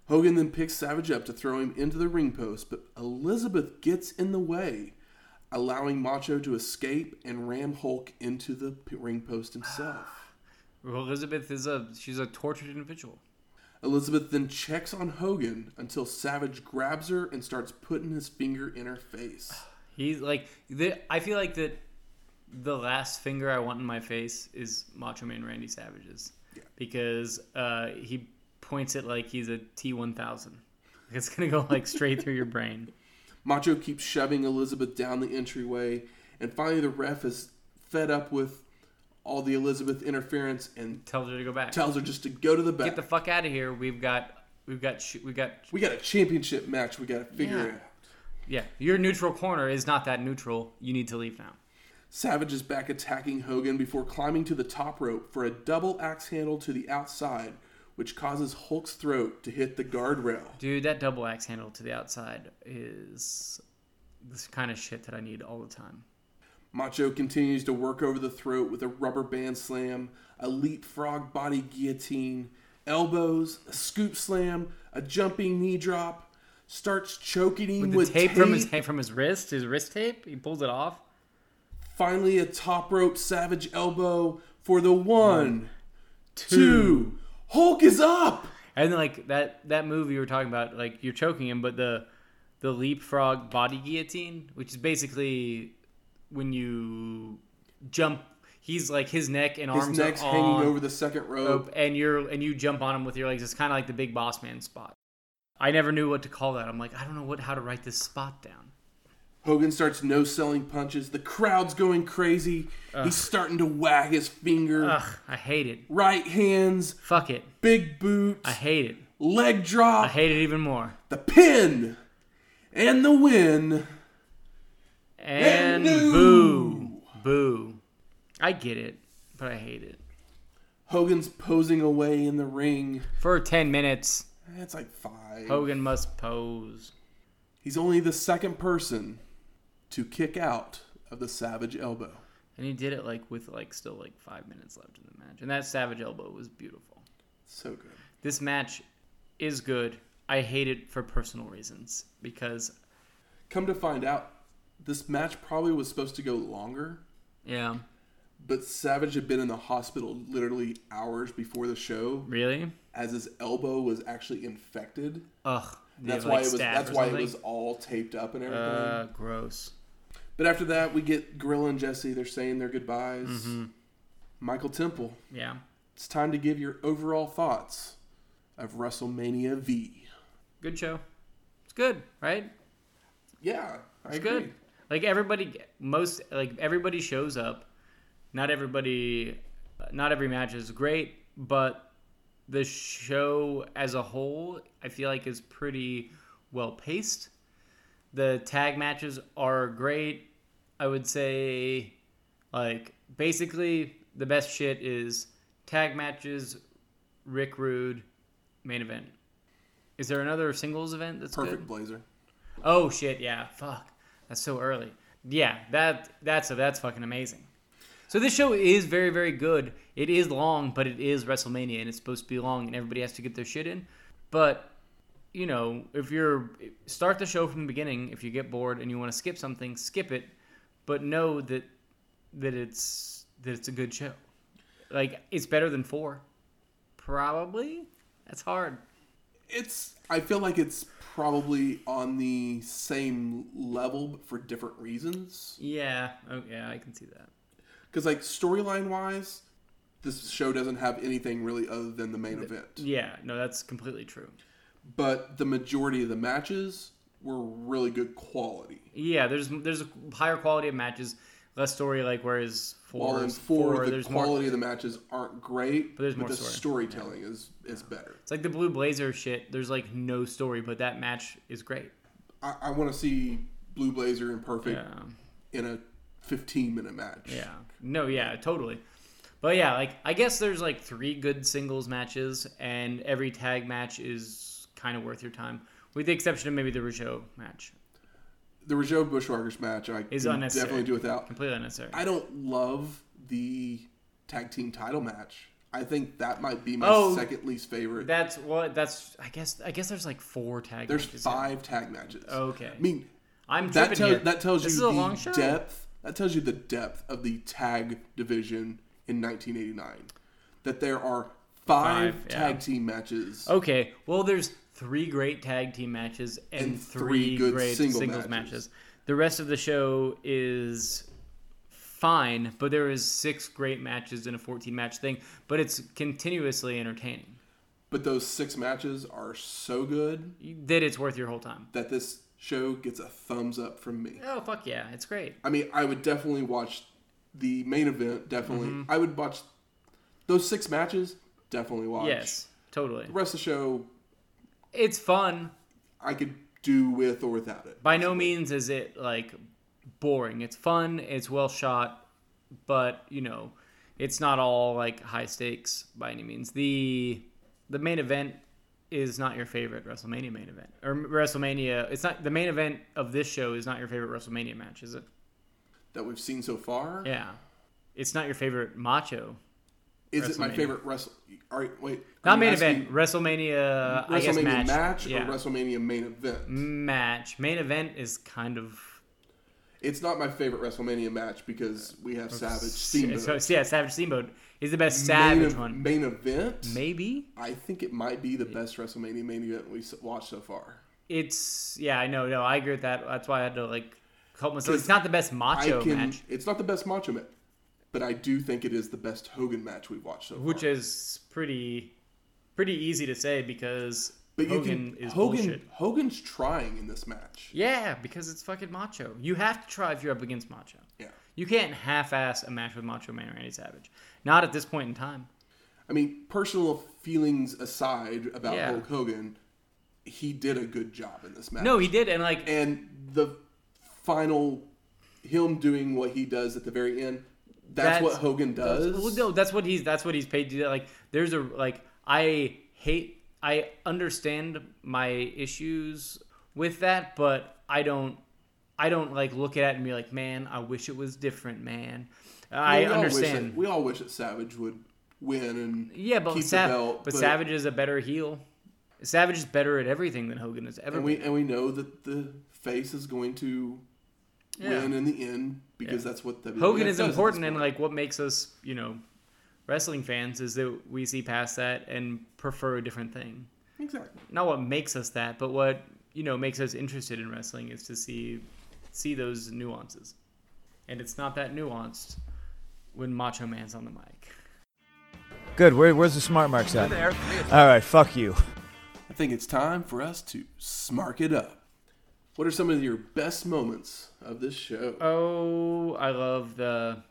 S1: Hogan then picks Savage up to throw him into the ring post, but Elizabeth gets in the way, allowing Macho to escape and ram Hulk into the ring post himself.
S3: Well, Elizabeth is a she's a tortured individual.
S1: Elizabeth then checks on Hogan until Savage grabs her and starts putting his finger in her face.
S3: He's like the, I feel like that the last finger I want in my face is Macho Man Randy Savage's
S1: Yeah.
S3: because uh, he points it like he's a T one thousand. It's gonna go like straight through your brain.
S1: Macho keeps shoving Elizabeth down the entryway, and finally the ref is fed up with all the Elizabeth interference and
S3: Tells her to go back.
S1: tells her just to go to the back.
S3: Get the fuck out of here. We've got we've got sh- we got
S1: we got a championship match. We got to figure
S3: Yeah.
S1: it out.
S3: Yeah. Your neutral corner is not that neutral. You need to leave now.
S1: Savage is back attacking Hogan before climbing to the top rope for a double axe handle to the outside, which causes Hulk's throat to hit the guardrail.
S3: Dude, that double axe handle to the outside is this kind of shit that I need all the time.
S1: Macho continues to work over the throat with a rubber band slam, a leapfrog body guillotine, elbows, a scoop slam, a jumping knee drop, starts choking him
S3: With
S1: with,
S3: tape, from his from his wrist, his wrist tape, he pulls it off.
S1: Finally, a top rope savage elbow for the one, two. Hulk is up.
S3: And then like that that move you were talking about, like you're choking him, but the the leapfrog body guillotine, which is basically when you jump, he's like his neck and
S1: His
S3: arms
S1: neck's
S3: are
S1: hanging over the second rope.
S3: rope, and you're and you jump on him with your legs. It's kind of like the big boss man spot. I never knew what to call that. I'm like, I don't know what how to write this spot down.
S1: Hogan starts no selling punches. The crowd's going crazy. He's starting to wag his finger.
S3: Ugh, I hate it.
S1: Right hands,
S3: Fuck it.
S1: big boot,
S3: I hate it.
S1: leg drop,
S3: I hate it even more.
S1: the pin, and the win.
S3: And
S1: no.
S3: boo, boo. I get it, but I hate it.
S1: Hogan's posing away in the ring.
S3: For ten minutes,
S1: That's like five.
S3: Hogan must pose.
S1: He's only the second person to kick out of the Savage Elbow.
S3: And he did it like with like still like five minutes left in the match. And that Savage Elbow was beautiful.
S1: So good.
S3: This match is good. I hate it for personal reasons because
S1: Come to find out, this match probably was supposed to go longer,
S3: yeah,
S1: but Savage had been in the hospital literally hours before the show,
S3: really,
S1: as his elbow was actually infected.
S3: ugh.
S1: That's why
S3: like,
S1: it was. That's why it was all taped up and everything.
S3: Uh, gross.
S1: but after that, we get Gorilla and Jesse. They're saying their goodbyes.
S3: Mm-hmm.
S1: Michael Temple.
S3: Yeah.
S1: It's time to give your overall thoughts of WrestleMania V.
S3: Good show. It's good, right?
S1: Yeah, I
S3: It's
S1: agree.
S3: good. Like everybody, most like everybody shows up. Not everybody, not every match is great, but the show as a whole, I feel like is pretty well paced. The tag matches are great. I would say, like basically the best shit is tag matches, Rick Rude, main event. Is there another singles event that's good?
S1: Perfect Blazer.
S3: Oh shit, yeah. Fuck. That's so early. Yeah, that that's that's fucking amazing. So this show is very very good. It is long, but it is WrestleMania and it's supposed to be long and everybody has to get their shit in. But you know, if you're start the show from the beginning, if you get bored and you want to skip something, skip it, but know that that it's that it's a good show. Like it's better than 4. Probably. That's hard.
S1: It's. I feel like it's probably on the same level but for different reasons.
S3: Yeah. Oh, yeah, I can see that.
S1: Because like storyline wise, this show doesn't have anything really other than the main event.
S3: Yeah, no, that's completely true.
S1: But the majority of the matches were really good quality.
S3: Yeah, there's there's a higher quality of matches, less story. Like whereas
S1: While
S3: four,
S1: in four, the
S3: there's
S1: quality
S3: more.
S1: of the matches aren't great,
S3: But there's more
S1: the
S3: story.
S1: storytelling is is better.
S3: It's like the Blue Blazer shit. There's like no story, but that match is great.
S1: I, I want to see Blue Blazer and Perfect
S3: Yeah,
S1: in a 15 minute match.
S3: yeah, no, yeah, totally. But yeah, like I guess there's like three good singles matches, and every tag match is kind of worth your time, with the exception of maybe the Rougeau match.
S1: The Rougeau Bushwhackers match, I
S3: Is unnecessary.
S1: definitely do without.
S3: Completely unnecessary.
S1: I don't love the tag team title match. I think that might be my
S3: Oh,
S1: second least favorite.
S3: That's what. That's I guess. I guess there's like four tag.
S1: There's
S3: matches here.
S1: five tag matches.
S3: Okay.
S1: I mean,
S3: I'm
S1: that that tells
S3: this
S1: you the depth. That tells you the depth of the tag division in 1989. That there are five,
S3: Five, yeah.
S1: tag team matches.
S3: Okay, well, there's three great tag team matches and,
S1: And
S3: three,
S1: three good
S3: great
S1: single
S3: singles
S1: matches.
S3: matches. The rest of the show is fine, but there is six great matches in a 14 match thing, but it's continuously entertaining.
S1: But those six matches are so good
S3: That it's worth your whole time.
S1: that this show gets a thumbs up from me.
S3: Oh fuck yeah, it's great.
S1: I mean, I would definitely watch the main event. Definitely,
S3: Mm-hmm.
S1: I would watch those six matches. Definitely watch.
S3: Yes, totally.
S1: The rest of the show,
S3: It's fun.
S1: I could do with or without it.
S3: By no means is it like boring. It's fun. It's well shot, but you know, it's not all like high stakes by any means. The the main event is not your favorite WrestleMania main event or WrestleMania. It's not the main event of this show is not your favorite WrestleMania match, is it?
S1: that we've seen so far.
S3: Yeah, it's not your favorite Macho.
S1: Is it my favorite wrestle? All right, wait.
S3: Not main event. WrestleMania. I guess
S1: WrestleMania
S3: match.
S1: match,
S3: yeah.
S1: or WrestleMania main event.
S3: match. Main event is kind of
S1: It's not my favorite WrestleMania match because we have Savage Steamboat.
S3: Yeah, Savage Steamboat is the best
S1: main,
S3: Savage
S1: ev-
S3: one.
S1: main event.
S3: Maybe
S1: I think it might be the best WrestleMania main event we've watched so far.
S3: it's yeah. I know. No, I agree with that. That's why I had to like help myself. It's not the best Macho
S1: can.
S3: match,
S1: It's not the best Macho match, but I do think it is the best Hogan match we've watched so far.
S3: which is pretty pretty easy to say because
S1: but
S3: Hogan
S1: can,
S3: is
S1: Hogan.
S3: bullshit.
S1: Hogan's trying in this match.
S3: Yeah, because it's fucking Macho. You have to try if you're up against Macho.
S1: Yeah.
S3: You can't half-ass a match with Macho Man or Randy Savage. Not at this point in time.
S1: I mean, personal feelings aside about
S3: Yeah.
S1: Hulk Hogan, he did a good job in this match.
S3: No, he did, and like
S1: and the final him doing what he does at the very end that's, what hogan does
S3: Well, no, that's what he's that's what he's paid to do. Like, there's a like I hate I understand my issues with that, but I don't I don't like look at it and be like, man, I wish it was different, man. I
S1: We all
S3: understand.
S1: that- we all wish that savage would win and
S3: yeah, but
S1: keep
S3: Sav-
S1: the belt
S3: but Savage is a better heel. Savage is better at everything than Hogan has ever
S1: and we and we know that the face is going to
S3: Yeah.
S1: win in the end because
S3: Yeah.
S1: that's what WWF
S3: Hogan is important, and like what makes us, you know, wrestling fans is that we see past that and prefer a different thing.
S1: exactly
S3: Not what makes us that, but what you know makes us interested in wrestling is to see see those nuances, and it's not that nuanced when Macho Man's on the mic.
S4: Good. Where, where's the smart marks at? All right. Fuck you.
S1: i think it's time for us to smark it up what are some of your best moments of this show
S3: Oh, I love the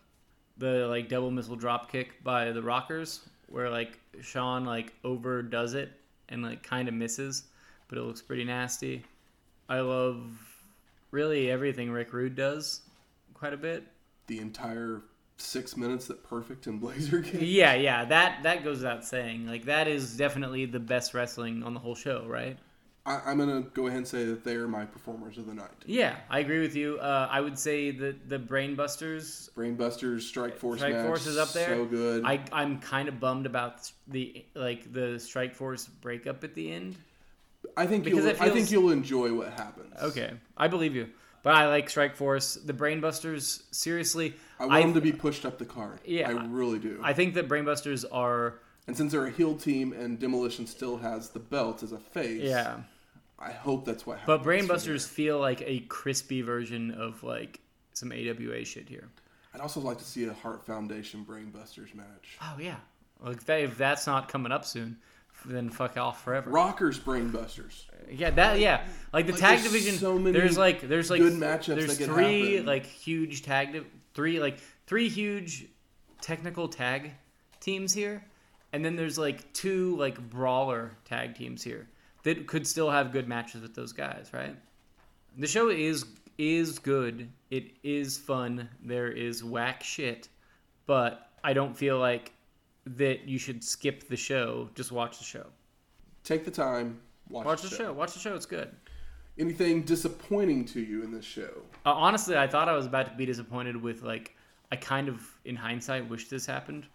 S3: the like double missile drop kick by the Rockers, where like Shawn like overdoes it and like kind of misses, but it looks pretty nasty. I love really everything Rick Rude does quite a bit.
S1: the entire six minutes that perfect and blazer get
S3: Yeah, yeah, that that goes without saying. Like that is definitely the best wrestling on the whole show, right?
S1: I, I'm gonna go ahead and say that they are my performers of the night.
S3: Yeah, I agree with you. Uh, I would say that the Brainbusters
S1: Brainbusters, Strike Force,
S3: Strike
S1: match,
S3: Force is up there.
S1: So good.
S3: I I'm kind of bummed about the like the Strike Force breakup at the end.
S1: I think
S3: because
S1: you'll.
S3: it
S1: I think you'll enjoy what happens.
S3: Okay, I believe you, but I like Strike Force. The Brainbusters, seriously,
S1: I want them to be pushed up the card.
S3: Yeah.
S1: I really do.
S3: I think that Brainbusters are
S1: and since they're a heel team and Demolition still has the belt as a face,
S3: yeah,
S1: I hope that's what
S3: but
S1: happens. from
S3: Brainbusters feel like a crispy version of like some AWA shit here.
S1: I'd also like to see a Heart Foundation Brainbusters match.
S3: Oh yeah, like if, that, if that's not coming up soon, then fuck off forever.
S1: Rockers Brainbusters.
S3: Yeah, that yeah, like the
S1: Like,
S3: tag division.
S1: so many
S3: there's like there's like
S1: good matchups
S3: There's three
S1: happen.
S3: like huge tag div- three like three huge technical tag teams here, and then there's like two like brawler tag teams here that could still have good matches with those guys, right? The show is is good. It is fun. There is whack shit, but I don't feel like that you should skip the show. Just watch the show.
S1: Take the time. Watch,
S3: Watch the show. Watch the show. It's good.
S1: Anything disappointing to you in this show?
S3: Uh, honestly, I thought I was about to be disappointed with like I kind of in hindsight wish this happened,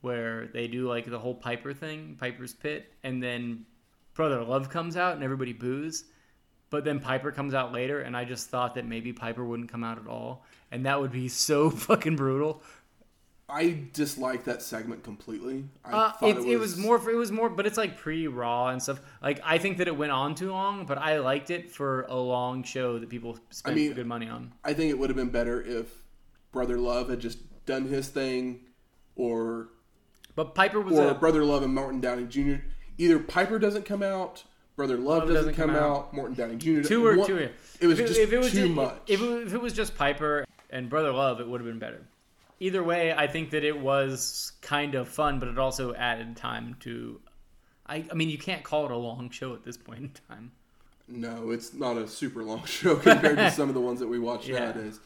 S3: where they do like the whole Piper thing, Piper's Pit, and then Brother Love comes out and everybody boos, but then Piper comes out later, and I just thought that maybe Piper wouldn't come out at all, and that would be so fucking brutal.
S1: I dislike that segment completely. I
S3: Uh,
S1: thought
S3: it, it was more. For, It was more, but it's like pre-raw and stuff. Like I think that it went on too long, but I liked it for a long show that people spent
S1: mean,
S3: good money on.
S1: I think it would have been better if Brother Love had just done his thing, or
S3: But Piper was
S1: or
S3: a,
S1: Brother Love and Morton Downey Jr. Either Piper doesn't come out, Brother Love, doesn't, come, out, Morton Downey Jr.
S3: two or
S1: One-
S3: two.
S1: It was
S3: if
S1: just
S3: if it was
S1: too
S3: ju-
S1: much.
S3: If it, if it was just Piper and Brother Love, it would have been better. Either way, I think that it was kind of fun, but it also added time to. I, I mean, you can't call it a long show at this point in time.
S1: no, it's not a super long show compared to some of the ones that we watch
S3: Yeah.
S1: nowadays.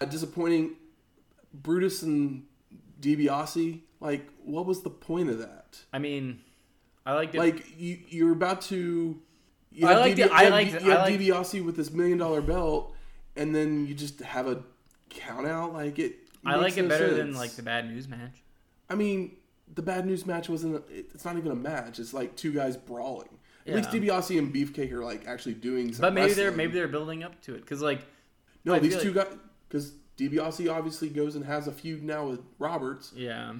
S1: A disappointing. Brutus and DiBiase. Like, what was the point of that?
S3: I mean, I liked it.
S1: Like you, you're about to. You
S3: I liked
S1: DiBi-
S3: it- I liked it-
S1: you have
S3: liked-
S1: DiBiase with this million dollar belt, and then you just have a count out. Like it.
S3: I like it better than like the bad news match.
S1: I mean, the bad news match wasn't. A, it's not even a match. It's like two guys brawling. At least
S3: Yeah.
S1: DiBiase and Beefcake are like actually doing. Some
S3: But maybe they're maybe they're building up to it because like
S1: no.
S3: I
S1: These two guys because DiBiase obviously goes and has a feud now with Roberts.
S3: yeah.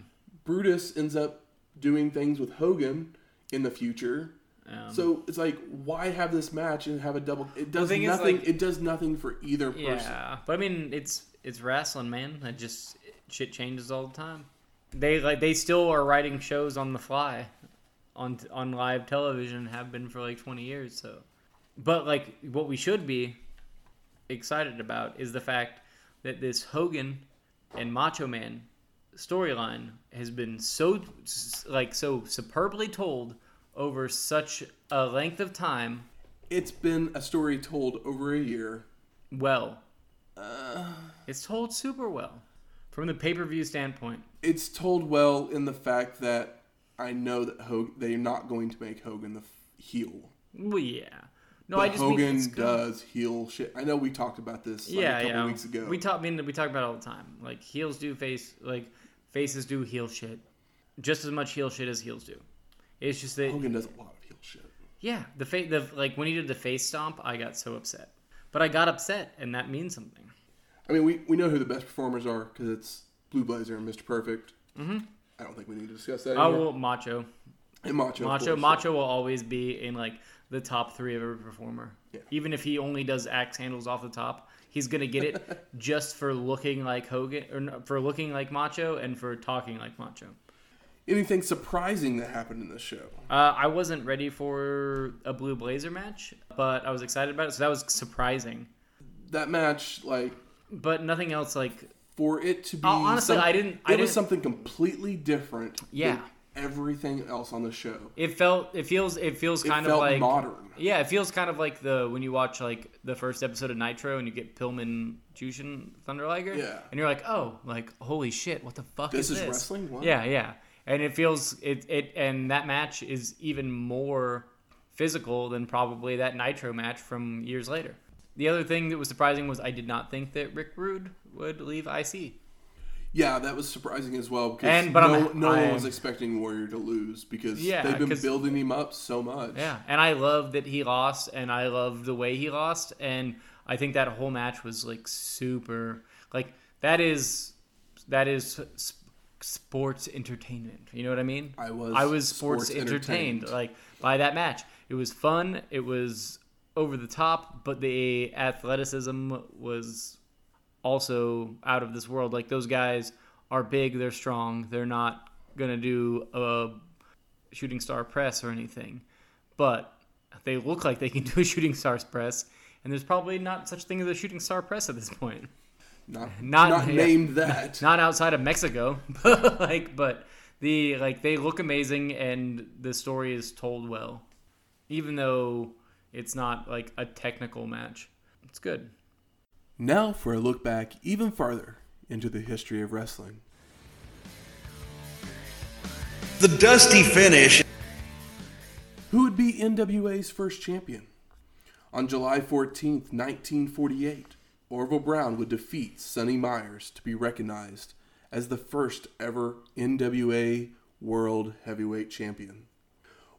S1: Brutus ends up doing things with Hogan in the future.
S3: Um,
S1: So it's like, why have this match and have a double? It does nothing.
S3: like-
S1: it does nothing for either person.
S3: Yeah, but I mean, it's it's wrestling, man. It just shit changes all the time. They like they still are writing shows on the fly, on on live television. Have been for like twenty years. So, but like what we should be excited about is the fact that this Hogan and Macho Man storyline has been so like so superbly told over such a length of time.
S1: It's been a story told over a year.
S3: well. It's told super well from the pay per view standpoint.
S1: It's told well in the fact that I know that Hogan, they're not going to make Hogan the f- heel.
S3: Well, yeah. No,
S1: But
S3: I just
S1: Hogan does heel shit. I know we talked about this like
S3: yeah,
S1: a couple
S3: yeah.
S1: weeks ago.
S3: We talk. I mean, we talk about it all the time. Like heels do face, like faces do heel shit, just as much heel shit as heels do. It's just that,
S1: Hogan does a lot of heel shit.
S3: yeah, the face, the like when he did the face stomp, I got so upset. But I got upset, and that means something.
S1: I mean, we, we know who the best performers are because it's Blue Blazer and Mr. Perfect. Mm-hmm. I don't think we need to discuss that.
S3: Oh,
S1: anymore.
S3: well, Macho,
S1: and Macho.
S3: Macho,
S1: course.
S3: Macho will always be in like the top three of every performer.
S1: Yeah.
S3: Even if he only does axe handles off the top, he's gonna get it just for looking like Hogan or for looking like Macho and for talking like Macho.
S1: Anything surprising that happened in this show?
S3: Uh, I wasn't ready for a Blue Blazer match, but I was excited about it, so that was surprising.
S1: That match, like,
S3: But nothing else like
S1: for it to be.
S3: Honestly, I didn't-
S1: It
S3: I
S1: was
S3: didn't-
S1: something completely different.
S3: Yeah.
S1: than everything else on the show.
S3: it felt. It feels. It feels
S1: It
S3: kind
S1: felt
S3: of like
S1: modern.
S3: Yeah, it feels kind of like the when you watch like the first episode of Nitro and you get Pillman, Jushin, Thunder Liger.
S1: Yeah.
S3: And you're like, oh, like holy shit, what the fuck
S1: This
S3: is
S1: is
S3: this?
S1: wrestling? Wow.
S3: Yeah, yeah. And it feels it it and that match is even more physical than probably that Nitro match from years later. The other thing that was surprising was I did not think that Rick Rude would leave IC.
S1: Yeah, that was surprising as well because
S3: And- but
S1: no,
S3: I'm-
S1: no one was expecting Warrior to lose because
S3: Yeah,
S1: they've been building him up so much.
S3: Yeah, and I love that he lost, and I love the way he lost, and I think that whole match was like super, like that is that is sports entertainment. You know what I mean?
S1: I was
S3: I was sports,
S1: sports
S3: entertained,
S1: entertained.
S3: like by that match. It was fun. It was over the top, but the athleticism was also out of this world. Like those guys are big, they're strong, they're not gonna do a shooting star press or anything, but they look like they can do a shooting star press. And there's probably not such thing as a shooting star press at this point.
S1: Not
S3: Not-
S1: not,
S3: yeah.
S1: named that.
S3: Not outside of Mexico, but like, but the like they look amazing and the story is told well, even though it's not like a technical match. It's good.
S1: Now for a look back even farther into the history of wrestling.
S5: The dusty finish.
S1: Who would be NWA's first champion? On July 14th, 1948, Orville Brown would defeat Sonny Myers to be recognized as the first ever NWA World Heavyweight Champion.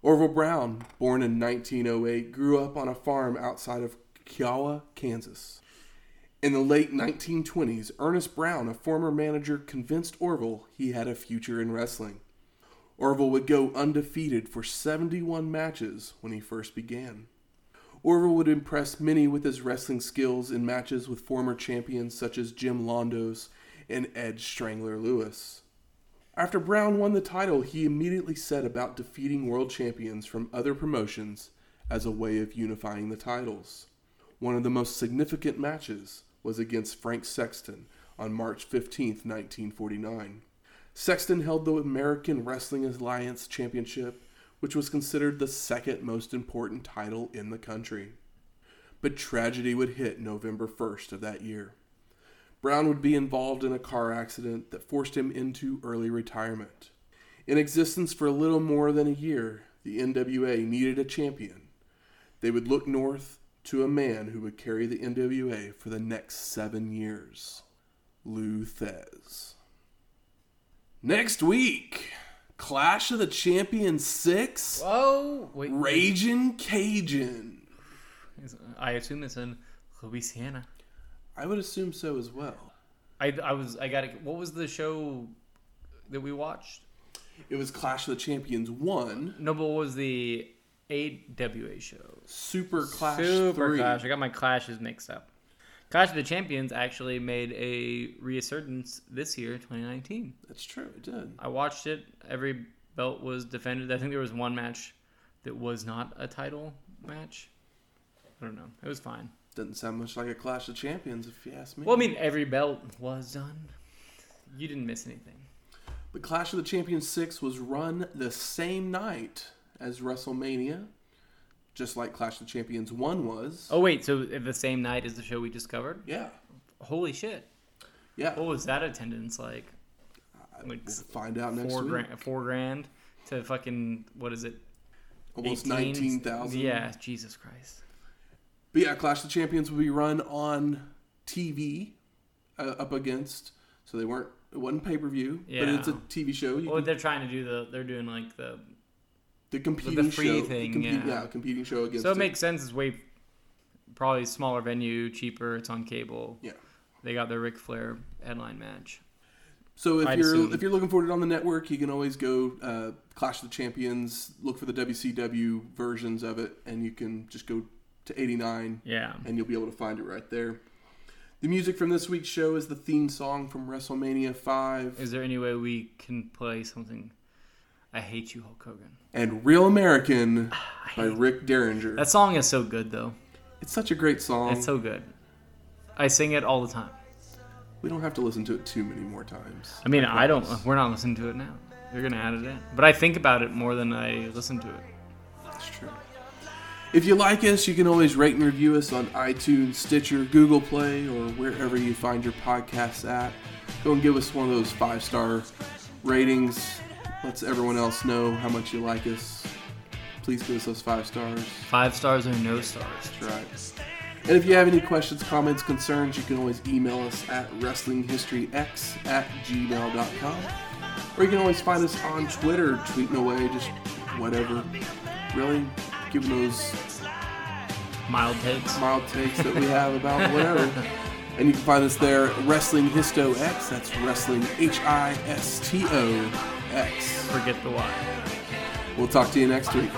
S1: Orville Brown, born in 1908, grew up on a farm outside of Kiowa, Kansas. In the late 1920s, Ernest Brown, a former manager, convinced Orville he had a future in wrestling. Orville would go undefeated for 71 matches when he first began. Orville would impress many with his wrestling skills in matches with former champions such as Jim Londos and Ed Strangler Lewis. After Brown won the title, he immediately set about defeating world champions from other promotions as a way of unifying the titles. One of the most significant matches was against Frank Sexton on March 15, 1949. Sexton held the American Wrestling Alliance Championship, which was considered the second most important title in the country. But tragedy would hit November 1st of that year. Brown would be involved in a car accident that forced him into early retirement. In existence for a little more than a year, the NWA needed a champion, they would look north to a man who would carry the NWA for the next seven years Lou Thesz. Next week, Clash of the Champions 6
S3: Oh, wait.
S1: Raging Cajun.
S3: I assume it's in Louisiana.
S1: I would assume so as well.
S3: I, I was I got. What was the show that we watched?
S1: It was Clash of the Champions 1,
S3: No, but what was the AWA show?
S1: Super Clash
S3: Super
S1: 3.
S3: Clash. I got my clashes mixed up. Clash of the Champions actually made a resurgence this year, 2019.
S1: That's true, it did.
S3: I watched it. Every belt was defended. I think there was one match that was not a title match. I don't know. It was fine.
S1: Doesn't sound much like a Clash of Champions if you ask me.
S3: Well, I mean, every belt was done. You didn't miss anything.
S1: The Clash of the Champions 6 was run the same night as WrestleMania, just like Clash of the Champions 1 was.
S3: Oh wait, so the same night as the show we just covered?
S1: Yeah.
S3: Holy shit!
S1: Yeah.
S3: What was that attendance like? Like
S1: we'll find out next
S3: four
S1: week.
S3: grand, four grand to fucking what is it?
S1: Almost
S3: 18?
S1: 19,000.
S3: Yeah, Jesus Christ.
S1: But yeah, Clash of the Champions will be run on TV uh, up against. So they weren't, it wasn't pay per view, but it's a TV show. You
S3: Well,
S1: can,
S3: they're trying to do the. They're doing like the.
S1: The competing
S3: free
S1: show.
S3: thing,
S1: the compete-
S3: yeah.
S1: competing show against
S3: So it
S1: it.
S3: makes sense. It's way probably smaller venue, cheaper. It's on cable.
S1: Yeah.
S3: They got their Ric Flair headline match.
S1: So if
S3: I'd
S1: you're
S3: assume.
S1: if you're looking for it on the network, you can always go uh, Clash of the Champions, look for the WCW versions of it, and you can just go to 89,
S3: Yeah.
S1: and you'll be able to find it right there. The music from this week's show is the theme song from WrestleMania 5
S3: Is there any way we can play something? I hate you, Hulk Hogan.
S1: and Real American by Rick Derringer.
S3: That song is so good, though.
S1: It's such a great song.
S3: It's so good. I sing it all the time.
S1: we don't have to listen to it too many more times.
S3: I mean, I don't. We're not listening to it now. They're gonna add it in, but I think about it more than I listen to it.
S1: That's true. If you like us, you can always rate and review us on iTunes, Stitcher, Google Play, or wherever you find your podcasts at. Go and give us one of those five star ratings. Lets everyone else know how much you like us. Please give us those five stars.
S3: Five stars or no stars.
S1: That's right. And if you have any questions, comments, concerns, you can always email us at WrestlingHistoryX at gmail.com. Or you can always find us on Twitter, tweeting away, just whatever. Really, giving those
S3: Mild takes.
S1: mild takes that we have about whatever. And you can find us there, Wrestling Histo X. That's Wrestling H I S T O X.
S3: Forget the Y.
S1: We'll talk to you next week.